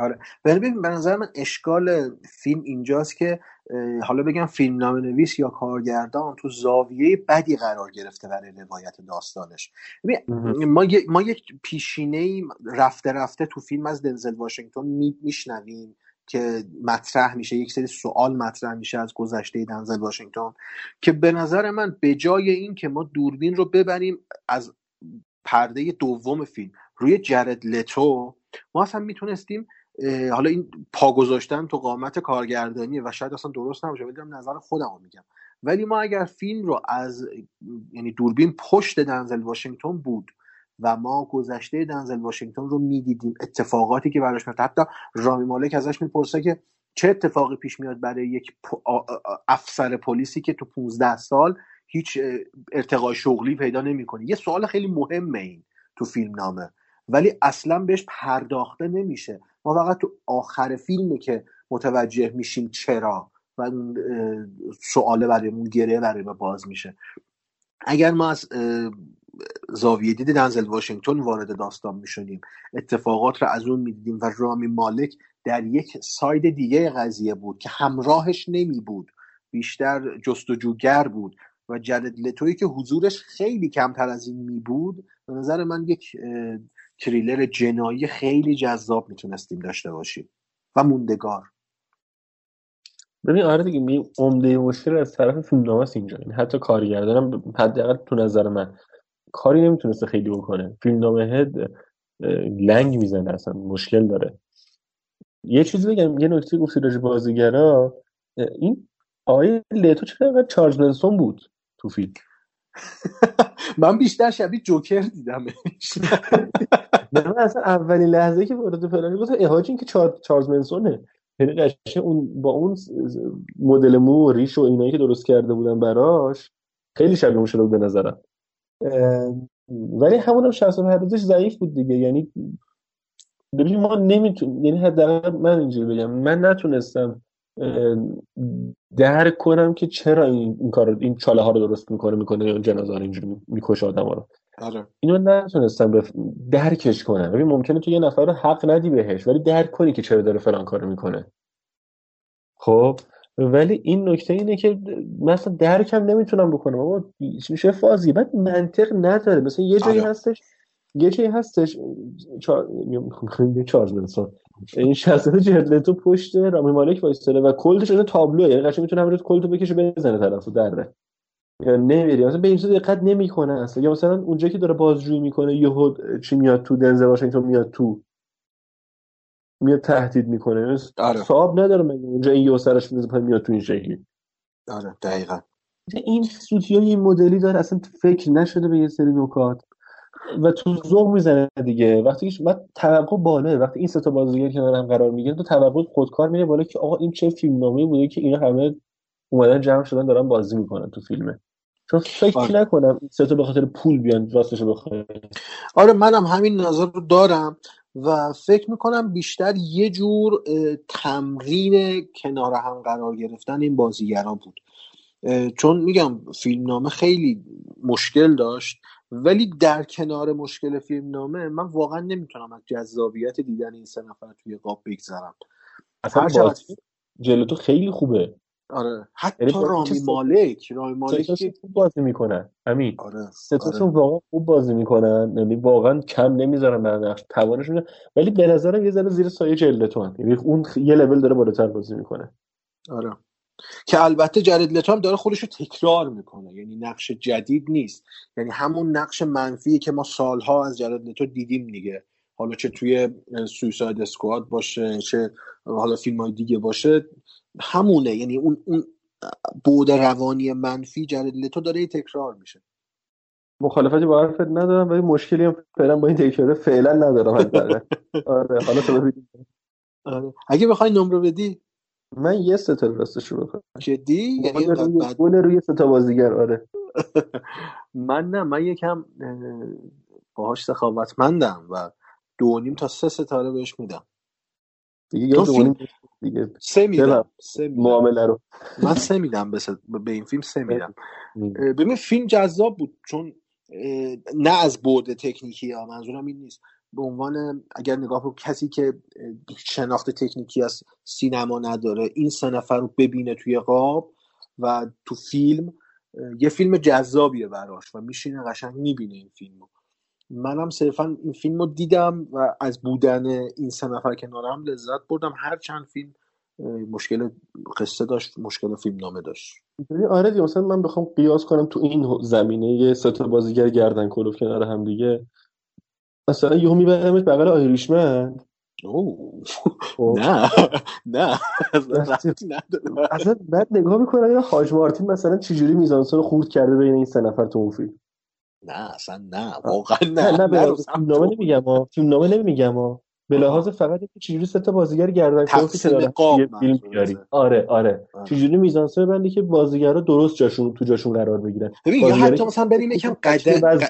آره. ولی ببین به نظر من اشکال فیلم اینجاست که حالا بگم فیلم نام نویس یا کارگردان تو زاویه بدی قرار گرفته برای روایت داستانش. ما, ما یک پیشینه رفته رفته تو فیلم از دنزل واشنگتن میشنویم که مطرح میشه یک سری سوال مطرح میشه از گذشته دنزل واشنگتن که به نظر من به جای این که ما دوربین رو ببریم از پرده دوم فیلم روی جرد لتو ما اصلا می‌تونستیم حالا این پا گذاشتن تو قامت کارگردانی و شاید اصلا درست نباشه ولی نظر خودم میگم. ولی ما اگر فیلم رو از یعنی دوربین پشت دنزل واشنگتن بود و ما گذشته دنزل واشنگتن رو می‌دیدیم اتفاقاتی که براش میفته حتی رامی مالک ازش می‌پرسه که چه اتفاقی پیش میاد برای یک افسر پلیسی که تو 15 سال هیچ ارتقای شغلی پیدا نمی‌کنه. یه سوال خیلی مهمه این تو فیلم نامه ولی اصلا بهش پرداخته نمیشه. ما فقط تو آخر فیلمه که متوجه میشیم چرا و سواله برایمون گره برای ما باز میشه. اگر ما از زاویه دید دنزل واشنگتن وارد داستان می‌شدیم اتفاقات رو از اون می‌دیدیم و رامی مالک در یک ساید دیگه قضیه بود که همراهش نمی بود بیشتر جستجوگر بود و جلد لتوی که حضورش خیلی کمتر از این می بود به نظر من یک تریلر جنایی خیلی جذاب می‌تونستیم داشته باشیم و موندگار. ببین آره دیگه می عمده مشکل از طرف فیلمنامه اینجا. این یعنی حتی کارگردانم حداقل تو نظر من کاری نمی‌تونسته خیلی بکنه. فیلمنامه هد لنگ می‌زنه اصلا مشکل داره. یه چیزی بگم یه نکته گفتی راجع بازیگرا. این آقای لیتو چرا چارلز بود تو فیلم؟ من بیشتر شبیه جوکر دیدم من اصلا اولین لحظه که وارد فلانی بود احاج این که چارلز منسونه. یعنی قشنگ اون با اون مدل مو ریش و اینایی که درست کرده بودن براش خیلی شبیه شده بود به نظرم. ولی همون هم شخص پردازش ضعیف بود دیگه. یعنی ببین ما نمیتون یعنی حداقل من اینجوری بگم. من نتونستم درک کنم که چرا این, این کار این چاله ها رو درست می‌کنه می‌کنه یا جنازه رو اینجوری می‌کشه آدم رو. آره. اینو نتونستم بف... درکش کنم. ببین ممکنه تو یه نفر رو حق ندی بهش ولی درک کنی که چرا داره فلان کارو می‌کنه. خب؟ ولی این نکته اینه که مثلا درکم نمی‌تونم بکنم. بابا میشه فازی. بعد منطق نداره. مثلا یه جایی آره. هستش یه جایی هستش چار... چارلز منسون این شخصیت جرلتو پشت رامی مالک وایستاده و کلتش شده تابلوه. یعنی قشنگ می‌تونه همین کلتو بکشه بزنه طرفو دره. یا نمیری مثلا به این دقت نمی‌کنه اصلا. یا مثلا اونجا که داره بازجویی می‌کنه یهو چی میاد تو دنزل واشنگتن میاد تو. میاد تهدید می‌کنه. یعنی آره. صاحب نداره مگه اونجا این یه سرش میاد تو این شکلی. آره دقیقا. این سوتیو این مدلی داره اصلا فکر نشده به یه سری نکات. و تو ذوق می‌زنه دیگه. وقتی که بعد توقع بالا وقتی این سه تا بازیگر کنار هم قرار می‌گیرن تو توقع خودکار میره بالا که آقا این چه فیلمنامه‌ای بوده که اینا همه اومدن جمع شدن دارن بازی می‌کنن تو فیلمه. چون فکر آره. نکنم سه تا به خاطر پول بیان راستش بخوام آره منم همین نظر رو دارم و فکر می‌کنم بیشتر یه جور تمرین کنار هم قرار گرفتن این بازیگران بود. چون میگم فیلمنامه خیلی مشکل داشت. ولی در کنار مشکل فیلمنامه من واقعا نمی‌تونم از جذابیت دیدن این سه نفر توی قاب بگذرم. اصلا جلوتو خیلی خوبه. آره. حتی یعنی رامی مالک رامی مالک خوب بازی می‌کنن. همین آره. ستاشون آره. واقعا خوب بازی می‌کنن. یعنی واقعا کم نمی‌ذارن به نقش توانشون ولی به نظرم یه ذره زیر سایه جلدتون یعنی اون یه لول داره بالاتر بازی می‌کنه. آره. که البته جرد لتو هم داره خودش رو تکرار می‌کنه. یعنی نقش جدید نیست. یعنی همون نقش منفی که ما سالها از جرد لتو دیدیم دیگه. حالا چه توی سویساید اسکواد باشه چه حالا فیلم های دیگه باشه همونه. یعنی اون اون بود روانی منفی جرد لتو داره تکرار میشه. مخالفتی با حرفت ندارم ولی مشکلی هم فعلا با این تکراره فعلا ندارم آره حالا تو آره. اگه بخوای نمره بدی؟ من یه ستاره راستش رو بکنم جدی؟ یعنی گل روی, گل روی ستا بازیگر آره. من نه من یکم باهاش سخاوتمندم و دو نیم تا سه ستاره بهش میدم. دیگه یا دو نیم دیگه. سه میدم سه میدم. معامله رو؟ من سه میدم به این فیلم سه میدم. ببین فیلم جذاب بود چون نه از بعد تکنیکی ها منظورم این نیست. به عنوان اگر نگاه به کسی که شناخت تکنیکی از سینما نداره این سه نفر رو ببینه توی قاب و تو فیلم یه فیلم جذابیه براش و میشینه قشنگ می‌بینه این فیلم رو. منم صرفا این فیلم رو دیدم و از بودن این سه نفر کنارم لذت بردم. هر چند فیلم مشکل قصه داشت مشکل فیلم نامه داشت. آره دیگه مثلا من بخوام قیاس کنم تو این زمینه یه سه بازیگر گردن کلوف کنار هم دیگه. مثلا یهو میبرمش بغل آیریشمن نه. نه. اصلا بعد نگاه می‌کنم یا حاج مارتین مثلا چجوری میزانسون خورد کرده بین این سه نفر تو اون فیلم. نه اصلا نه. واقعا نه نه. به فیلم نامه نمیگم ها فیلم نامه نمیگم ها به لحاظ فقط اینکه چجوری سه تا بازیگر گردن کلوفی کنار فیلم بیاری. آره آره. چجوری میزانسون بندی که بازیگرا درست جاشون تو جاشون قرار بگیرن. ببین حتی مثلا بریم یکم قدم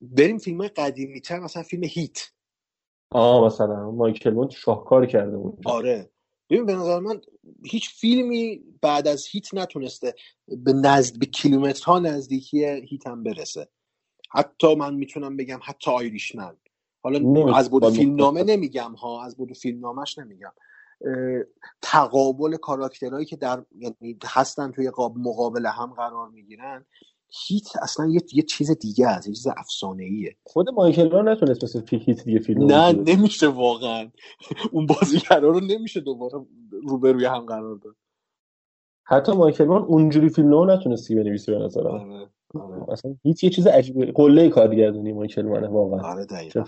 بریم فیلم قدیمی تر مثلا فیلم هیت. آه مثلا مایکل مونت شاهکار کرده بود. آره. ببین به نظر من هیچ فیلمی بعد از هیت نتونسته به نزد به کیلومترها نزدیکی هیت هم برسه. حتی من می‌تونم بگم حتی آیریشمن. حالا از بود فیلم نامه نمیگم ها از بود فیلم نامش نمیگم. تقابل کاراکترهایی که در یعنی هستن توی قاب مقابل هم قرار می‌گیرن. هیت اصلا یه, یه چیز دیگه است یه چیز افسانه ایه خود مایکل رو نتونست مثل فی هیت دیگه فیلم نه نمیشه واقعا. اون بازیگرا رو نمیشه دوباره روبروی هم قرار داد. حتی مایکل مان اونجوری فیلم رو نتونستی بنویسه به نظرم. آره. آره. اصلا هیچ یه چیز عجیبه قله کارگردانی مایکل مانه واقعا. آره دقیقاً.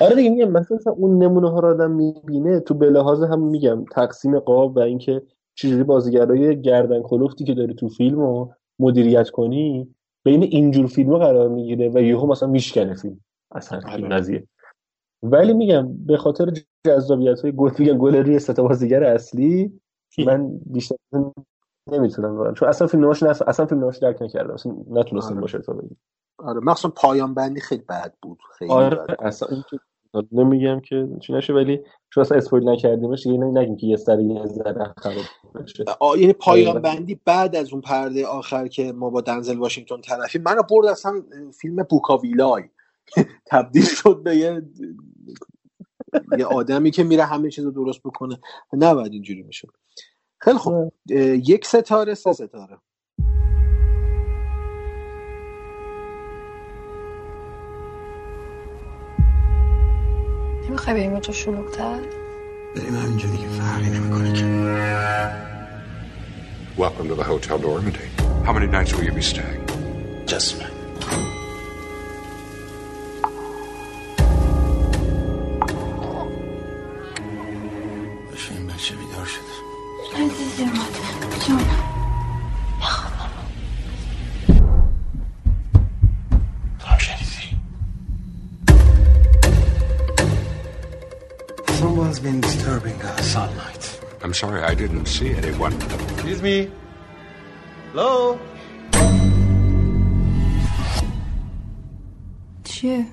آره دیگه میگم مثلا اون نمونه ها رو آدم می‌بینه تو به لحاظ هم میگم تقسیم قاب و اینکه چجوری بازیگرای گردن کلفتی که داری تو فیلم رو مدیریت کنی بین اینجور فیلم قرار می‌گیره و یهو مثلا میشکنه فیلم. اصلا این قضیه. ولی میگم به خاطر جذابیت های گل میگم گل روی ستا بازیگر اصلی من بیشتر نمی‌تونم بگم. چون اصلا فیلم نماش نف... اصلا فیلم نماش درک نکردم. اصلا نتونستم آره. باشه تا بگم. آره. مخصوصا پایان بندی خیلی بد بود. خیلی آره. بد. اصلا نمیگم که چی نشه ولی چون اصلا اسپویل نکردیمش دیگه نگیم که یه سر یه ذره خراب بشه یعنی پایان بندی بعد از اون پرده آخر که ما با دنزل واشنگتن طرفی منو برد اصلا فیلم بوکاویلای. تبدیل شد به یه یه آدمی که میره همه چیز رو درست بکنه. نباید اینجوری میشه خیلی خوب. یک ستاره سه ستاره. نمی‌خوای بریم تو شلوغتر بریم همینجا دیگه فرقی نمی‌کنه که Welcome to the Hotel Normandy. How many nights will you be staying? Just me. باشه این بچه بیدار شده sorry, I didn't see anyone. Excuse me. Hello? چیه؟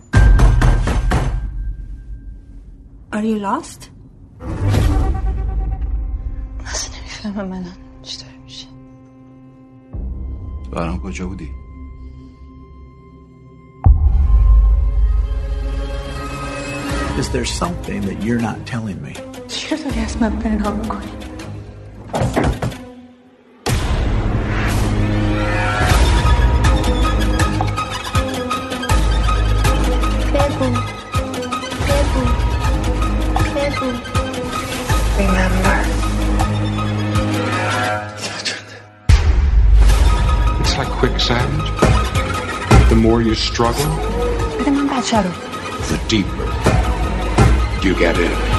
Are you lost? اصلا نمیفهمم من چی داره میشه برام کجا بودی؟ Is there something that you're not telling me? چی رو داری از من پنهان می‌کنی بگو بگو بگو Remember It's like quicksand. The more you struggle, بده من بچه رو the deeper you get in.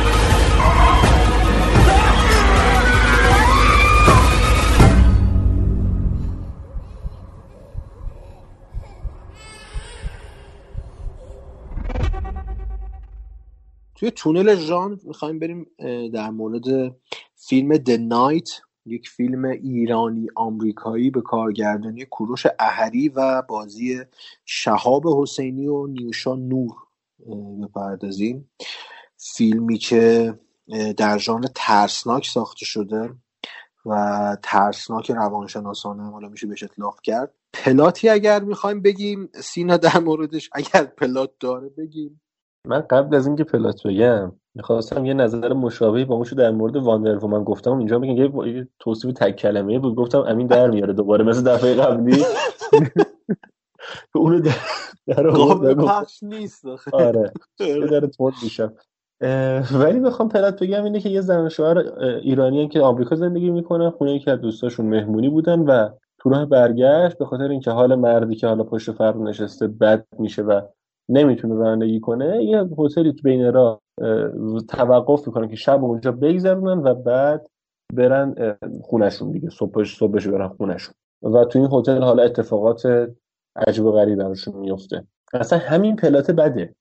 توی تونل ژانر می‌خوایم بریم در مورد فیلم د نایت یک فیلم ایرانی آمریکایی به کارگردانی کوروش اهری و بازی شهاب حسینی و نیوشا نور بپردازیم. فیلمی که در ژانر ترسناک ساخته شده و ترسناک روانشناسانه حالا میشه بهش اطلاق کرد. پلاتی اگر می‌خوایم بگیم سینا در موردش اگر پلات داره بگیم. من قبل از اینکه پلات بگم می‌خواستم یه نظر مشابهی با اونشو در مورد واندر من گفتم. اینجا بگم یه توصیف تک کلمه بود. گفتم امین در میاره دوباره مثل دفعه قبلی. اونو در در پخش نیست آره. در تون میشم. ولی بخوام پلات بگم اینه که یه زن شوهر ایرانی که آمریکا زندگی می‌کنن خونه یکی از دوستاشون مهمونی بودن و تو راه برگشت. به خاطر اینکه حال مردی که حالا پشت فرد نشسته بد میشه و نمی‌تونه رانندگی کنه یه هتلی تو بین راه توقف می‌کنن که شب اونجا بگذرونن و بعد برن خونشون دیگه صبحش صبحش برن خونشون و تو این هتل حالا اتفاقات عجب و غریب براشون میفته اصلا همین پلات بده.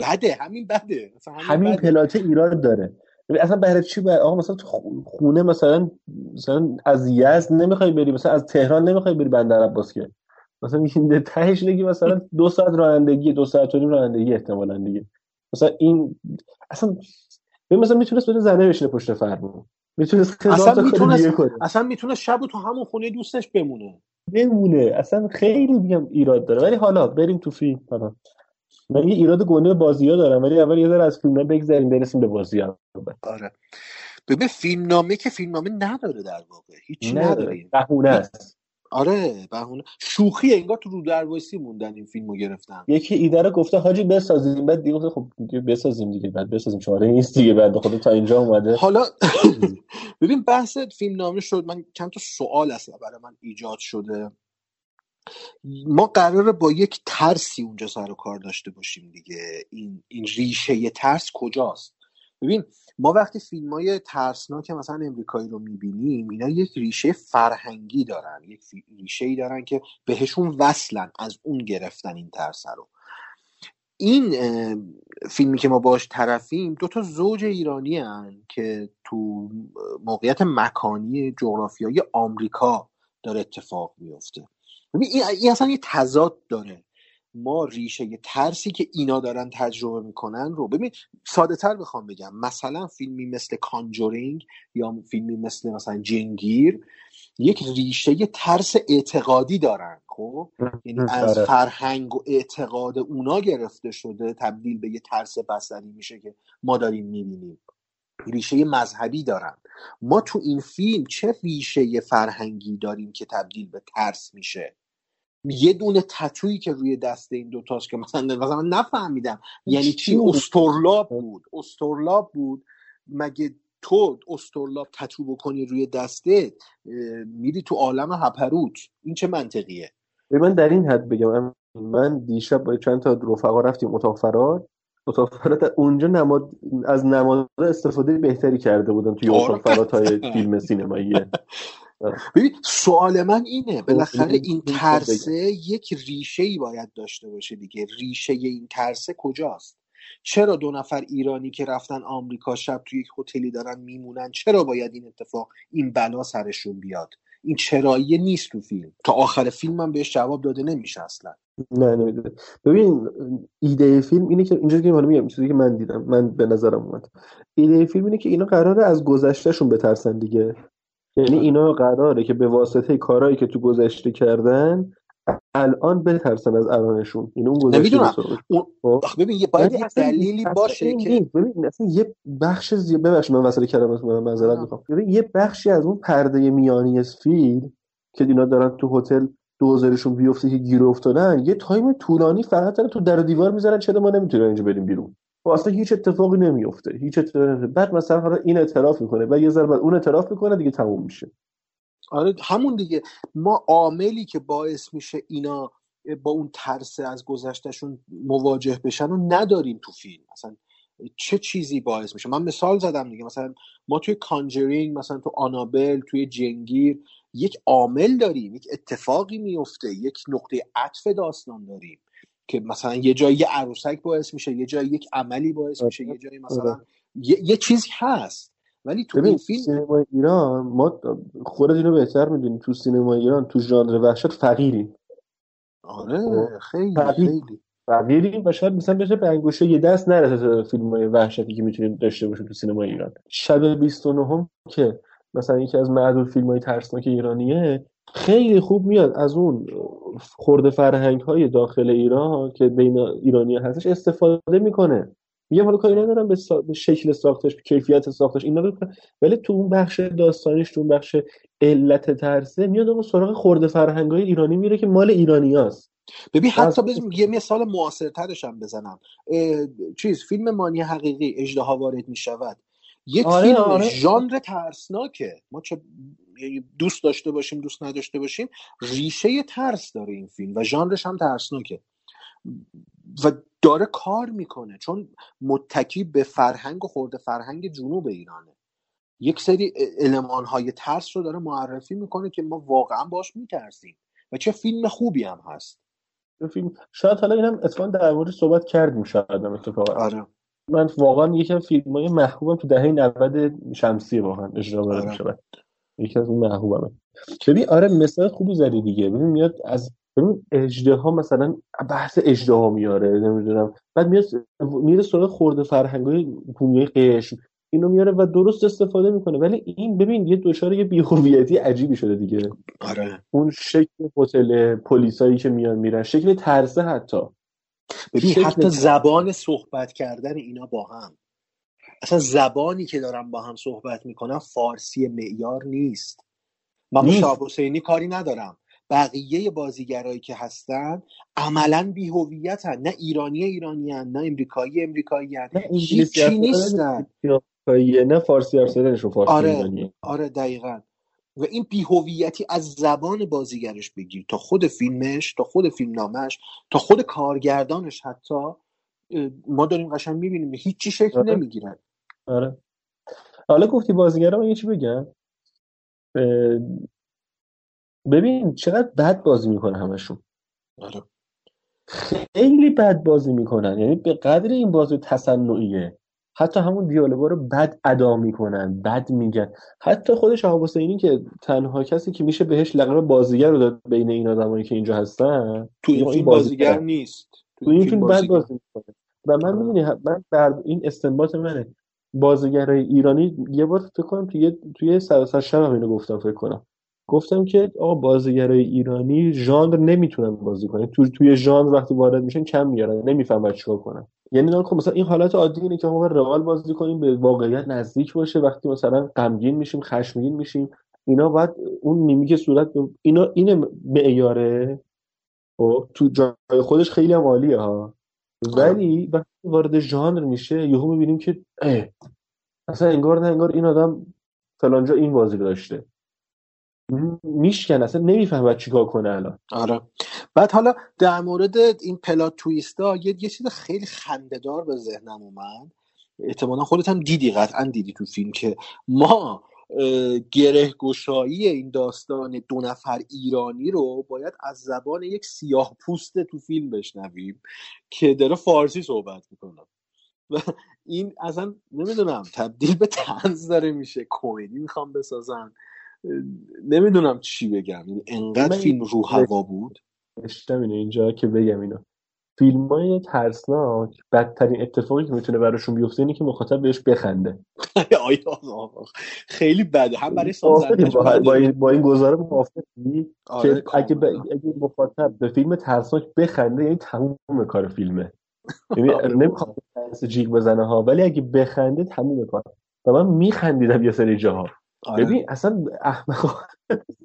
بده همین بده. همین, همین پلات ایراد داره. اصلا برای چی باید؟ آقا مثلا تو خونه مثلا مثلا از یزد نمی‌خوای بری مثلا از تهران نمی‌خوای بری بندر عباس که؟ مثلا این تهش نگی مثلا دو ساعت رانندگی دو ساعت و نیم رانندگی احتمالاً دیگه. مثلا این اصلا ببین مثلا می‌تونست بده زنه بشینه پشت فرمون. می‌تونست اصلا می‌تونست اصلا می‌تونست شب تو همون خونه دوستش بمونه. بمونه. اصلا خیلی میگم ایراد داره. ولی حالا بریم تو فیلم. حالا. من یه ایراد گنده بازی ها دارم ولی اول یه ذره از فیلم بگذاریم برسیم به بازی ها. آره. ببین فیلم نامه که فیلم نامه نداره در واقع. هیچی نداره. بهونه است. آره بهونه. شوخی انگار تو رو دروایسی موندن این فیلمو گرفتن. یکی ایده رو گفته حاجی بسازیم. بعد دیگه خب دیگه بسازیم دیگه بعد بسازیم. چاره نیست دیگه بعد خود تا اینجا اومده. حالا ببین بحث فیلم نامه شد. من چند تا سوال اصلا برای من ایجاد شده. ما قراره با یک ترسی اونجا سر و کار داشته باشیم دیگه. این این ریشه ترس کجاست؟ ببین ما وقتی فیلم های ترسناک مثلا امریکایی رو می‌بینیم اینا یک ریشه فرهنگی دارن یک ریشه ای دارن که بهشون وصلن از اون گرفتن این ترس رو. این فیلمی که ما باش طرفیم دو تا زوج ایرانی هن که تو موقعیت مکانی جغرافیایی آمریکا داره اتفاق میفته این اصلا یه تضاد داره. ما ریشه ترسی که اینا دارن تجربه می‌کنن رو ببین ساده تر بخوام بگم. مثلا فیلمی مثل کانجورینگ یا فیلمی مثل مثلا جنگیر یک ریشه ترس اعتقادی دارن خب؟ یعنی از آره. فرهنگ و اعتقاد اونا گرفته شده تبدیل به یه ترس بصری میشه که ما داریم می‌بینیم. ریشه مذهبی دارن. ما تو این فیلم چه ریشه فرهنگی داریم که تبدیل به ترس میشه؟ یه دونه تتویی که روی دست این دوتاست که مثلا مثلا من نفهمیدم. یعنی چی استرلاب بود. استرلاب بود. مگه تو استرلاب تتو بکنی روی دسته میری تو عالم هپروت. این چه منطقیه؟ من در این حد بگم من دیشب با چند تا رفقا رفتیم اتاق فرار. اتاق فرار اونجا نماد از نماد استفاده بهتری کرده بودن توی اتاق فرار تا فیلم سینماییه ببین سوال من اینه بالاخره این ترسه یک ریشه ای باید داشته باشه دیگه. ریشه این ترسه کجاست؟ چرا دو نفر ایرانی که رفتن آمریکا شب توی یک هتلی دارن میمونن؟ چرا باید این اتفاق این بلا سرشون بیاد؟ این چرایی نیست تو فیلم. تا آخر فیلم هم بهش جواب داده نمیشه اصلا. نه نمیده ببین ایده فیلم اینه که اینجا که حالا میگم چیزی که من دیدم من به نظرم اومد. ایده فیلم اینه که اینا قراره از گذشتهشون بترسن دیگه. یعنی اینا قراره که به واسطه کارهایی که تو گذشته کردن الان بترسن از الانشون. این اون گذشته اون... خب؟ ببین یه باید یه دلیلی باشه که ببین اصلا یه بخش زی... ببخش من وسط کلمات من معذرت می‌خوام. ببین یه بخشی از اون پرده میانی فیلم که اینا دارن تو هتل دوزارشون بیفته که گیر افتادن یه تایم طولانی فقط تو در دیوار می‌ذارن چرا ما نمی‌تونیم اینجا بریم بیرون؟ و اصلا هیچ اتفاقی نمیفته هیچ اتفاقی بعد مثلا حالا این اعتراف می‌کنه و یه ذره بعد اون اعتراف می‌کنه دیگه تموم میشه. آره همون دیگه. ما عاملی که باعث میشه اینا با اون ترس از گذشتهشون مواجه بشن و نداریم تو فیلم. مثلا چه چیزی باعث میشه؟ من مثال زدم دیگه. مثلا ما توی کانجرینگ مثلا تو آنابل توی جنگیر یک عامل داریم یک اتفاقی میفته یک نقطه عطف داستان داریم. که مثلا یه جایی یه عروسک باعث میشه یه جایی یک عملی باعث میشه یه جایی مثلا یه, یه چیزی هست. ولی تو این فیلم سینما ایران ما خودت اینو بهتر می‌دونیم تو سینما ایران تو ژانر وحشت فقیریم. آره خیلی فقیر. خیلی. فقیریم و شاید مثلا بشه به انگوشه یه دست نرسه فیلم های وحشتی که می‌تونیم داشته باشیم تو سینما ایران. شب 29 هم که مثلا یکی از معدود فیلم های ترسناک ایرانیه خیلی خوب میاد. از اون خورده فرهنگ های داخل ایران که بین ایرانی هستش استفاده می‌کنه. میگم حالا کاری ندارم به, سا... به شکل ساختش به کیفیت ساختش اینا رو ولی تو اون بخش داستانیش تو اون بخش علت ترسه میاد اون سراغ خورده فرهنگ های ایرانی میره که مال ایرانی هست ببین حتی بزن یه مثال معاصرترش هم بزنم. چیز فیلم مانی حقیقی اجدها وارد می‌شود. یک آره، فیلم آره. ژانر ترسناکه. ما چه دوست داشته باشیم دوست نداشته باشیم ریشه ترس داره این فیلم و ژانرش هم ترسناکه. و داره کار می‌کنه چون متکی به فرهنگ و خورده فرهنگ جنوب ایرانه. یک سری علمان های ترس رو داره معرفی می‌کنه که ما واقعا باش میترسیم و چه فیلم خوبی هم هست. فیلم شاید حالا اینم اتفاقا در مورد صحبت کردیم شاید اتفاقا. آره. من واقعا یکی از فیلم های محبوبم تو دهه 90 شمسی واقعا اجرا آره. میشه یکی از اون محبوبمه. ببین آره مثال خوبی زدی دیگه. ببین میاد از ببین اجدها مثلا بحث اجدها میاره نمی‌دونم. بعد میاد میره سراغ خورده فرهنگای بومی قشم اینو میاره و درست استفاده می‌کنه. ولی این ببین یه دچار یه بی‌هویتی عجیبی شده دیگه. آره. اون شکل هتل پلیسایی که میان میرن شکل ترسه حتی. ببین حتی. زبان صحبت کردن اینا با هم. اصلا زبانی که دارن با هم صحبت می‌کنن فارسی معیار نیست. من با. شاه حسینی کاری ندارم. بقیه بازیگرایی که هستن عملا بیهویتن. نه ایرانی ایرانی هن، نه امریکایی امریکایی هن. نه انگلیسی نیستن. نه فارسی حرف زدنشون فارسی آره ایرانیه آره دقیقا. و این بیهویتی از زبان بازیگرش بگیر. تا خود فیلمش تا خود فیلم نامش تا خود کارگردانش حتی ما داریم قشنگ می‌بینیم. هیچی شکل آره. نمی‌گیرن آره. حالا گفتی بازیگرا من یه چی بگم اه، ببین چقدر بد بازی می‌کنه همشون. آره. خیلی بد بازی می‌کنن. یعنی به قدر این بازی تصنعیه. حتی همون دیالوگا رو بد ادا می‌کنن بد میگن. حتی خود شهاب حسینی که تنها کسی که میشه بهش لقب بازیگر رو داد بین این آدمایی که اینجا هستن تو این فیلم بازیگره. بازیگر نیست. تو این فیلم بد بازیگر. بازی می‌کنه. و من می‌دونی من بر این استنباط منه. بازیگرای ایرانی یه بار فکر کنم توی توی سراسر شب هم اینو گفتم فکر کنم. گفتم که آقا بازیگرای ایرانی ژانر نمی‌تونن بازی کنن. تو توی ژانر وقتی وارد میشن کم میارن نمی‌فهمن چیکار کنن. یعنی نه خب مثلا این حالت عادی اینه که ما رئال بازی کنیم به واقعیت نزدیک باشه. وقتی مثلا غمگین میشیم خشمگین میشیم اینا باید اون میمیک صورت به- اینا این معیاره. خب تو جای خودش خیلی هم عالیه ها. ولی وقتی وارد ژانر میشه یهو می‌بینیم که اه، اصلا انگار نه انگار این آدم فلانجا این بازی داشته. میشکن اصلا نمی‌فهمه چیکار کنه الان. آره. بعد حالا در مورد این پلات تویستا یه یه چیز خیلی خندهدار به ذهنم اومد. احتمالا خودت هم دیدی قطعا دیدی تو فیلم که ما گره گشایی این داستان دو نفر ایرانی رو باید از زبان یک سیاه پوست تو فیلم بشنویم که داره فارسی صحبت می‌کنه. و این اصلا نمی‌دونم تبدیل به تنز داره میشه. کمدی می‌خوام بسازن. نمی‌دونم چی بگم. یعنی انقدر فیلم رو هوا بود. اشتم اینجا که بگم اینو. فیلم های ترسناک بدترین اتفاقی که می‌تونه براشون بیفته اینه که مخاطب بهش بخنده. آیا خیلی بده هم برای سازندش با, این گزاره موافقی آره، که اگه, ب... اگه مخاطب به فیلم ترسناک بخنده یعنی تموم کار فیلمه. یعنی آره، نمی‌خوام ترس جیغ بزنه ها ولی اگه بخنده تموم کار. و من میخندیدم یه سری جاها. آره. ببین اصلا احمق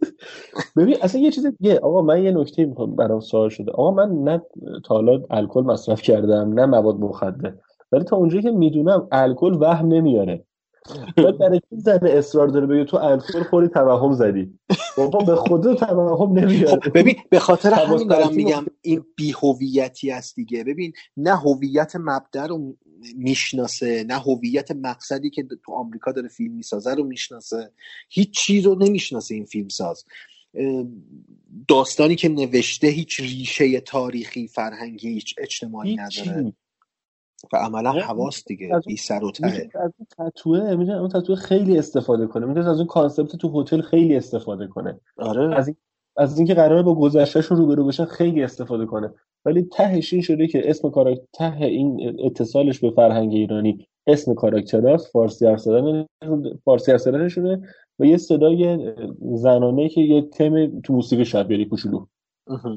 ببین اصلا یه چیز دیگه. آقا من یه نکته می‌خوام برام سوال شده. آقا من نه تا حالا الکل مصرف کردم نه مواد مخدر. ولی تا اونجایی که می‌دونم الکل وهم نمیاره. بعد برای چی زن اصرار داره بگه تو الکل خوری توهم زدی؟ بابا به خدا توهم نمیاره. خب ببین به خاطر همین دارم میگم این بیهویتی است دیگه. ببین نه هویت مبدأ رو می‌شناسه نه هویت مقصدی که تو آمریکا داره فیلم می‌سازه رو می‌شناسه. هیچ چیز رو نمی‌شناسه این فیلم ساز داستانی که نوشته هیچ ریشه تاریخی فرهنگی هیچ اجتماعی نداره. و عملا هواست دیگه بی سر و ته. از اون تتوه می‌تونه اون تتوه خیلی استفاده کنه. می‌تونه از اون concept تو هتل خیلی استفاده کنه. آره. از این از اینکه قراره با گذشتهشون روبرو بشن خیلی استفاده کنه. ولی تهش این شده که اسم کاراکتر ته این اتصالش به فرهنگ ایرانی اسم کاراکتراست فارسی حرف زدن فارسی حرف زدنشونه و یه صدای زنانه که یه تم تو موسیقی شاید بیاری کوچولو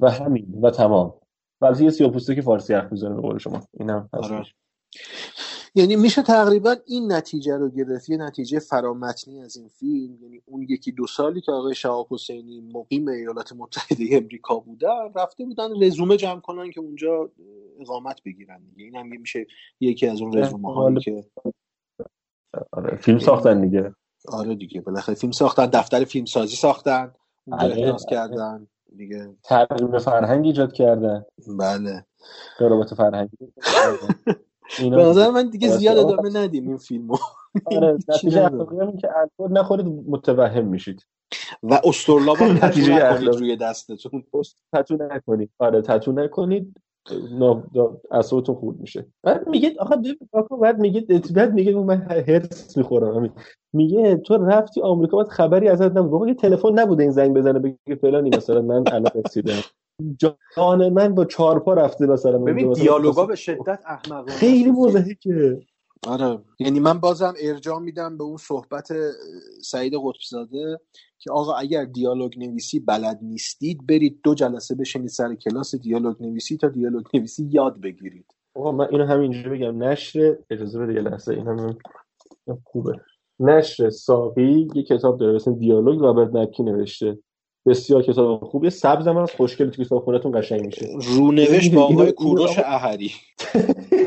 و همین و تمام. و از یه سیاپوسته که فارسی حرف می‌زنه به قول شما. اینم. یعنی میشه تقریبا این نتیجه رو گرفت. یه نتیجه فرامتنی از این فیلم. یعنی اون یکی دو سالی که آقای شهاب حسینی مقیم ایالات متحده امریکا بودن رفته بودن رزومه جمع کنن که اونجا اقامت بگیرن دیگه. این هم میشه یکی از اون رزومه هایی که آره فیلم ساختن دیگه. آره دیگه. بالاخره فیلم ساختن دفتر فیلم سازی ساختن اونجا آره. احداث کردن دیگه. ترجمه فرهنگ ایجاد کردن. بله. قرابت فرهنگی. به نظر من دیگه زیاد ادامه ندیم این فیلمو. آره نتیجه اخلاقی که الکل نخورید متوهم میشید. و استرلاب نتیجه اخلاقی. روی دستتون. تتو نکنید. آره تتو نکنید. اعصابتون خورد میشه. بعد میگه آخه بعد میگه بعد میگه من هرس می‌خورم. همین. میگه تو رفتی آمریکا بعد خبری ازت نبود. بابا یه تلفن نبوده این زنگ بزنه بگه فلانی مثلا من الان رسیدم. جان من با چهار پا رفته مثلا ببین مثلا دیالوگا به شدت احمقانه. خیلی مضحکه آره. یعنی من بازم ارجاع میدم به اون صحبت سعید قطبزاده که آقا اگر دیالوگ نویسی بلد نیستید برید دو جلسه بشینید سر کلاس دیالوگ نویسی تا دیالوگ نویسی یاد بگیرید. آقا من اینو همینجوری بگم. نشر اجازه بده یه لحظه این هم خوبه. نشر ساقی یه کتاب داره مثلا دیالوگ رابرت نکی نوشته. بسیار کتاب خوبه سبز هم از خوشگل تو کتابخونهتون قشنگ میشه. رونوشت با آقای کوروش احری.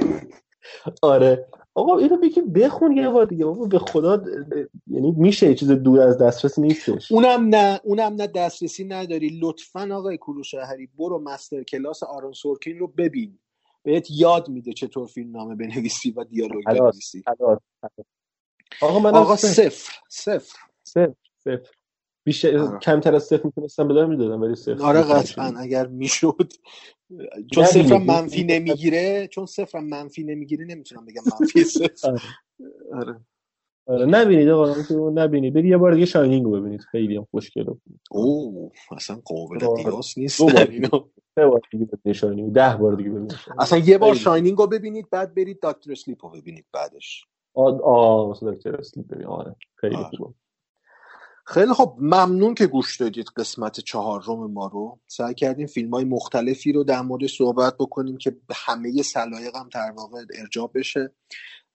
آره. آقا اینو بگی بخون یه بار دیگه. بابا به خدا یعنی میشه چیز دور از دسترس نیستش. اونم نه اونم نه دسترسی نداری. لطفا آقای کوروش احری برو مستر کلاس آرون سورکین رو ببین. بهت یاد میده چطور فیلم نامه بنویسی و دیالوگ بنویسی. آقا من آقا صفر صفر. صفر صفر. بیشتر آره. کمتر از صفر می‌تونستم بدم می‌دادم ولی صفر آره قطعا. اگر می‌شد چون نبینید. صفرم منفی نمی‌گیره چون صفرم منفی نمی‌گیره نمی‌تونم بگم منفی صفر آره. آره آره نبینید آقا نبینید برید یه بار دیگه Shining رو ببینید خیلی هم خوشگله اوه اصلا قابل. قیاس نیست دو بار سه بار دیگه ببینید Shining ده بار دیگه ببینید اصلا یه بار. Shining رو ببینید بعد برید Doctor Sleep رو ببینید بعدش آه آه مثلا Doctor Sleep ببین آره خیلی آره. خوبه خیلی خب ممنون که گوش دادید قسمت چهارم ما رو. سعی کردیم فیلم های مختلفی رو در موردش صحبت بکنیم که همه سلایق هم در واقع ارضا بشه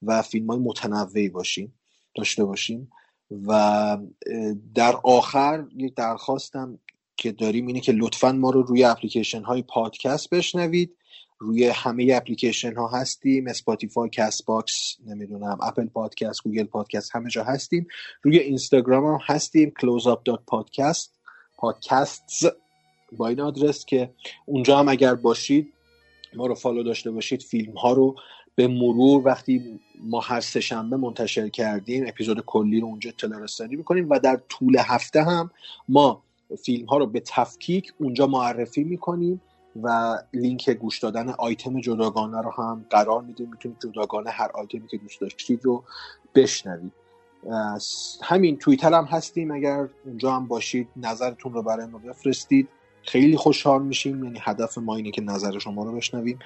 و فیلم های متنوعی باشیم داشته باشیم. و در آخر یک درخواستم که داریم اینه که لطفا ما رو روی اپلیکیشن های پادکست بشنوید. روی همه اپلیکیشن ها هستیم. Spotify Castbox نمی‌دونم Apple Podcast Google Podcast همه جا هستیم. روی اینستاگرام هم هستیم closeup.podcast پادکست با این آدرس که اونجا هم اگر باشید ما رو فالو داشته باشید فیلم ها رو به مرور وقتی ما هر سه شنبه منتشر کردیم اپیزود کلی رو اونجا اطلاع رسانی می‌کنیم و در طول هفته هم ما فیلم ها رو به تفکیک اونجا معرفی می‌کنیم. و لینک گوش دادن آیتم جداگانه رو هم قرار میدیم. می‌تونید جداگانه هر آیتمی که دوست داشتید رو بشنوید. همین توییتر هم هستیم. اگر اونجا هم باشید نظرتون رو برای ما بفرستید. خیلی خوشحال میشیم. یعنی هدف ما اینه که نظر شما رو بشنویم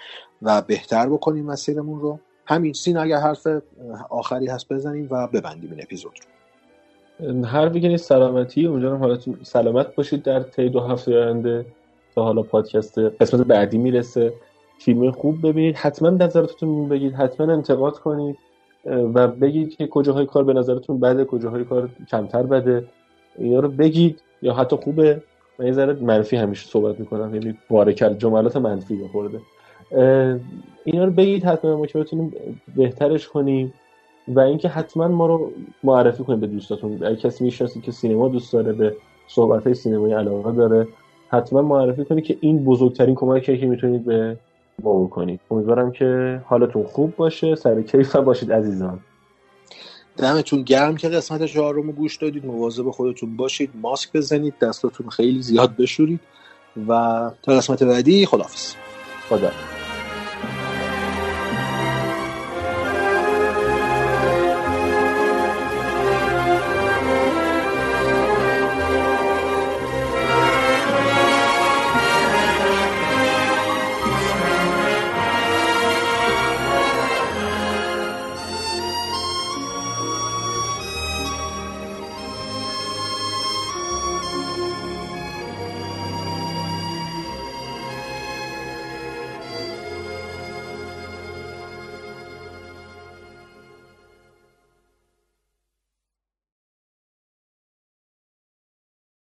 و بهتر بکنیم مسیرمون رو. همین سین اگر حرف آخری هست بزنیم و ببندیم این اپیزود رو. هر ویگنی سلامتی. امیدوارم حالتون سلامت باشید در طی دو هفته آینده. تا حالا پادکست قسمت بعدی می‌رسه. فیلم خوب ببینید. حتما نظرتون بگید. حتما انتقاد کنید. و بگید که کجاهای کار به نظرتون بده کجاهای کار کمتر بده. اینا رو بگید. یا حتی خوبه. من یه منفی همیشه صحبت می‌کنم. یعنی بارکل جملات منفی یه خورده. اه، اینا رو بگید. حتما ما که بتونیم بهترش کنیم. و اینکه حتما ما رو معرفی کنید به دوستاتون. اگه کسی می‌شناسید که سینما دوست داره به صحبت های سینمایی علاقه داره حتما معرفی کنید که این بزرگترین کمکیه که می‌تونید به ما بکنید. امیدوارم که حالتون خوب باشه. سر کیف باشید عزیزان. دمتون گرم که قسمت چهارم رو گوش دادید. مواظب خودتون باشید. ماسک بزنید. دستاتون خیلی زیاد بشورید. و تا قسمت بعدی خداحافظ. خدا